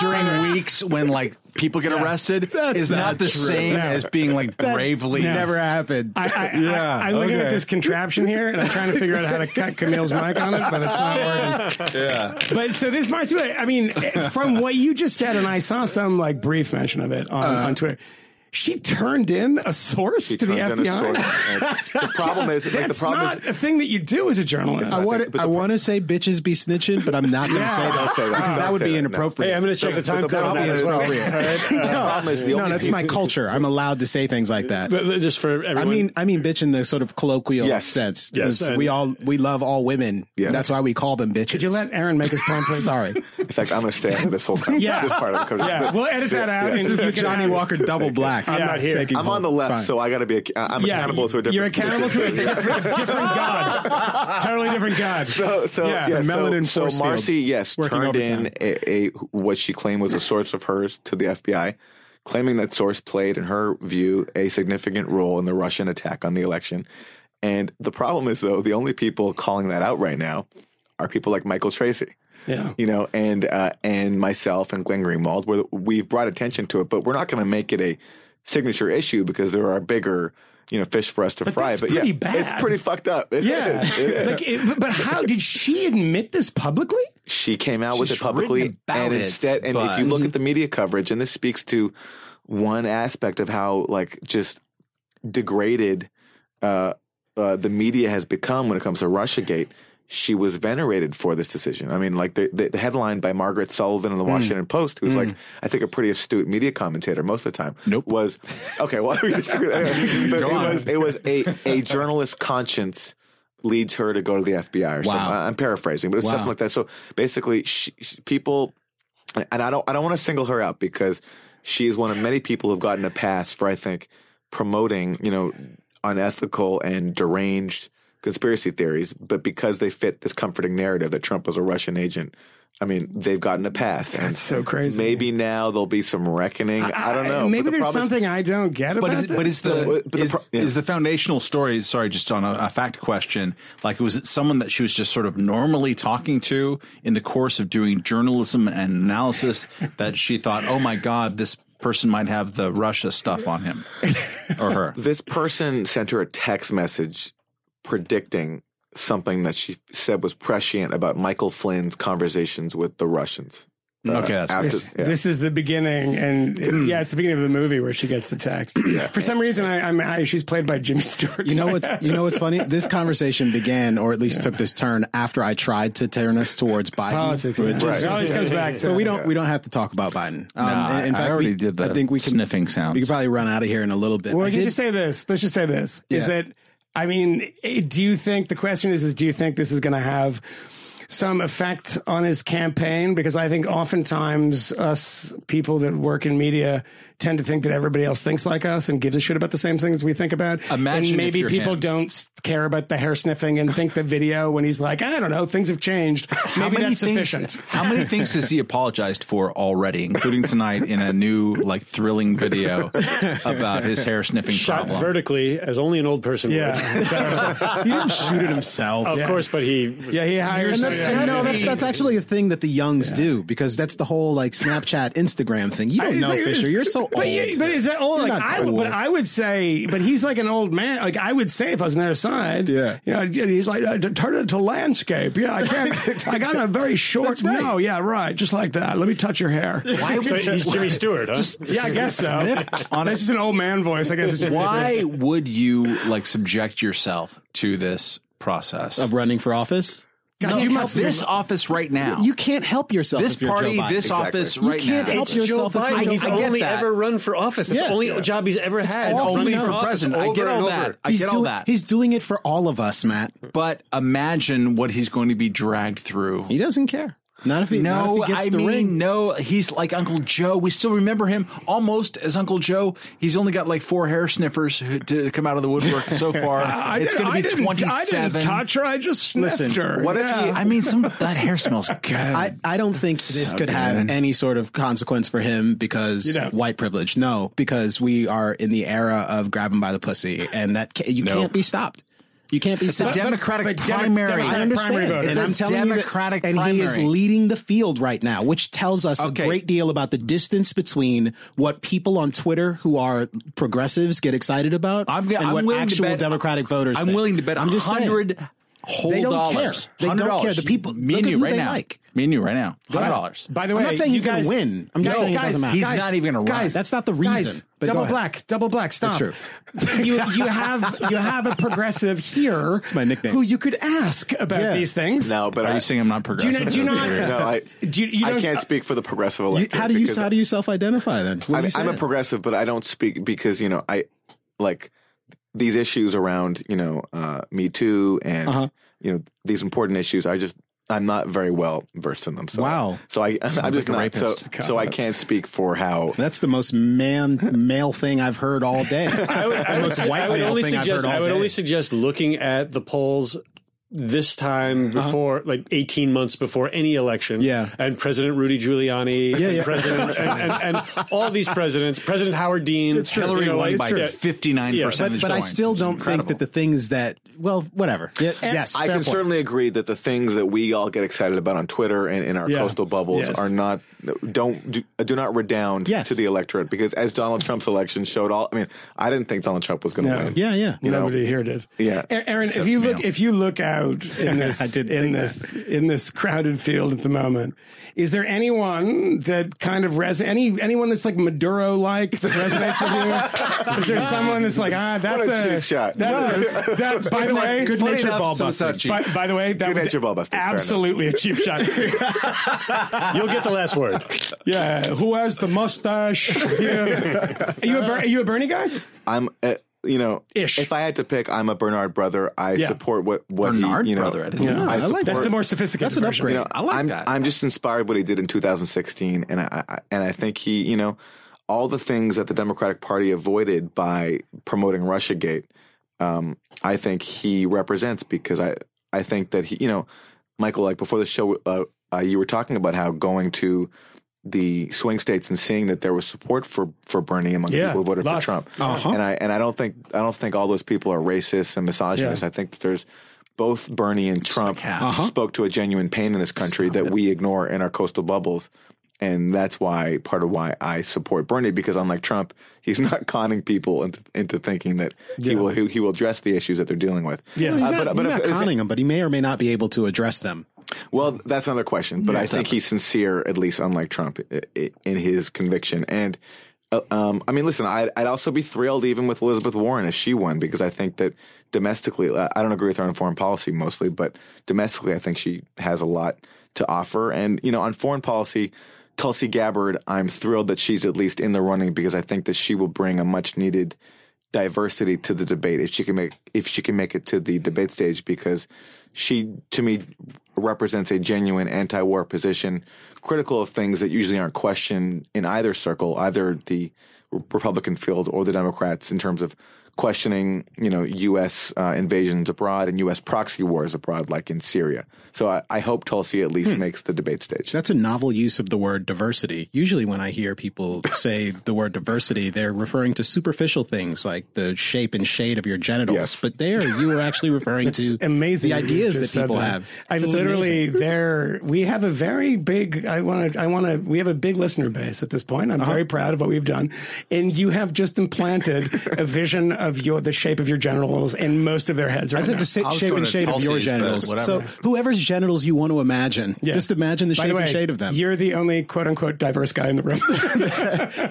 during weeks when like people get arrested That's is not, not the true. same No. as being like bravely. never happened. I, I, Yeah, I, I'm looking at this contraption here, and I'm trying to figure out how to cut Kmele's mic on it, but it's not working. Yeah. But so this Marcy, I mean, from what you just said, and I saw some like brief mention of it on, uh, on Twitter. She turned in a source She to the turned in a FBI. the problem is, like, the That's problem not is, a thing that you do as a journalist. I want I want to say bitches be snitching, but I'm not going to Yeah. say that say that. because Don't that would be that. No. inappropriate. Hey, I'm going to check the time the code on problem that as is- well. the problem is the no, only that's people- my culture. I'm allowed to say things like that. But just for everyone, I mean, I mean, bitch in the sort of colloquial Yes. sense. Yes, 'Cause and- we all we love all women. Yes. That's why we call them bitches. Could you let Aaron make his point, please? Sorry, In fact, I'm going to stay out of this whole con- Yeah. this part of the conversation. Yeah, we'll edit that out. This is the Johnnie Walker double black. I'm not here. I'm on the left, so I got to be. A, I'm Yeah, accountable to a different. You're accountable to a different, different God. Totally different God. So, so Yeah. yeah, The so, melanin so force field Marcy, yes, turned in a, a what she claimed was a source of hers to the FBI, claiming that source played, in her view, a significant role in the Russian attack on the election. And the problem is, though, the only people calling that out right now are people like Michael Tracey. Yeah. You know, and uh, and myself and Glenn Greenwald, where we've brought attention to it, but we're not going to make it a signature issue because there are bigger, you know, fish for us to fry. that's but pretty yeah, bad. it's pretty fucked up. It Yeah. is. It is. Like, it, but- but how did she admit this publicly? she came out with it publicly and instead and if you look at the media coverage and this speaks to one aspect of how like just degraded uh, uh, the media has become when it comes to russiagate she was venerated for this decision. I mean, like the, the, the headline by Margaret Sullivan in the hmm. Washington Post, who's like, hmm. I think a pretty astute media commentator most of the time. Nope. Was okay. Well, we just- it was it was a a journalist's conscience leads her to go to the FBI or something. Wow. I'm paraphrasing, but it's Wow. something like that. So basically, she, she- people, and I don't I don't want to single her out because she is one of many people who've gotten a pass for I think promoting you know unethical and deranged conspiracy theories, but because they fit this comforting narrative that Trump was a Russian agent. I mean, they've gotten a pass. and That's so crazy. Maybe now there'll be some reckoning. I, don't know. Maybe the there's problem is- something I don't get about But, is, this. but is the, But the is, pro- yeah. is the foundational story? Sorry, just on a, a fact question. Like, was it someone that she was just sort of normally talking to in the course of doing journalism and analysis that she thought, "Oh my God, this person might have the Russia stuff on him or her"? this person sent her a text message predicting something that she said was prescient about Michael Flynn's conversations with the Russians. Uh, Okay, that's after- this, yeah. this is the beginning, and it- yeah, it's the beginning of the movie where she gets the text. For some reason, I, I'm I, she's played by Jimmy Stewart. You know what's you know what's funny? This conversation began, or at least took this turn after I tried to turn us towards Biden. politics. which yeah. It always comes back to So we don't we don't have to talk about Biden. Um, Nah, in, in I fact, already we, did the I think we can, sniffing sounds. We could probably run out of here in a little bit. Well, I we can did- just say this. Let's just say this: is that I mean, eh, do you think the question is, is do you think this is going to have some effect on his campaign? Because I think oftentimes us people that work in media tend to think that everybody else thinks like us and gives a shit about the same things we think about. Imagine and maybe people him. don't care about the hair sniffing and think the video when he's like, I don't know, things have changed. Maybe that's things, sufficient. How many things has he apologized for already, including tonight in a new, like, thrilling video about his hair sniffing Shot problem? vertically as only an old person would. He didn't shoot it himself. Of course, but he was yeah, he hires. And that's, yeah. no, that's that's actually a thing that the youngs do because that's the whole like Snapchat, Instagram thing. You don't It's know, like- Fisher. You're so old. But, yeah, but is that old? Like, I, would- cool. but I would say, but he's like an old man. Like I would say, if I was on their side, Yeah. you know, he's like uh, turn it to landscape. Yeah, I can't. I got a very short. That's right. No, yeah, right, just like that. Let me touch your hair. so he's Jimmy Stewart, huh? yeah, I guess so. this is an old man voice. I guess it's just Why would you like subject yourself to this process? of running for office. God, you must this office right now. You can't help yourself. this if you're party, Joe Biden. this Exactly. office right now. You right can't now. help It's Joe yourself if Biden. you're He's Joe only that. ever run for office. That's Yeah. the only Yeah. job he's ever had. all He's he running for President. I get all that. I He's get all doing, that. He's doing it for all of us, Matt. But imagine what he's going to be dragged through. He doesn't care. Not if he, not No, if he gets I the mean, ring. no, he's like Uncle Joe. We still remember him almost as Uncle Joe. He's only got like four hair sniffers to come out of the woodwork so far. I it's going to be didn't- I 27. didn't touch her. I just sniffed Listen, her. what if he- I mean, some that hair smells good. I, I don't think this So could have any sort of consequence for him because You don't. white privilege. No, because we are in the era of grab him by the pussy, and that you can't be stopped. You can't be the stopped. Democratic but Demo- primary. Democratic I understand, primary and I'm telling Democratic you that, and he is leading the field right now, which tells us Okay. a great deal about the distance between what people on Twitter who are progressives get excited about I'm, and I'm what actual bet, Democratic voters. I'm think. willing to bet I'm just saying. hundred whole They don't dollars. care. They don't care. The people- me and you right now. like. Me and you right now. Hundred dollars. By the way, I'm not saying you he's gonna win. I'm just No, saying it guys, doesn't matter. He's guys, not even gonna run. guys, That's not the guys, reason, but double black, double black. Stop. true. you you have you have a progressive here. It's my nickname. Who you could ask about Yeah. these things. No, but Are I, you saying I'm not Do you, progressive? know, do you not? No, I, do you, you I can't speak for the progressive electorate. how do you how do you self-identify then? I'm, I'm a progressive, but I don't speak because you know I like these issues around you know uh, Me Too and Uh-huh. you know these important issues. I just I'm not very well versed in them. So, Wow. So I I'm like just a not. So, rapist. so I can't speak for how. That's the most man male thing I've heard all day. I would, I would, most su- white I would only suggest I would only suggest looking at the polls this time uh-huh. before like 18 months before any election Yeah. and president rudy giuliani Yeah, and yeah. president and, and, and all these presidents president howard dean It's true. Hillary you know, won like, by yeah. 59 Yeah, percentage but I points. still It's don't incredible. think that the things that well, whatever. Yeah, yes, I can point. certainly agree that the things that we all get excited about on Twitter and in our Yeah. coastal bubbles Yes. are not don't do, do not redound Yes. to the electorate because as Donald Trump's election showed all I mean I didn't think Donald Trump was going to No. win. Yeah, yeah. You know? Nobody here did. Yeah. A- Aaron, if Except you me. look, if you look at out in this in think this in this crowded field at the moment. Is there anyone that kind of res any anyone that's like Maduro like that resonates with you? Is there someone that's like ah that's What a cheap shot. That's a, that, by the way, Good Funny natured enough, ball so it's not busting. cheap. by, by the way, that Good was nature ball busting, fair enough. absolutely a cheap shot. You'll get the last word. yeah, who has the mustache? Yeah. Are you a are you a Bernie guy? I'm, uh, you know, Ish. if I had to pick, I'm a Bernard brother. I Yeah. support what what Bernard he, you know, brother, I didn't know. I, I like That's the more sophisticated. That's an version. upgrade. You know, I like I'm, that. I'm just inspired by what he did in 2016, and I, I and I think he, you know, all the things that the Democratic Party avoided by promoting RussiaGate, um, I think he represents because I I think that he, you know, Michael, like before the show, uh, uh, you were talking about how going to the swing states and seeing that there was support for for Bernie among Yeah, people who voted lots. for Trump, Uh-huh. and I and I don't think I don't think all those people are racist and misogynist. Yeah. I think that there's both Bernie and Trump half. Uh-huh. spoke to a genuine pain in this country that we ignore in our coastal bubbles. And that's why part of why I support Bernie because unlike Trump, he's not conning people into, into thinking that he will he, he will address the issues that they're dealing with. Yeah. He's Uh, not, but- but he's if- not if- conning them, but he may or may not be able to address them. Well, that's another question, but I think he's sincere, at least unlike Trump, i- i- in his conviction. And uh, um, I mean, listen, I'd, I'd also be thrilled even with Elizabeth Warren if she won, because I think that domestically, I I don't agree with her on foreign policy mostly, but domestically, I think she has a lot to offer. And you know, on foreign policy. Tulsi Gabbard, I'm thrilled that she's at least in the running because I think that she will bring a much needed diversity to the debate if she can make if she can make it to the debate stage because she to me represents a genuine anti-war position critical of things that usually aren't questioned in either circle either the Republican field or the Democrats in terms of questioning you know U.S. Uh, invasions abroad and U.S. proxy wars abroad like in Syria so I, I hope Tulsi at least makes the debate stage That's a novel use of the word diversity. Usually, when I hear people say the word diversity, they're referring to superficial things like the shape and shade of your genitals. Yes. But there, you were actually referring to amazing the ideas that people that. have. I That's literally amazing. there we have a very big I want to I want to we have a big listener base at this point. Uh-huh. I'm very proud of what we've done. And you have just implanted a vision of your the shape of your genitals in most of their heads right I said now. the sa- I shape and to shade of your genitals. So whoever's genitals you want to imagine, Yeah. just imagine the By shape the way, and shade of them. You're the only quote unquote diverse guy in the room.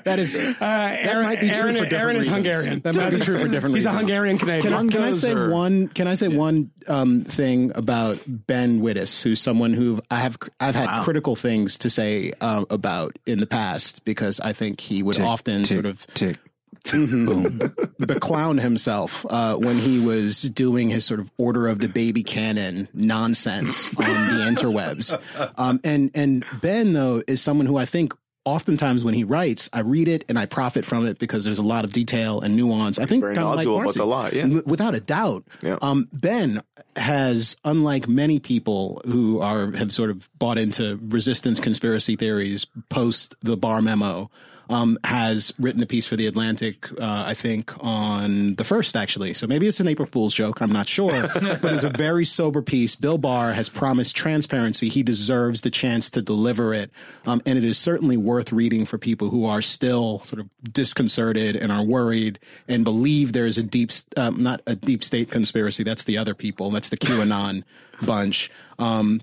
That is, Uh, Aaron, might be true Aaron, for different Aaron is reasons. Hungarian. That might be true for different He's a. Hungarian Canadian. Can, I- can I say are- one? Can I say one um, thing about Ben Wittes, who's someone who I have I've had critical things to say uh, about in the past because I think he would often sort of tick. The clown himself uh, when he was doing his sort of order of the baby cannon nonsense on the interwebs. Um, and and Ben though is someone who I think oftentimes when he writes, I read it and I profit from it because there's a lot of detail and nuance. I think very like knowledgeable about Marcy. the law, yeah. Without a doubt. Yeah. Um, ben has, unlike many people who are have sort of bought into resistance conspiracy theories post the Barr memo, um, has written a piece for the Atlantic, uh, I think, on the first actually. So maybe it's an April Fool's joke. I'm not sure, but it's a very sober piece. Bill Barr has promised transparency. He deserves the chance to deliver it, um, and it is certainly worth reading for people who are still sort of disconcerted and are worried and believe there is a deep, um, not a deep state conspiracy. That's the other people. That's the QAnon bunch. Um,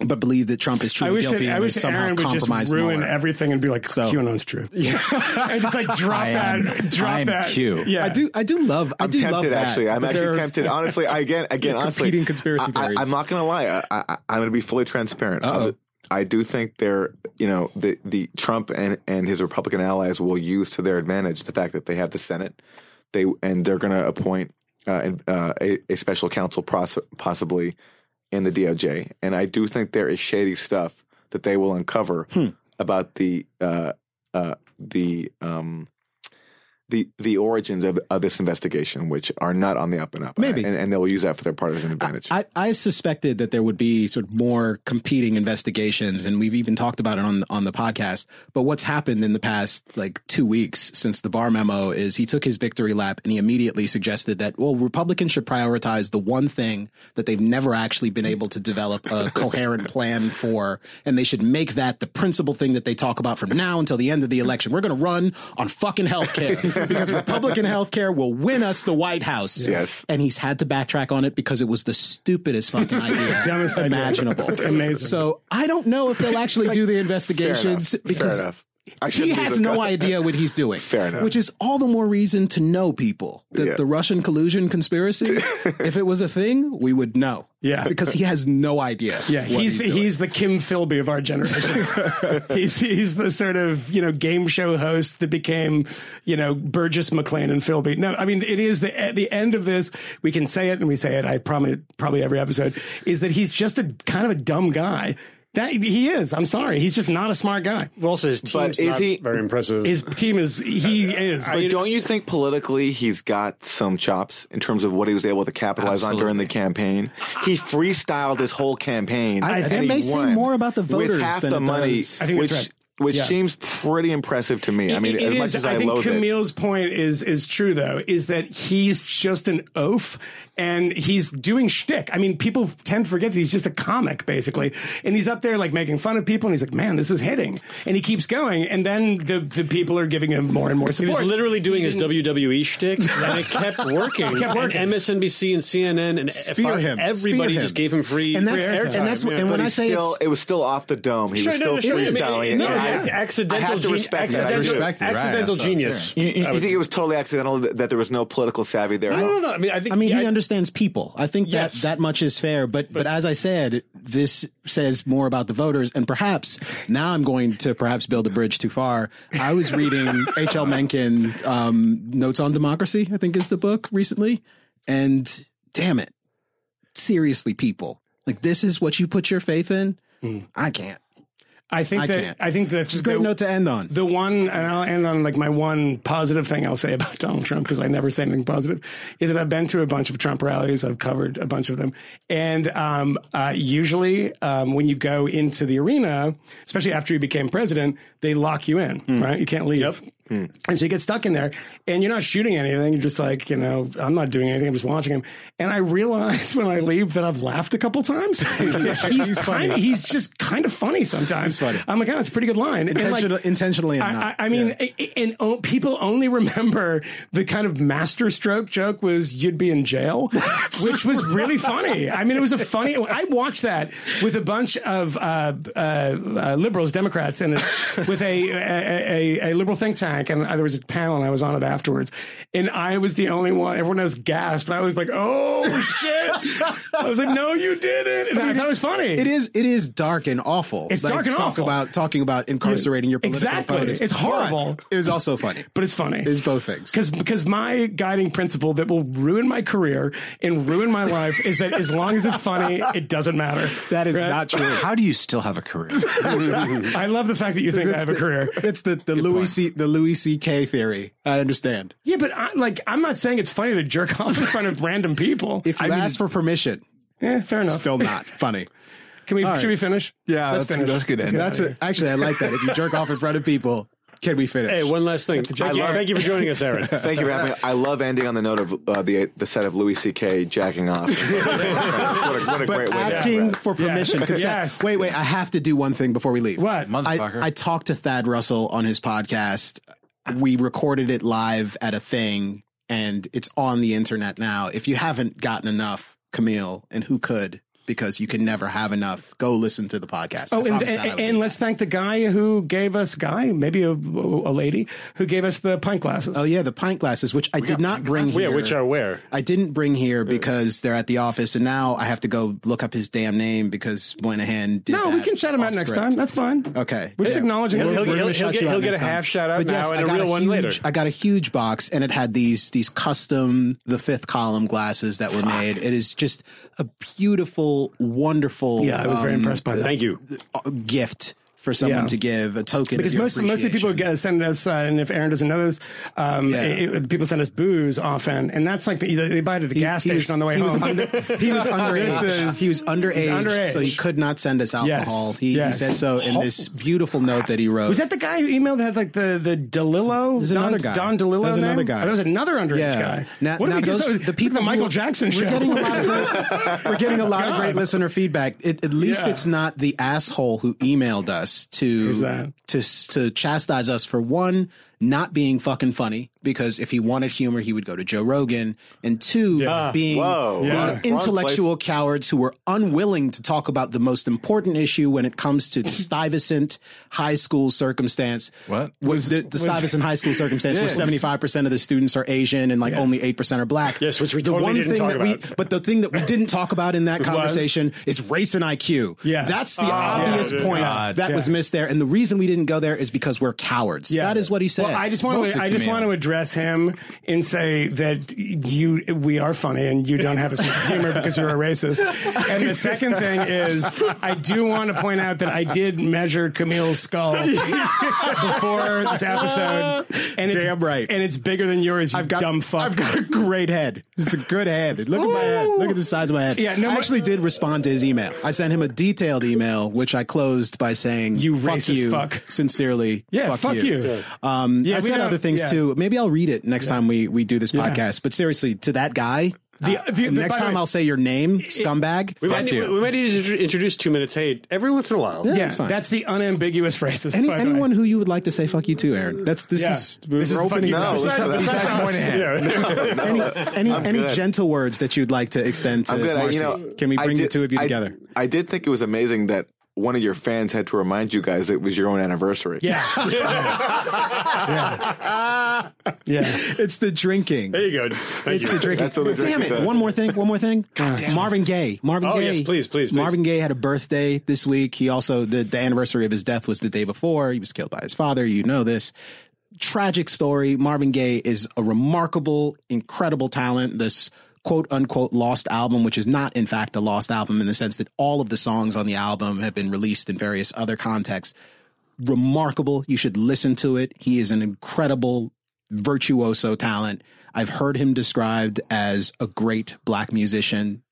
but believe that Trump is I truly wish guilty that, I and wish somehow Aaron would just ruin Mueller. everything and be like, so, QAnon's true. Yeah. and just like drop I that, drop I am that. Q. Yeah. I do. I do love. I I'm do love tempted that, actually. I'm actually they're- tempted. Honestly, I, again, again, honestly, competing conspiracy I, theories. I, am not going to lie. I, I, I'm going to be fully transparent. I, I do think they're, you know, the the Trump and and his Republican allies will use to their advantage the fact that they have the Senate. They and they're going to appoint uh, uh, a, a special counsel, poss- possibly in the DOJ. And I do think there is shady stuff that they will uncover Hmm. about the uh, uh, the um, the the origins of, of this investigation, which are not on the up and up. Maybe. and, and they will use that for their partisan advantage. I, I suspected that there would be sort of more competing investigations, and we've even talked about it on on the podcast. But what's happened in the past like two weeks since the Barr memo is he took his victory lap and he immediately suggested that well, Republicans should prioritize the one thing that they've never actually been able to develop a coherent plan for, and they should make that the principal thing that they talk about from now until the end of the election. We're going to run on fucking healthcare. because Republican healthcare will win us the White House. Yes. And he's had to backtrack on it because it was the stupidest fucking idea Dumbest imaginable. Amazing. So I don't know if they'll actually do the investigations Fair because he has no idea what he's doing. Fair enough. Which is all the more reason to know people that Yeah. the Russian collusion conspiracy, if it was a thing, we would know. Yeah. Because he has no idea. Yeah, what he's doing. he's the Kim Philby of our generation. he's he's the sort of you know game show host that became you know Burgess Maclean and Philby. No, I mean it is the at the end of this. We can say it and we say it. I probably probably every episode is that he's just a kind of a dumb guy. That he is. I'm sorry. He's just not a smart guy. Well, also his team's is not he- very impressive. His team is he uh, is. But don't you think politically he's got some chops in terms of what he was able to capitalize on during the campaign? He freestyled his whole campaign. I- and that he may say won more about the with voters half than the it money, does- I think which that's right. Which Yeah. seems pretty impressive to me. I mean, It- as it much is. as I, I think loathe it. Kmele's point is is true though, is that he's just an oaf and he's doing shtick. I mean, people tend to forget that he's just a comic basically, and he's up there like making fun of people, and he's like, "Man, this is hitting," and he keeps going, and then the the people are giving him more and more support. he was literally doing his WWE shtick, and it kept working. It kept working. And MSNBC and CNN and Spear him. everybody Spear just him. gave him free And that's- free and airtime. that's what- yeah. and when But I say still, it's- it was still off the dome. He Sure, was still no, sure. I freestyling. it- it. no, And it's I- accidental I have to gen- respect that. I accidental- respect it, right, accidental that's what I was genius. You, you, I you would think it was totally accidental that, that there was no political savvy there? No, no, no. I mean, I think. I mean, he I- understands people. I think Yes. that that much is fair. But, but as I said, this says more about the voters. And perhaps now I'm going to perhaps build a bridge too far. I was reading H.L. Mencken, um, Notes on Democracy, I think is the book recently. And damn it, seriously, people, like this is what you put your faith in. I can't. I think I that can't. I think that It's a great the- note to end on. The one, and I'll end on like my one positive thing I'll say about Donald Trump because I never say anything positive is that I've been to a bunch of Trump rallies. I've covered a bunch of them, and um, uh, usually um, when you go into the arena, especially after you became president, they lock you in. Right, you can't leave. And so you get stuck in there and you're not shooting anything. You're just like, you know, I'm not doing anything. I'm just watching him. And I realize when I leave that I've laughed a couple times. he's kind of, he's just kind of funny sometimes. I'm like, oh, it's a pretty good line. Like, intentionally, I'm not. I, I mean, i- i- and oh, people only remember the kind of master stroke joke was you'd be in jail, which was really funny. I mean, it was a funny. I watched that with a bunch of uh, uh, uh, liberals, Democrats, and with a, a, a, a liberal think tank. And there was a panel, and I was on it afterwards. And I was the only one. Everyone else gasped. and I was like, "Oh shit!" I was like, "No, you didn't." And I, thought it was funny. It is. It is dark and awful. It's like, dark and talk awful. About talking about incarcerating your political Exactly. opponents. It's horrible. But It was also funny. but it's funny. It's both things. Because because my guiding principle that will ruin my career and ruin my life is that as long as it's funny, it doesn't matter. That is Right? not true. How do you still have a career? I love the fact that you think I have a career. It's the, the Louis C the Louis C K theory. I understand. Yeah, but I, like I'm not saying it's funny to jerk off in front of random people. If you ask for permission, yeah, fair enough. still not funny. Can we? right. Should we finish? Yeah, let's that's- finish. that's good. That's a, actually I like that. If you jerk off in front of people, can we finish? Hey, one last thing. Thank you, love- thank you for joining us, Aaron. Thank you for having me. I love ending on the note of uh, the the set of Louis C.K. jacking off. what a, what a but great way to asking wrap. for permission, Yes. consent. Yes. Wait, wait. I have to do one thing before we leave. What? Motherfucker. I, I talked to Thad Russell on his podcast. We recorded it live at a thing, and it's on the internet now. If you haven't gotten enough, Kmele, and who could, because you can never have enough, go listen to the podcast. Oh, and, I and, will and let's thank the guy who gave us guy, maybe a, a lady who gave us the pint glasses. Oh yeah, the pint glasses, which I did not bring here. Yeah, which are where? I didn't bring here because they're at the office, and now I have to go look up his damn name because Moynihan did. no, we can shout him out next script. time. That's fine. Okay, We're just Yeah. acknowledging He'll, it. he'll, We're he'll, gonna he'll get, he'll get a next time. half shout out But now yes, and I a got real one huge, later. I got a huge box, and it had these these custom the fifth column glasses that were made. It is just a beautiful, wonderful. Yeah, I was very um, impressed by that. Thank you. uh, gift for someone Yeah. to give a token because most most of the people send us, uh, and if Aaron doesn't know this, um, Yeah. it- people send us booze often, and that's like the, they buy it at the gas He station was- on the way he home. Was under, he was underage. Is- he was underage, underage. so he could not send us alcohol. Yes, He, yes. he said so in this beautiful note that he wrote. was that the guy who emailed that had like the the DeLillo? There's Don, another guy. Don DeLillo. There's another guy. Oh, there was another underage yeah. guy. Now, what now did we those, just, the people the who- Michael Jackson show. We're getting a lot of great, we're getting a lot of great listener feedback. It, at least it's not the asshole who emailed us to to to chastise us for one not being fucking funny because if he wanted humor, he would go to Joe Rogan, and two, ah, being, Whoa. being Yeah. intellectual cowards who were unwilling to talk about the most important issue when it comes to Stuyvesant high school circumstance. What? was the, the Stuyvesant high school circumstance where seventy five percent of the students are Asian and like only eight percent are black? Yes, which we the totally one didn't thing talk that we, about. but the thing that we didn't talk about in that conversation is race and IQ. Yeah. that's the Oh, obvious yeah, point God. that was missed there, and the reason we didn't go there is because we're cowards. Yeah. That is what he said. Well, I just want to. I just want to address him and say that you, we are funny, and you don't have a sense of humor because you're a racist. And the second thing is, I do want to point out that I did measure Kmele's skull before this episode, and it's Damn right. and it's bigger than yours. You I've got, dumb fuck. I've got a great head. It's a good head. Look at my head. Look at the size of my head. Yeah, no, I my- actually did respond to his email. I sent him a detailed email, which I closed by saying, You fuck racist you, fuck." Sincerely, Yeah, fuck, fuck you. you. Um, Yeah, I we said other things yeah. too. Maybe I'll read it next time we, we do this podcast. But seriously, to that guy, The- uh, the- the- next time way- I'll say your name, scumbag. We might, you. we might need to introduce two minutes hate every once in a while. yeah, it's fine. that's the unambiguous racist. Any, by way. anyone who you would like to say fuck you to, Aaron. That's this Yeah. is This is we're opening fuck up. No, Besides- besides- besides besides us. Moynihan. any any, any good. gentle words that you'd like to extend to I'm good. I- Marcy? you know, Can we I bring the two of you I- together? I did think it was amazing that one of your fans had to remind you guys that it was your own anniversary. Yeah. yeah. Yeah. It's the drinking. There you go. Thank It's you. the drinking. That's what the Damn it! does. One more thing. One more thing. Marvin Gaye. Marvin Oh, Gaye. Oh, yes, please, please, please. Marvin Gaye had a birthday this week. He also the the anniversary of his death was the day before. He was killed by his father. You know this. Tragic story. Marvin Gaye is a remarkable, incredible talent. This quote unquote lost album, which is not in fact a lost album in the sense that all of the songs on the album have been released in various other contexts. Remarkable. You should listen to it. He is an incredible virtuoso talent. I've heard him described as a great black musician.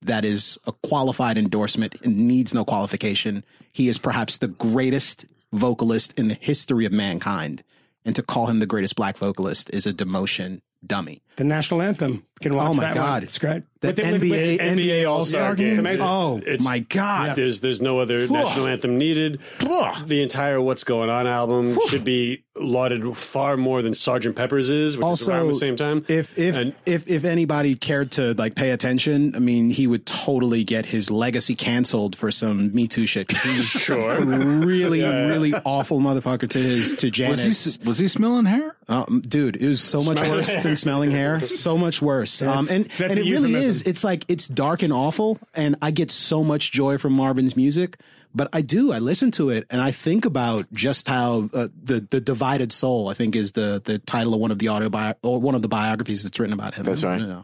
That is a qualified endorsement and needs no qualification. He is perhaps the greatest vocalist in the history of mankind. And to call him the greatest black vocalist is a demotion dummy. The national anthem. You can watch Oh my that God. One. It's great. The With the- with- NBA with- NBA All-Star It's game. amazing. Oh It's- my God. There's there's no other national anthem needed. The entire "What's Going On" album should be lauded far more than Sergeant Pepper's is, which is also around the same time. If if And- if if anybody cared to like pay attention, I mean, he would totally get his legacy canceled for some Me Too shit. He's Sure. a really really awful motherfucker to his to Was he was he smelling hair? Um, dude, it was so much worse than smelling hair. So much worse. Um, and that's and it really is. It's like it's dark and awful, and I get so much joy from Marvin's music. But I do. I listen to it, and I think about just how uh, the the divided soul. I think is the the title of one of the autobi or one of the biographies that's written about him. That's right. Yeah.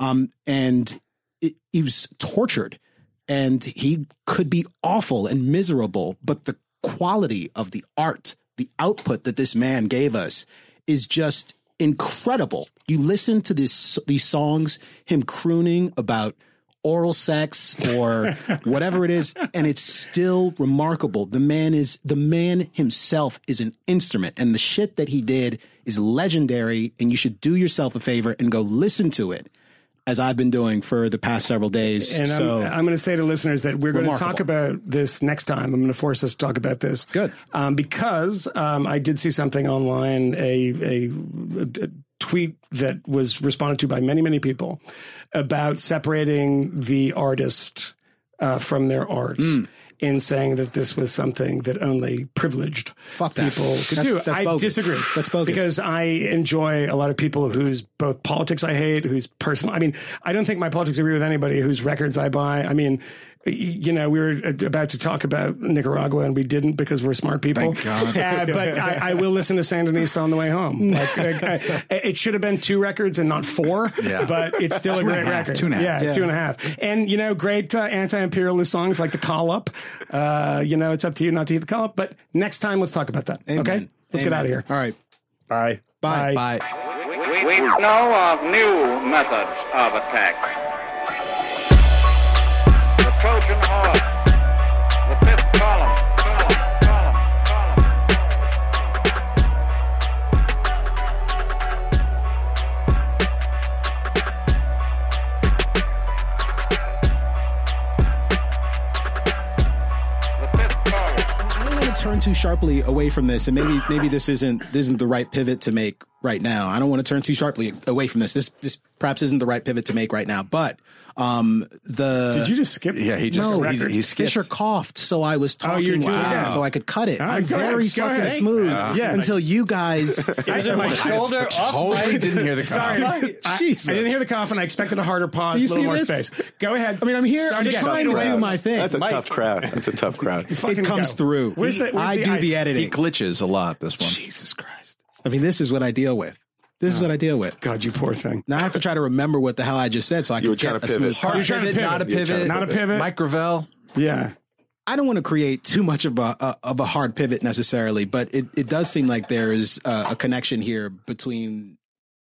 Um, and it, he was tortured, and he could be awful and miserable, but the quality of the art, the output that this man gave us, is just incredible. You listen to this these songs, him crooning about oral sex or whatever it is and it's still remarkable the man is the man himself is an instrument and the shit that he did is legendary and you should do yourself a favor and go listen to it as I've been doing for the past several days And so I'm, I'm going to say to listeners that we're going to talk about this next time. I'm going to force us to talk about this. Good. Um, because um, I did see something online, a, a, a tweet that was responded to by many, many people about separating the artist uh, from their art. Hmm. In saying that this was something that only privileged Fuck that. people could That's- do, that's I bogus. disagree. That's bogus. because I enjoy a lot of people whose both politics I hate, whose personal. I mean, I don't think my politics agree with anybody whose records I buy. I mean, you know, we were about to talk about Nicaragua and we didn't because we're smart people. Uh, but I, I will listen to Sandinista on the way home. Like, I- I- it should have been two records and not four. Yeah. but it's still a Two and great a half, record. two and a half. Yeah, two and a half. And you know, great uh, anti-imperialist songs like the Call Up. Uh, you know, it's up to you not to eat the call up. But next time, let's talk about that. Amen. Okay, let's get out of here. all right Bye. Bye. Bye. We, we know of new methods of attack. Trojan horse. The fifth column. Column, column, column. The fifth column. I wanted turn too sharply away from this, and maybe maybe this isn't this isn't the right pivot to make right now. I don't want to turn too sharply away from this. This this perhaps isn't the right pivot to make right now. But um, the Did you just skip? Yeah, he just no, he, he skipped. Fisher coughed, so I was talking you're doing loud, so I could cut it. All right, I'm go ahead, very fucking ahead. smooth Yeah. until you guys. Is it my shoulder off Totally mic? didn't hear the cough. Sorry, comment. I, I didn't hear the cough, and I expected a harder pause, a little more this? space. Go ahead. I mean, I'm here. I'm again. trying to do my thing. That's a Mike. tough crowd. That's a tough crowd. It comes go. through. Where's the, where's I the do ice? the He editing. glitches a lot. This one. Jesus Christ. I mean, this is what I deal with. This is what oh. I deal with. God, you poor thing. Now I have to try to remember what the hell I just said so I can get to a smooth pivot. You're trying to Pivot, not a pivot. You're trying pivot. to Not a pivot. Mike Gravel. Yeah. I don't want to create too much of a, a of a hard pivot necessarily, but it, it does seem like there is a, a connection here between